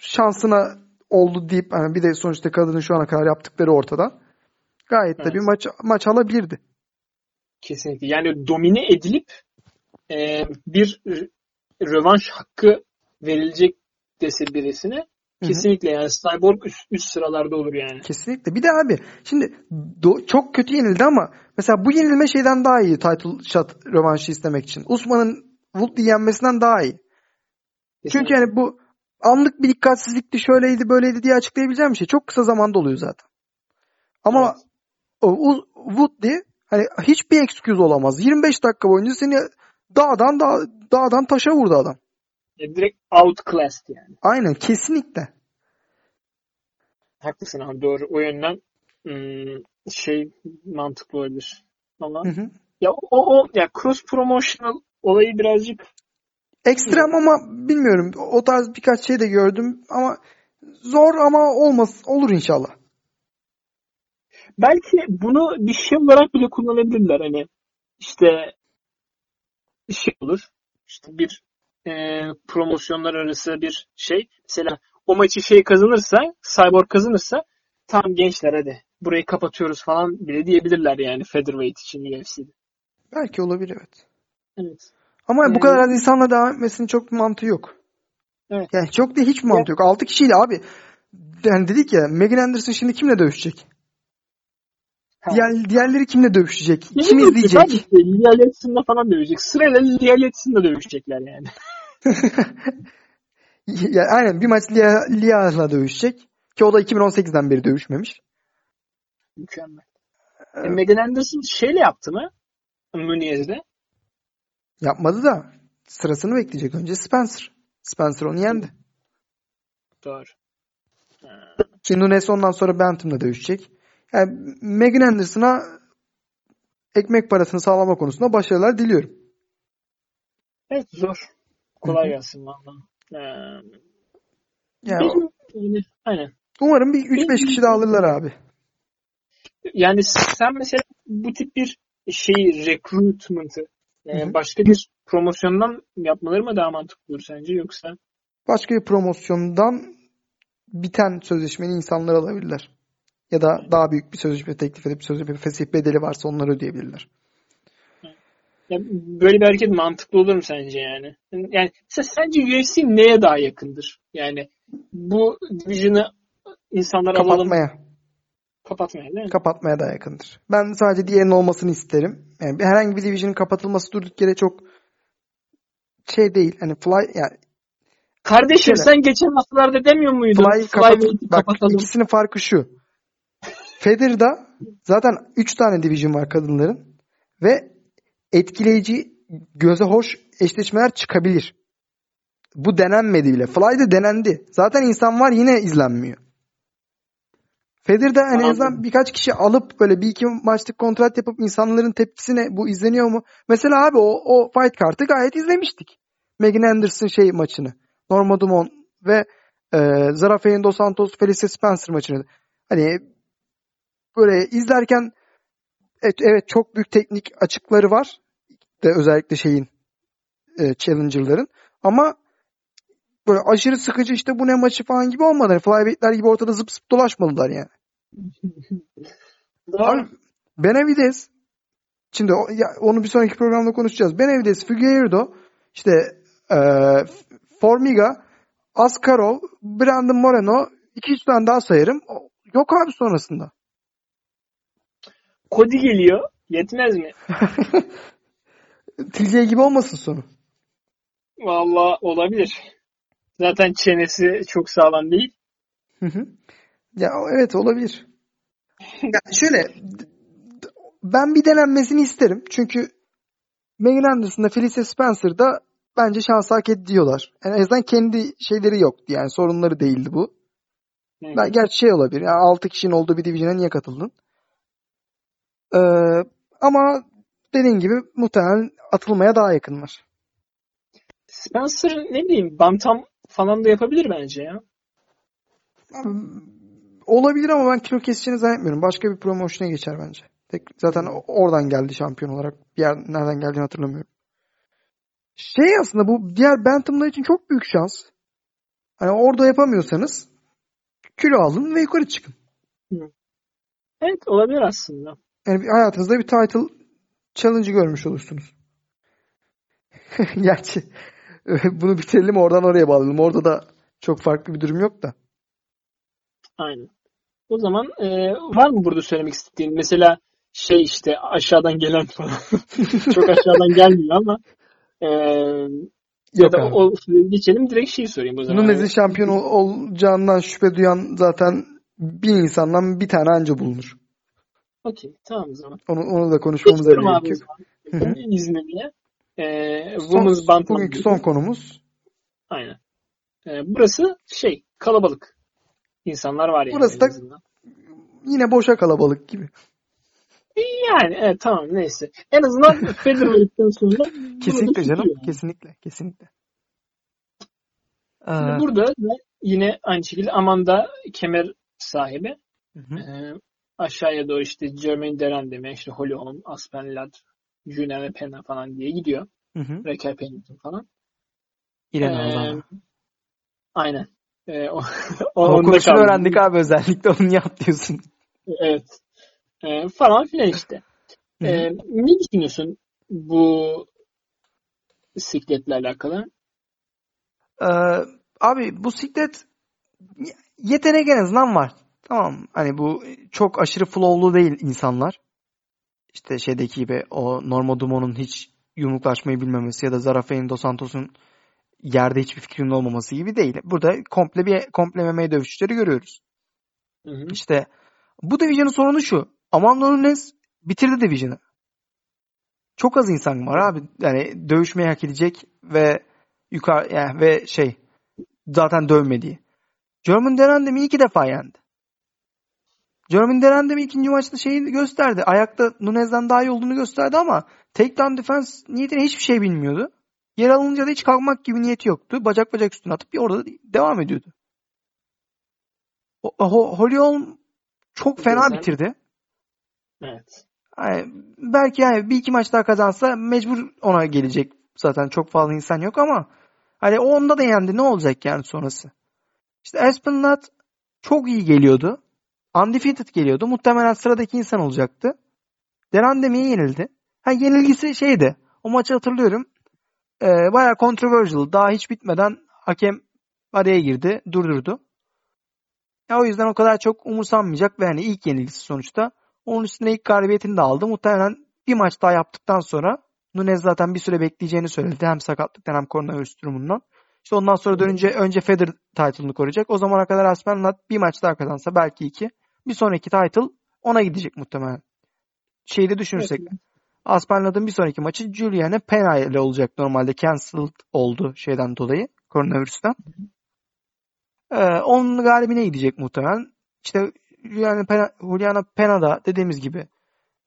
Speaker 2: şansına oldu deyip hani bir de sonuçta kadının şu ana kadar yaptıkları ortada. Gayet de
Speaker 1: Evet.
Speaker 2: bir maç maç alabilirdi.
Speaker 1: Kesinlikle. Yani domine edilip e, bir rövanş hakkı verilecek dese birisine. Kesinlikle yani Cyborg üst, üst sıralarda olur yani.
Speaker 2: Kesinlikle. Bir de abi şimdi do- çok kötü yenildi ama mesela bu yenilme şeyden daha iyi title shot rövanşı istemek için. Usman'ın Woodley yenmesinden daha iyi. Çünkü
Speaker 1: Kesinlikle.
Speaker 2: yani bu anlık bir dikkatsizlikti, şöyleydi, böyleydi diye açıklayabileceğim bir şey. Çok kısa zamanda oluyor zaten. Ama
Speaker 1: Evet.
Speaker 2: o U- Woodley hani hiçbir excuse olamaz. 25 dakika boyunca seni dağdan dağ, dağdan taşa vurdu adam.
Speaker 1: Direkt outclassed yani.
Speaker 2: Aynen kesinlikle.
Speaker 1: Haklısın abi doğru. O yönden şey mantıklı olabilir. Ama
Speaker 2: Hı hı.
Speaker 1: ya o, o ya cross promotional olayı birazcık
Speaker 2: Ekstrem ama bilmiyorum. O tarz birkaç şey de gördüm ama zor ama olmaz olur inşallah.
Speaker 1: belki bunu bir şey olarak bile kullanabilirler. Hani işte bir şey olur. İşte bir e, promosyonlar arası bir şey. Mesela o maçı şey kazanırsa, Cyborg kazanırsa tam gençler hadi burayı kapatıyoruz falan bile diyebilirler yani featherweight için UFC'de.
Speaker 2: Belki olabilir evet.
Speaker 1: Evet.
Speaker 2: Ama bu
Speaker 1: Yani-
Speaker 2: kadar az insanla devam etmesinin çok bir mantığı yok.
Speaker 1: Evet.
Speaker 2: Yani çok değil hiç mantığı yok. 6 kişiyle abi yani dedik ya Megan Anderson şimdi kimle dövüşecek?
Speaker 1: Ha.
Speaker 2: Diğer, diğerleri kimle dövüşecek? Kim
Speaker 1: Bilmiyorum ki,
Speaker 2: izleyecek?
Speaker 1: Letson'la falan dövüşecek. Sırayla Letson'la dövüşecekler yani. [laughs] [laughs]
Speaker 2: ya, aynen bir maç Lia, Lia'la dövüşecek. Ki o da 2018'den beri dövüşmemiş.
Speaker 1: Mükemmel. E, Megan Anderson şeyle yaptı mı? Nunez'de.
Speaker 2: Yapmadı da sırasını bekleyecek önce Spencer. Spencer onu yendi.
Speaker 1: Doğru.
Speaker 2: Ki Nunes ondan sonra Bantam'da dövüşecek. Yani Megan Anderson'a ekmek parasını sağlama konusunda başarılar diliyorum.
Speaker 1: Evet zor. Kolay gelsin valla. Ee,
Speaker 2: Yani
Speaker 1: benim, yani, aynen.
Speaker 2: umarım bir 3-5 kişi daha alırlar abi.
Speaker 1: Yani sen mesela bu tip bir şeyi recruitment'ı e, başka bir promosyondan yapmaları mı daha mantıklı olur sence yoksa?
Speaker 2: Başka bir promosyondan biten sözleşmeni insanlar alabilirler. Ya da daha büyük bir sözleşme teklif edip sözleşme fesih bedeli varsa onları ödeyebilirler.
Speaker 1: Ya böyle bir hareket mantıklı olur mu sence yani? Yani sen- sence UFC neye daha yakındır? Yani bu division'ı insanlar alalım
Speaker 2: Kapatmaya.
Speaker 1: kapatmaya değil mi?
Speaker 2: Kapatmaya da yakındır. Ben sadece diğerinin olmasını isterim. Yani herhangi bir division'ın kapatılması durduk yere çok şey değil. Hani fly yani
Speaker 1: Kardeşim
Speaker 2: Şöyle.
Speaker 1: sen geçen haftalarda demiyor muydun?
Speaker 2: Fly kapat
Speaker 1: Flyweight'i
Speaker 2: bak
Speaker 1: kapatalım.
Speaker 2: ikisinin farkı şu. Federer'da zaten 3 tane division var kadınların ve etkileyici göze hoş eşleşmeler çıkabilir. Bu denenmedi bile. Fly'de denendi. Zaten insan var yine izlenmiyor. Federer'da en
Speaker 1: Anladım.
Speaker 2: azından birkaç kişi alıp böyle bir iki maçlık kontrat yapıp insanların tepkisine bu izleniyor mu? Mesela abi o, o fight kartı gayet izlemiştik. Megan Anderson şey maçını. Norma Dumont ve e, Zarafain Dos Santos Felicia Spencer maçını. Hani böyle izlerken evet, evet çok büyük teknik açıkları var. De özellikle şeyin e, challenger'ların. Ama böyle aşırı sıkıcı işte bu ne maçı falan gibi olmadı. Hani Flyweight'ler gibi ortada zıp zıp dolaşmadılar yani. [laughs] Abi Benavides şimdi o- ya, onu bir sonraki programda konuşacağız. Benavides, Figueiredo, işte e, Formiga, Askarov, Brandon Moreno, iki üç tane daha sayarım. Yok abi sonrasında.
Speaker 1: Cody geliyor. Yetmez mi? [laughs]
Speaker 2: TJ gibi olmasın sonu.
Speaker 1: Vallahi olabilir. Zaten çenesi çok sağlam değil.
Speaker 2: Hı hı. Ya evet olabilir. Ya şöyle ben bir denenmesini isterim. Çünkü Megan Anderson'da Felicia Spencer'da bence şans hak ediyorlar. En azından kendi şeyleri yoktu yani sorunları değildi bu.
Speaker 1: Hı.
Speaker 2: Ben, gerçi şey olabilir. Yani 6 kişinin olduğu bir division'a niye katıldın? Ee, ama dediğin gibi muhtemelen atılmaya daha yakınlar.
Speaker 1: Spencer ne bileyim bantam falan da yapabilir bence ya.
Speaker 2: Olabilir ama ben kilo keseceğini zannetmiyorum. Başka bir promotion'a geçer bence. Tek, zaten oradan geldi şampiyon olarak. Bir yer, nereden geldiğini hatırlamıyorum. Şey aslında bu diğer Bantam'lar için çok büyük şans. Hani orada yapamıyorsanız kilo alın ve yukarı çıkın.
Speaker 1: Evet olabilir aslında.
Speaker 2: Yani bir hayatınızda bir title challenge görmüş olursunuz. [laughs] Gerçi [laughs] bunu bitirelim oradan oraya bağlayalım. Orada da çok farklı bir durum yok da.
Speaker 1: Aynen. O zaman e, var mı burada söylemek istediğin? Mesela şey işte aşağıdan gelen falan. [laughs] çok aşağıdan gelmiyor ama e, ya
Speaker 2: Yok
Speaker 1: da
Speaker 2: abi.
Speaker 1: o, o geçelim direkt şeyi sorayım o zaman.
Speaker 2: Nunez'in şampiyon ol- olacağından şüphe duyan zaten bir insandan bir tane anca bulunur.
Speaker 1: Okey tamam o zaman.
Speaker 2: Onu, onu da konuşmamıza gerek yok.
Speaker 1: E, Women's Bantam.
Speaker 2: bugünkü son konumuz.
Speaker 1: Aynen. E, burası şey kalabalık. İnsanlar var yani.
Speaker 2: Burası da-. Yine boşa kalabalık gibi.
Speaker 1: Yani evet tamam neyse. En azından [laughs] Featherweight'ten sonra
Speaker 2: Kesinlikle canım.
Speaker 1: tutuyor.
Speaker 2: Kesinlikle. Kesinlikle.
Speaker 1: Şimdi
Speaker 2: Ee,
Speaker 1: burada da yine aynı şekilde Amanda kemer sahibi.
Speaker 2: hı hı.
Speaker 1: Ee, aşağıya doğru işte Jermaine Derandeme, işte Holly Aspen Ladd, Juna ve Pena falan diye gidiyor.
Speaker 2: Hı hı.
Speaker 1: Raquel Pennington falan.
Speaker 2: İrene
Speaker 1: Ee,
Speaker 2: Ozan'a.
Speaker 1: aynen. Ee, o, o,
Speaker 2: O konuşunu öğrendik abi özellikle onu yap diyorsun.
Speaker 1: Evet. Ee, falan filan işte.
Speaker 2: Hı hı.
Speaker 1: Ee, ne düşünüyorsun bu sikletle alakalı?
Speaker 2: Ee, abi bu siklet yetenek en azından var. Tamam hani bu çok aşırı flow'lu değil insanlar. İşte şeydeki gibi o Norma Dumont'un hiç yumruklaşmayı bilmemesi ya da Zarafain Dos Santos'un yerde hiçbir fikrinin olmaması gibi değil. Burada komple bir komple MMA dövüşçüleri görüyoruz.
Speaker 1: Hı hı.
Speaker 2: İşte bu division'ın sorunu şu. Amanda Nunes bitirdi division'ı. çok az insan var abi. Yani dövüşmeyi hak edecek ve yukarı yani ve şey zaten dövmediği. German Derandem'i iki defa yendi. German Derandem ikinci maçta şeyi gösterdi. Ayakta Nunez'den daha iyi olduğunu gösterdi ama takedown defense niyetine hiçbir şey bilmiyordu. Yer alınca da hiç kalkmak gibi niyeti yoktu. Bacak bacak üstüne atıp bir orada devam ediyordu. Hollyholm çok fena bitirdi.
Speaker 1: Evet.
Speaker 2: Yani belki yani bir iki maç daha kazansa mecbur ona gelecek. Zaten çok fazla insan yok ama hani onda da yendi ne olacak yani sonrası. İşte Aspenlat çok iyi geliyordu. Undefeated geliyordu. Muhtemelen sıradaki insan olacaktı. Derandemi'ye yenildi. Ha yenilgisi şeydi. O maçı hatırlıyorum. Ee, Baya controversial. Daha hiç bitmeden hakem araya girdi. Durdurdu. Ya o yüzden o kadar çok umursanmayacak ve yani ilk yenilgisi sonuçta. Onun üstüne ilk galibiyetini de aldı. Muhtemelen bir maç daha yaptıktan sonra Nunez zaten bir süre bekleyeceğini söyledi. Hem sakatlıktan hem koronavirüs durumundan. İşte ondan sonra dönünce önce Federer title'ını koruyacak. O zamana kadar Aspenlat bir maç daha kazansa belki iki. Bir sonraki title ona gidecek muhtemelen. Şeyde düşünürsek. Evet. Bir sonraki maçı Julian'e Pena ile olacak normalde. Cancelled oldu şeyden dolayı. Koronavirüsten. Ee, onun galibine gidecek muhtemelen. İşte Juliana Pena, Juliana Pena da dediğimiz gibi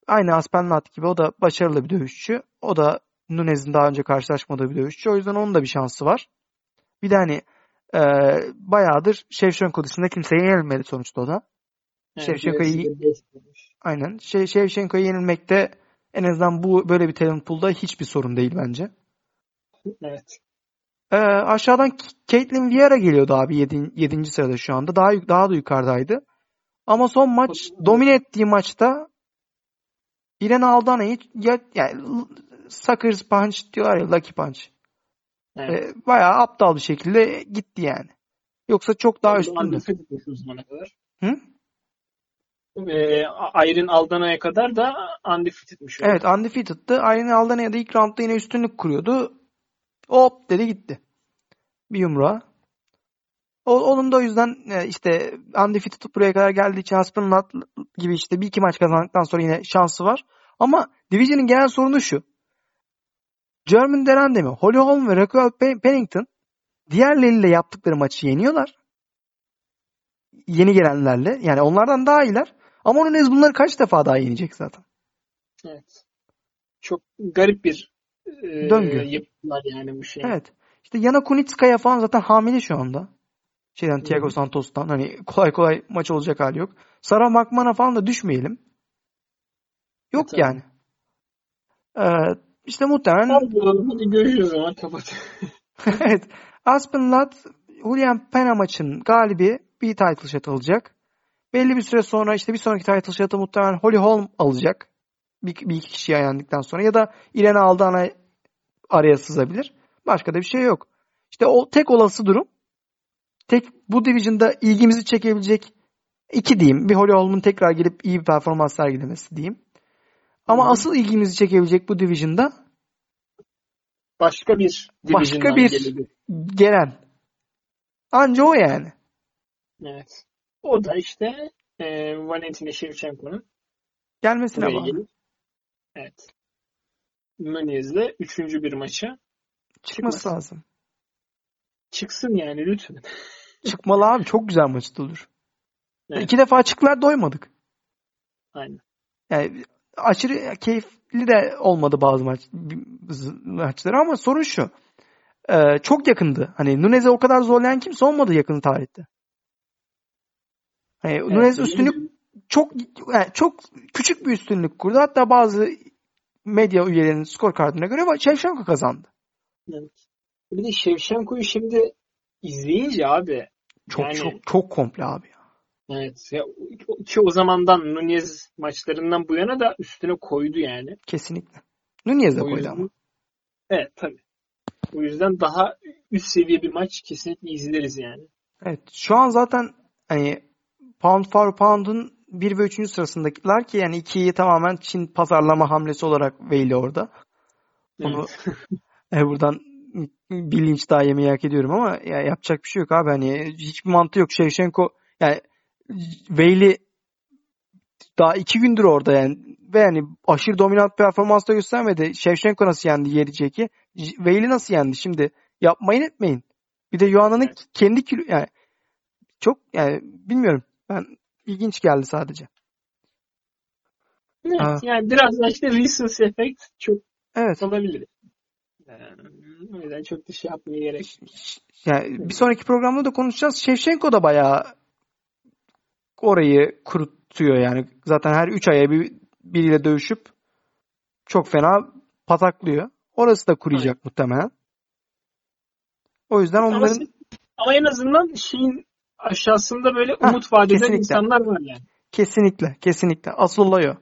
Speaker 2: aynı Aspenlat gibi o da başarılı bir dövüşçü. O da Nunez'in daha önce karşılaşmadığı bir dövüşçü. O yüzden onun da bir şansı var. Bir de hani e, bayağıdır Shevchenko dışında kimseye yenilmedi sonuçta o da. Shevchenko'yu aynen. Şey, Shevchenko'yu yenilmekte en azından bu böyle bir talent pool'da hiçbir sorun değil bence.
Speaker 1: Evet.
Speaker 2: Ee, aşağıdan Caitlin Vieira geliyordu abi 7. 7. sırada şu anda. Daha daha da yukarıdaydı. Ama son maç domine ettiği maçta Irene Aldana'yı ya, yani suckers punch diyorlar ya lucky punch. Evet. Ee, bayağı aptal bir şekilde gitti yani. Yoksa çok daha üstünde. Hı?
Speaker 1: Ee, Ayrin Aldana'ya kadar da undefeated'miş.
Speaker 2: Evet undefeated'dı. Ayrin Aldana'ya da ilk roundda yine üstünlük kuruyordu. Hop dedi gitti. Bir yumruğa. O, onun da o yüzden e, işte undefeated buraya kadar geldiği için Haspenlat gibi işte bir iki maç kazandıktan sonra yine şansı var. Ama Division'ın genel sorunu şu. German Derandemi, Holly Holm ve Raquel Pennington diğerleriyle yaptıkları maçı yeniyorlar. Yeni gelenlerle. Yani onlardan daha iyiler. Ama onun bunları kaç defa daha yenecek zaten.
Speaker 1: Evet. Çok garip bir e, döngü yapılar yani bu şey.
Speaker 2: Evet. İşte Yana Kunitskaya falan zaten hamile şu anda. Şeyden Thiago hmm. Santos'tan hani kolay kolay maç olacak hali yok. Sara Makmana falan da düşmeyelim. Yok evet, yani. Ee, işte muhtemelen...
Speaker 1: Hadi görüşürüz ama kapat. [laughs]
Speaker 2: evet. Aspen Ladd Julian Pena maçın galibi bir title shot alacak. Belli bir süre sonra işte bir sonraki title shot'ı muhtemelen Holly Holm alacak. Bir, bir iki kişi yendikten sonra ya da Irene Aldana araya sızabilir. Başka da bir şey yok. İşte o tek olası durum tek bu division'da ilgimizi çekebilecek iki diyeyim. Bir Holly Holm'un tekrar gelip iyi bir performans sergilemesi diyeyim. Ama hmm. asıl ilgimizi çekebilecek bu division'da
Speaker 1: başka bir
Speaker 2: başka bir gelebilir. gelen. Anca o yani.
Speaker 1: Evet. O da işte e, Valentina Shevchenko'nun
Speaker 2: gelmesine bağlı.
Speaker 1: Evet. Nunez'le üçüncü bir maça
Speaker 2: çıkması çıkmaz. lazım.
Speaker 1: Çıksın yani lütfen. [laughs]
Speaker 2: Çıkmalı abi. Çok güzel maçtı olur. Evet. İki defa çıktılar doymadık.
Speaker 1: Aynen.
Speaker 2: Yani aşırı keyifli de olmadı bazı maç, maçları ama sorun şu. Ee, çok yakındı. Hani Nunez'e o kadar zorlayan kimse olmadı yakın tarihte. Hani evet, Nunez üstünlük çok yani çok küçük bir üstünlük kurdu. Hatta bazı medya üyelerinin skor kartına göre Şevşenko kazandı.
Speaker 1: Evet. Bir de Şevşenko'yu şimdi izleyince abi
Speaker 2: çok yani, çok çok komple abi ya.
Speaker 1: Evet. Ya, ki o zamandan Nunez maçlarından bu yana da üstüne koydu yani.
Speaker 2: Kesinlikle. Nunez de koydu yüzden, ama.
Speaker 1: Evet tabii. O yüzden daha üst seviye bir maç kesinlikle izleriz yani.
Speaker 2: Evet. Şu an zaten hani pound for pound'un 1 ve 3. sırasındakiler ki yani 2'yi tamamen Çin pazarlama hamlesi olarak Veyli orada. Onu evet. [laughs] buradan bilinç daha yemeyi hak ediyorum ama ya yapacak bir şey yok abi. Hani hiçbir mantığı yok. Shevchenko yani Veyli daha iki gündür orada yani. Ve yani aşırı dominant performans da göstermedi. Shevchenko nasıl yendi yeri Jack'i? Veil'i nasıl yendi? Şimdi yapmayın etmeyin. Bir de Yuana'nın
Speaker 1: Evet.
Speaker 2: kendi kilo yani çok yani bilmiyorum. Ben ilginç geldi sadece.
Speaker 1: Evet,
Speaker 2: Ha.
Speaker 1: yani biraz da işte recency effect çok
Speaker 2: Evet.
Speaker 1: olabilir. Yani, o yüzden çok da şey yapmaya gerek.
Speaker 2: Yani bir sonraki programda da konuşacağız. Shevchenko da bayağı orayı kurutuyor yani. Zaten her 3 aya bir biriyle dövüşüp çok fena pataklıyor. Orası da kuruyacak muhtemelen. O yüzden
Speaker 1: Ama,
Speaker 2: onların
Speaker 1: ama en azından şeyin aşağısında böyle umut vaat eden insanlar var yani.
Speaker 2: kesinlikle kesinlikle asıl olay o.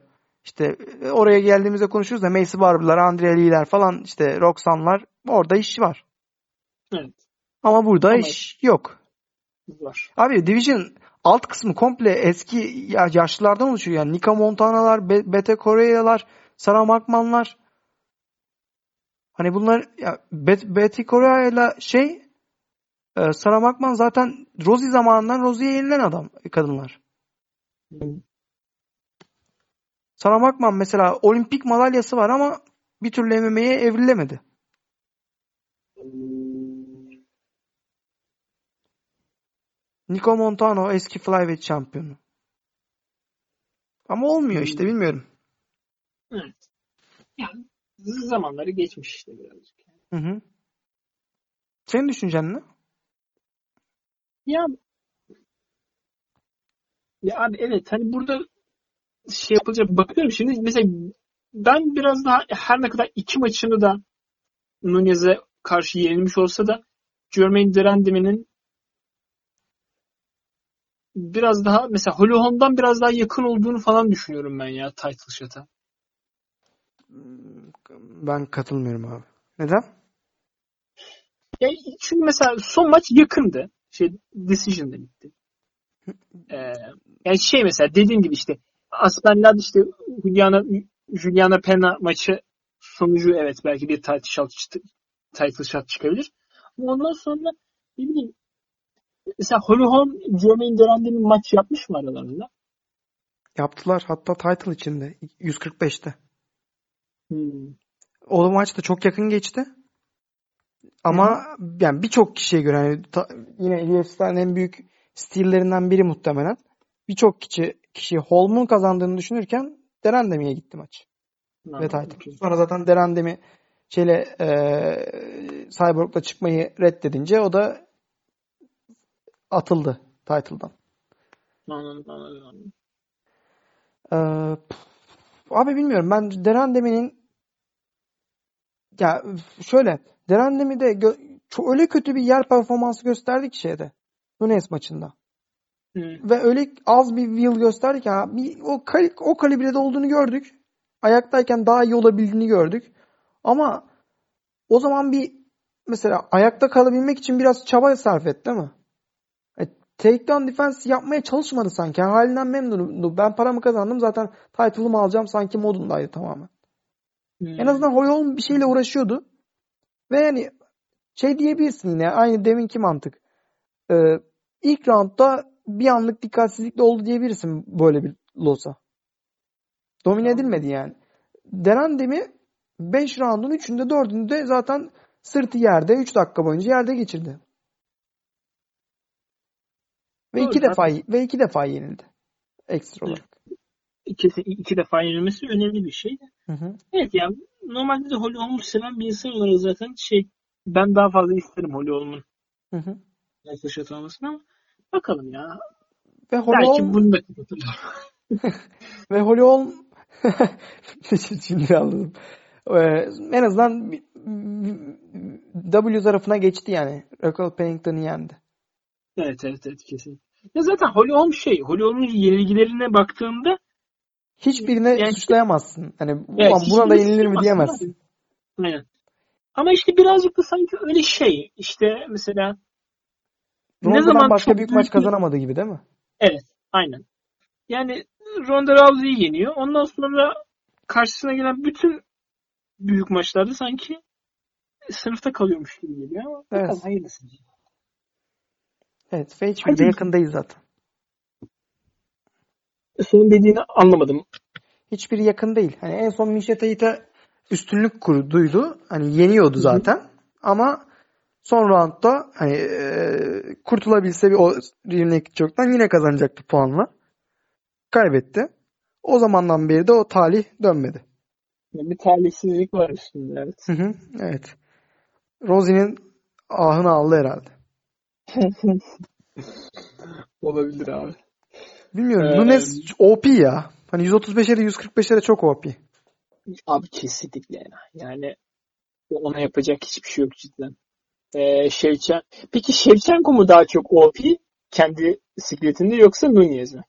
Speaker 2: İşte e, oraya geldiğimizde konuşuruz da Macy Barber'lar, Andrea Lee'ler falan işte Roxanne'lar orada iş var.
Speaker 1: Evet.
Speaker 2: Ama burada
Speaker 1: Ama-
Speaker 2: iş yok.
Speaker 1: Var.
Speaker 2: Abi Division alt kısmı komple eski ya- yaşlılardan oluşuyor. Yani Nika Montana'lar, Be- Bete Correa'lar, Sarah Markman'lar. Hani bunlar ya Bet Betty Correa'yla şey e, Sarah Markman zaten Rosie zamanından Rosie'ye yenilen adam kadınlar. Sarah Markman mesela olimpik madalyası var ama bir türlü MMA'ye evrilemedi. Nico Montano eski flyweight şampiyonu. Ama olmuyor işte bilmiyorum.
Speaker 1: Evet. Yani zamanları geçmiş işte birazcık.
Speaker 2: Hı hı. Senin düşüncen ne?
Speaker 1: Ya ya abi evet hani burada şey yapılacak bakıyorum şimdi mesela ben biraz daha her ne kadar iki maçını da Nunez'e karşı yenilmiş olsa da Jermaine Durandam'in biraz daha mesela Holly biraz daha yakın olduğunu falan düşünüyorum ben ya title shot'a.
Speaker 2: Ben katılmıyorum abi. Neden?
Speaker 1: Ya çünkü mesela son maç yakındı. Şey decision'da bitti. Ee, yani şey mesela dediğim gibi işte Aspenlad işte Juliana Juliana Pena maçı sonucu evet belki bir title shot, title shot çıkabilir. Ama ondan sonra ne bileyim mesela Holly Holm Jermaine Durandam'in maç yapmış mı aralarında?
Speaker 2: Yaptılar. Hatta title içinde. 145'te.
Speaker 1: Hmm.
Speaker 2: O maç da çok yakın geçti. Ama yani birçok kişiye göre yani ta- yine UFC'den en büyük stillerinden biri muhtemelen. Birçok kişi kişi Holm'un kazandığını düşünürken Derandemi'ye gitti maç. Ve. Sonra zaten Derandemi şeyle eee Cyborg'la çıkmayı reddedince o da atıldı title'dan.
Speaker 1: Anladım, anladım, anladım.
Speaker 2: Ee, abi bilmiyorum ben Derandemi'nin ya şöyle Derandemi de çok öyle kötü bir yer performansı gösterdi ki şeyde Nunes maçında.
Speaker 1: Hmm.
Speaker 2: Ve öyle az bir will gösterdi ki ha, bir, o, kal- o kalibrede olduğunu gördük. Ayaktayken daha iyi olabildiğini gördük. Ama o zaman bir mesela ayakta kalabilmek için biraz çaba sarf etti değil mi? E, takedown defense yapmaya çalışmadı sanki. Halinden memnunum. Ben paramı kazandım zaten title'ımı alacağım sanki modundaydı tamamen.
Speaker 1: Hmm.
Speaker 2: En azından Hoyol bir şeyle uğraşıyordu. Ve yani şey diyebilirsin yine aynı deminki mantık. Ee, ilk roundda bir anlık dikkatsizlikle oldu diyebilirsin böyle bir losa. Domine edilmedi yani. Derandemi 5 roundun 3'ünde 4'ünde zaten sırtı yerde 3 dakika boyunca yerde geçirdi. Ve
Speaker 1: Doğru,
Speaker 2: iki defa ve iki defa yenildi. Ekstra olarak.
Speaker 1: İki, iki defa yenilmesi önemli bir şey.
Speaker 2: Hı hı.
Speaker 1: Evet yani normalde de Holly Holm'u seven bir insan olarak zaten şey ben daha fazla isterim Holly Holm'un
Speaker 2: Hı hı.
Speaker 1: title shot almasını ama bakalım ya.
Speaker 2: Ve Holly
Speaker 1: Belki
Speaker 2: Holm-
Speaker 1: bunu da kapatırlar. [laughs]
Speaker 2: Ve Holly Holm [laughs] şimdi anladım. Ee, en azından W tarafına geçti yani. Raquel Pennington'ı yendi.
Speaker 1: Evet evet evet kesin. Ya zaten Holly Holm şey, Holly Holm'un yenilgilerine baktığımda
Speaker 2: Hiçbirine
Speaker 1: Yani-
Speaker 2: suçlayamazsın. Hani
Speaker 1: Evet,
Speaker 2: ulan buna da yenilir mi diyemezsin.
Speaker 1: Aynen. Ama işte birazcık da sanki öyle şey. İşte mesela ne
Speaker 2: Ronda'dan
Speaker 1: zaman
Speaker 2: başka büyük maç kazanamadı gibi değil mi?
Speaker 1: Evet, aynen. Yani Ronda Rousey'i yeniyor. Ondan sonra karşısına gelen bütün büyük maçlarda sanki sınıfta kalıyormuş gibi geliyor ama
Speaker 2: Evet.
Speaker 1: bakalım hayırlısı.
Speaker 2: Evet. Fate
Speaker 1: Hadi.
Speaker 2: de yakındayız zaten.
Speaker 1: Senin dediğini anlamadım.
Speaker 2: Hiçbiri yakın değil. Hani en son Misha Tait'e üstünlük kurduydu. Hani yeniyordu zaten. Ama son roundda hani e, kurtulabilse bir o ringdeki çoktan yine kazanacaktı puanla. Kaybetti. O zamandan beri de o talih dönmedi.
Speaker 1: Bir talihsizlik var üstünde evet.
Speaker 2: Hı hı, evet. Rosie'nin ahını aldı herhalde. [laughs]
Speaker 1: Olabilir abi.
Speaker 2: Bilmiyorum.
Speaker 1: Ee,
Speaker 2: Nunes OP ya. Hani 135'e de 145'e de çok OP.
Speaker 1: Abi kesinlikle yani. Yani ona yapacak hiçbir şey yok cidden. Ee, Şevçen... Peki Şevçenko mu daha çok OP kendi sikletinde yoksa Nunez mi?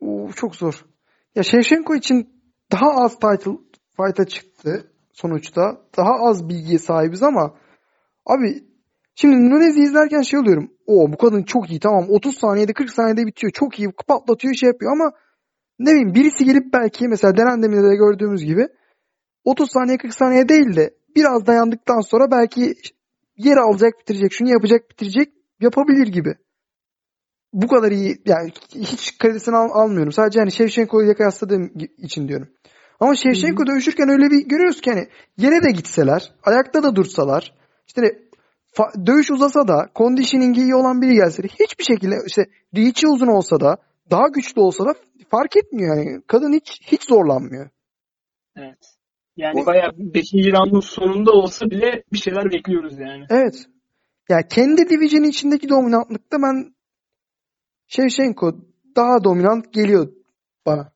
Speaker 2: Oo, çok zor. Ya Shevchenko için daha az title fight'a çıktı sonuçta. Daha az bilgiye sahibiz ama abi şimdi Nunez'i izlerken şey oluyorum. O bu kadın çok iyi tamam 30 saniyede 40 saniyede bitiyor. Çok iyi patlatıyor şey yapıyor ama ne bileyim birisi gelip belki mesela Deren Demir'de de gördüğümüz gibi 30 saniye 40 saniye değil de biraz dayandıktan sonra belki yer alacak bitirecek şunu yapacak bitirecek yapabilir gibi. Bu kadar iyi yani hiç kredisini al, almıyorum. Sadece hani Shevchenko ile kıyasladığım için diyorum. Ama Shevchenko dövüşürken öyle bir görüyoruz ki hani yere de gitseler, ayakta da dursalar, işte hani dövüş uzasa da, conditioning'i iyi olan biri gelse de hiçbir şekilde işte reach'i uzun olsa da, daha güçlü olsa da fark etmiyor yani. Kadın hiç hiç zorlanmıyor.
Speaker 1: Evet. Yani
Speaker 2: O-
Speaker 1: bayağı 5. roundun sonunda olsa bile bir şeyler bekliyoruz yani.
Speaker 2: Evet. Ya kendi division'ın içindeki dominantlıkta ben Shevchenko daha dominant geliyor bana.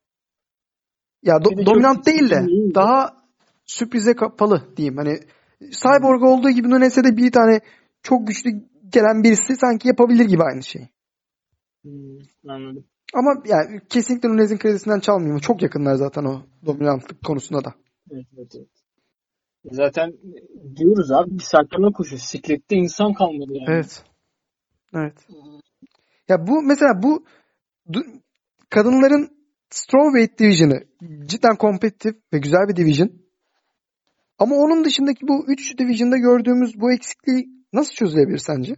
Speaker 2: Ya do- dominant değil de. daha sürprize kapalı diyeyim. Hani Cyborg olduğu gibi Nunes'e de bir tane çok güçlü gelen birisi sanki yapabilir gibi aynı şeyi.
Speaker 1: Hmm, anladım.
Speaker 2: Ama yani kesinlikle Nunes'in kredisinden çalmıyorum. Çok yakınlar zaten o dominantlık konusunda da.
Speaker 1: Evet, evet, evet. Zaten diyoruz abi bir saklama koşu. Siklette insan kalmadı yani.
Speaker 2: Evet. Evet. Ya bu mesela bu kadınların strawweight division'ı cidden kompetitif ve güzel bir division. Ama onun dışındaki bu 3 division'da gördüğümüz bu eksikliği nasıl çözülebilir sence?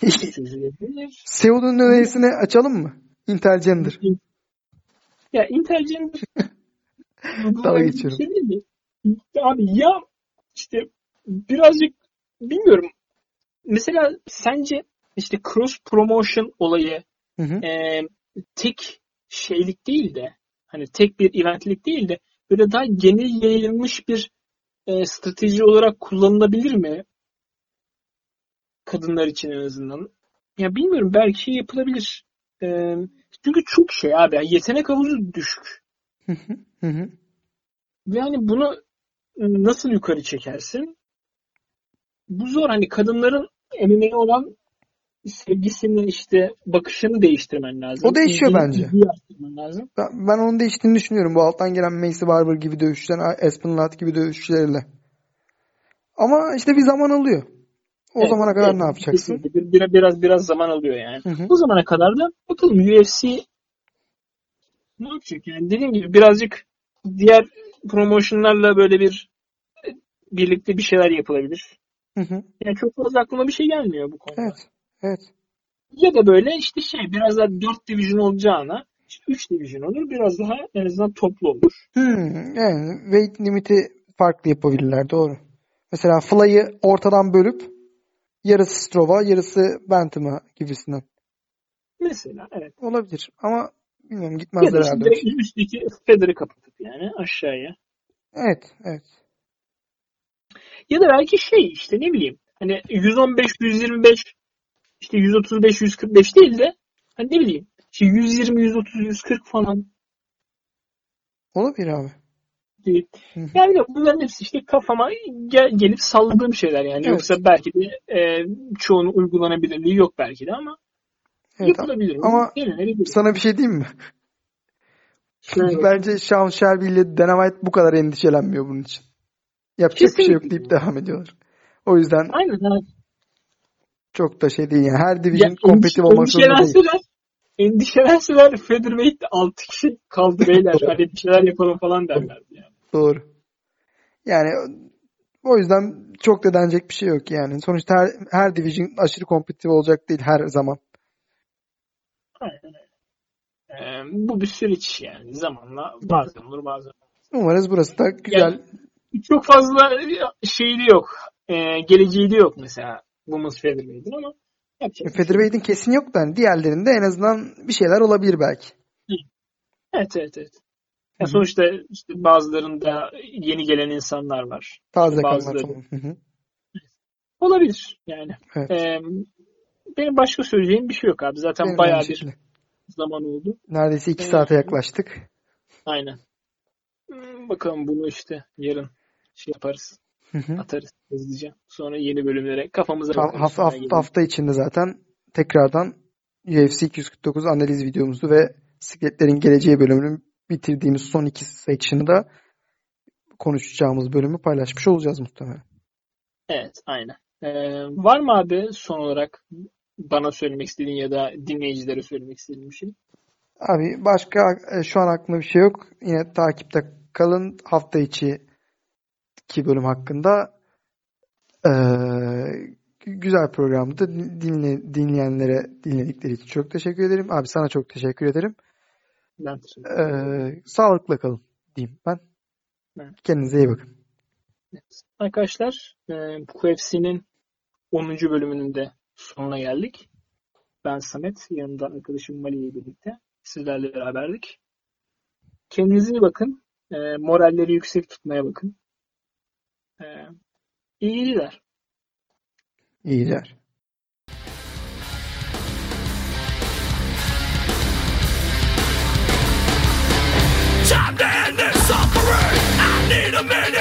Speaker 2: [laughs] Seul'un önerisini açalım mı? Intergender. [laughs]
Speaker 1: Ya intergender [laughs]
Speaker 2: Dalga geçiyorum.
Speaker 1: Şey? Abi ya işte birazcık bilmiyorum. Mesela sence işte cross promotion olayı
Speaker 2: Hı hı.
Speaker 1: e, tek şeylik değil de hani tek bir eventlik değil de böyle daha genel yayılmış bir e, strateji olarak kullanılabilir mi? Kadınlar için en azından. Ya bilmiyorum belki şey yapılabilir. E, çünkü çok şey abi. yani yetenek havuzu düşük.
Speaker 2: Hı hı. Hı hı.
Speaker 1: Yani bunu nasıl yukarı çekersin? Bu zor. Hani kadınların MMA'ye olan sevgisini işte bakışını değiştirmen lazım.
Speaker 2: O değişiyor bence.
Speaker 1: lazım.
Speaker 2: Ben, ben onun değiştiğini düşünüyorum. Bu alttan gelen Macy Barber gibi dövüşçüler, Aspen Ladd gibi dövüşçülerle. Ama işte bir zaman alıyor. O
Speaker 1: Evet,
Speaker 2: zamana kadar
Speaker 1: evet,
Speaker 2: ne yapacaksın?
Speaker 1: kesinlikle. Bir, bir- biraz biraz zaman alıyor yani.
Speaker 2: Hı hı.
Speaker 1: O zamana kadar da bakalım UFC ne yapacak yani dediğim gibi birazcık diğer promotionlarla böyle bir e, birlikte bir şeyler yapılabilir.
Speaker 2: Hı hı.
Speaker 1: Yani çok fazla aklıma bir şey gelmiyor bu konuda.
Speaker 2: Evet. Evet.
Speaker 1: Ya da böyle işte şey biraz daha 4 division olacağına işte 3 division olur. Biraz daha en azından toplu olur.
Speaker 2: Hmm, yani weight limiti farklı yapabilirler doğru. Mesela Fly'ı ortadan bölüp yarısı Strova, yarısı Bantam'a gibisinden.
Speaker 1: Mesela evet.
Speaker 2: Olabilir ama bilmiyorum
Speaker 1: Ya
Speaker 2: gitmezler
Speaker 1: da
Speaker 2: herhalde.
Speaker 1: direkt üstteki Federer'ı kapatıp yani aşağıya.
Speaker 2: Evet, evet.
Speaker 1: Ya da belki şey işte ne bileyim hani 115, 125 işte 135, 145 değil de hani ne bileyim işte 120, 130, 140 falan
Speaker 2: Olabilir abi.
Speaker 1: değil. Yani bunların hepsi işte kafama gel- gelip salladığım şeyler yani.
Speaker 2: Evet.
Speaker 1: Yoksa belki de e, çoğunun uygulanabilirliği yok belki de ama
Speaker 2: Evet,
Speaker 1: yapılabilir.
Speaker 2: ama
Speaker 1: Denenebilir.
Speaker 2: sana bir şey diyeyim mi?
Speaker 1: Şöyle.
Speaker 2: Bence Sean Shelby ile Dana White bu kadar endişelenmiyor bunun için. Yapacak bir şey yok deyip devam ediyorlar. O yüzden
Speaker 1: Aynen. evet.
Speaker 2: Çok da şey değil yani. Her division kompetitif olmak zorunda değil.
Speaker 1: endişelenseler, Featherweight'te 6 kişi kaldı beyler. [laughs] Hadi bir şeyler yapalım falan derlerdi yani.
Speaker 2: Doğru. Yani o yüzden çok da denecek bir şey yok yani. Sonuçta her, her division aşırı kompetitif olacak değil her zaman.
Speaker 1: Aynen öyle. Ee, bu bir süreç yani. Zamanla bazen olur bazen.
Speaker 2: Umarız burası da güzel.
Speaker 1: Yani çok fazla şeyi de yok. Ee, geleceği de yok mesela Women's Featherweight'in ama yapacak şey.
Speaker 2: Featherweight'in kesin yok da hani diğerlerinde en azından bir şeyler olabilir belki.
Speaker 1: Evet evet evet. Ya sonuçta işte bazılarında yeni gelen insanlar var.
Speaker 2: Taze
Speaker 1: Bazıları.
Speaker 2: Hı hı.
Speaker 1: olabilir yani.
Speaker 2: Evet.
Speaker 1: Ee, benim başka söyleyeceğim bir şey yok abi. Zaten
Speaker 2: Benim
Speaker 1: bayağı bir zaman oldu.
Speaker 2: Neredeyse iki
Speaker 1: Ee,
Speaker 2: saate yaklaştık.
Speaker 1: aynen. Bakalım bunu işte yarın şey yaparız.
Speaker 2: Hı hı.
Speaker 1: Atarız hızlıca. Sonra yeni bölümlere kafamıza bakarız.
Speaker 2: Hafta, hafta, hafta içinde zaten tekrardan UFC 249 analiz videomuzu ve Sikletlerin Geleceği bölümünün bitirdiğimiz son iki section'ı da konuşacağımız bölümü paylaşmış olacağız muhtemelen.
Speaker 1: Evet aynen. Ee, var mı abi son olarak bana söylemek istediğin ya da dinleyicilere söylemek istediğin bir şey?
Speaker 2: Abi başka e, şu an aklımda bir şey yok. Yine takipte kalın. Hafta içi iki bölüm hakkında e, güzel programdı. Dinle, dinleyenlere dinledikleri için çok teşekkür ederim. Abi sana çok teşekkür ederim.
Speaker 1: Ben teşekkür
Speaker 2: E, sağlıkla kalın diyeyim ben.
Speaker 1: Evet.
Speaker 2: Kendinize iyi bakın.
Speaker 1: Evet. Arkadaşlar e, QFC'nin 10. bölümünün de sonuna geldik. Ben Samet, yanımda arkadaşım Mali ile birlikte sizlerle beraberdik. Kendinize iyi bakın. E, moralleri yüksek tutmaya bakın e, iyi gidiyor.
Speaker 2: Time to end this suffering. I need a minute.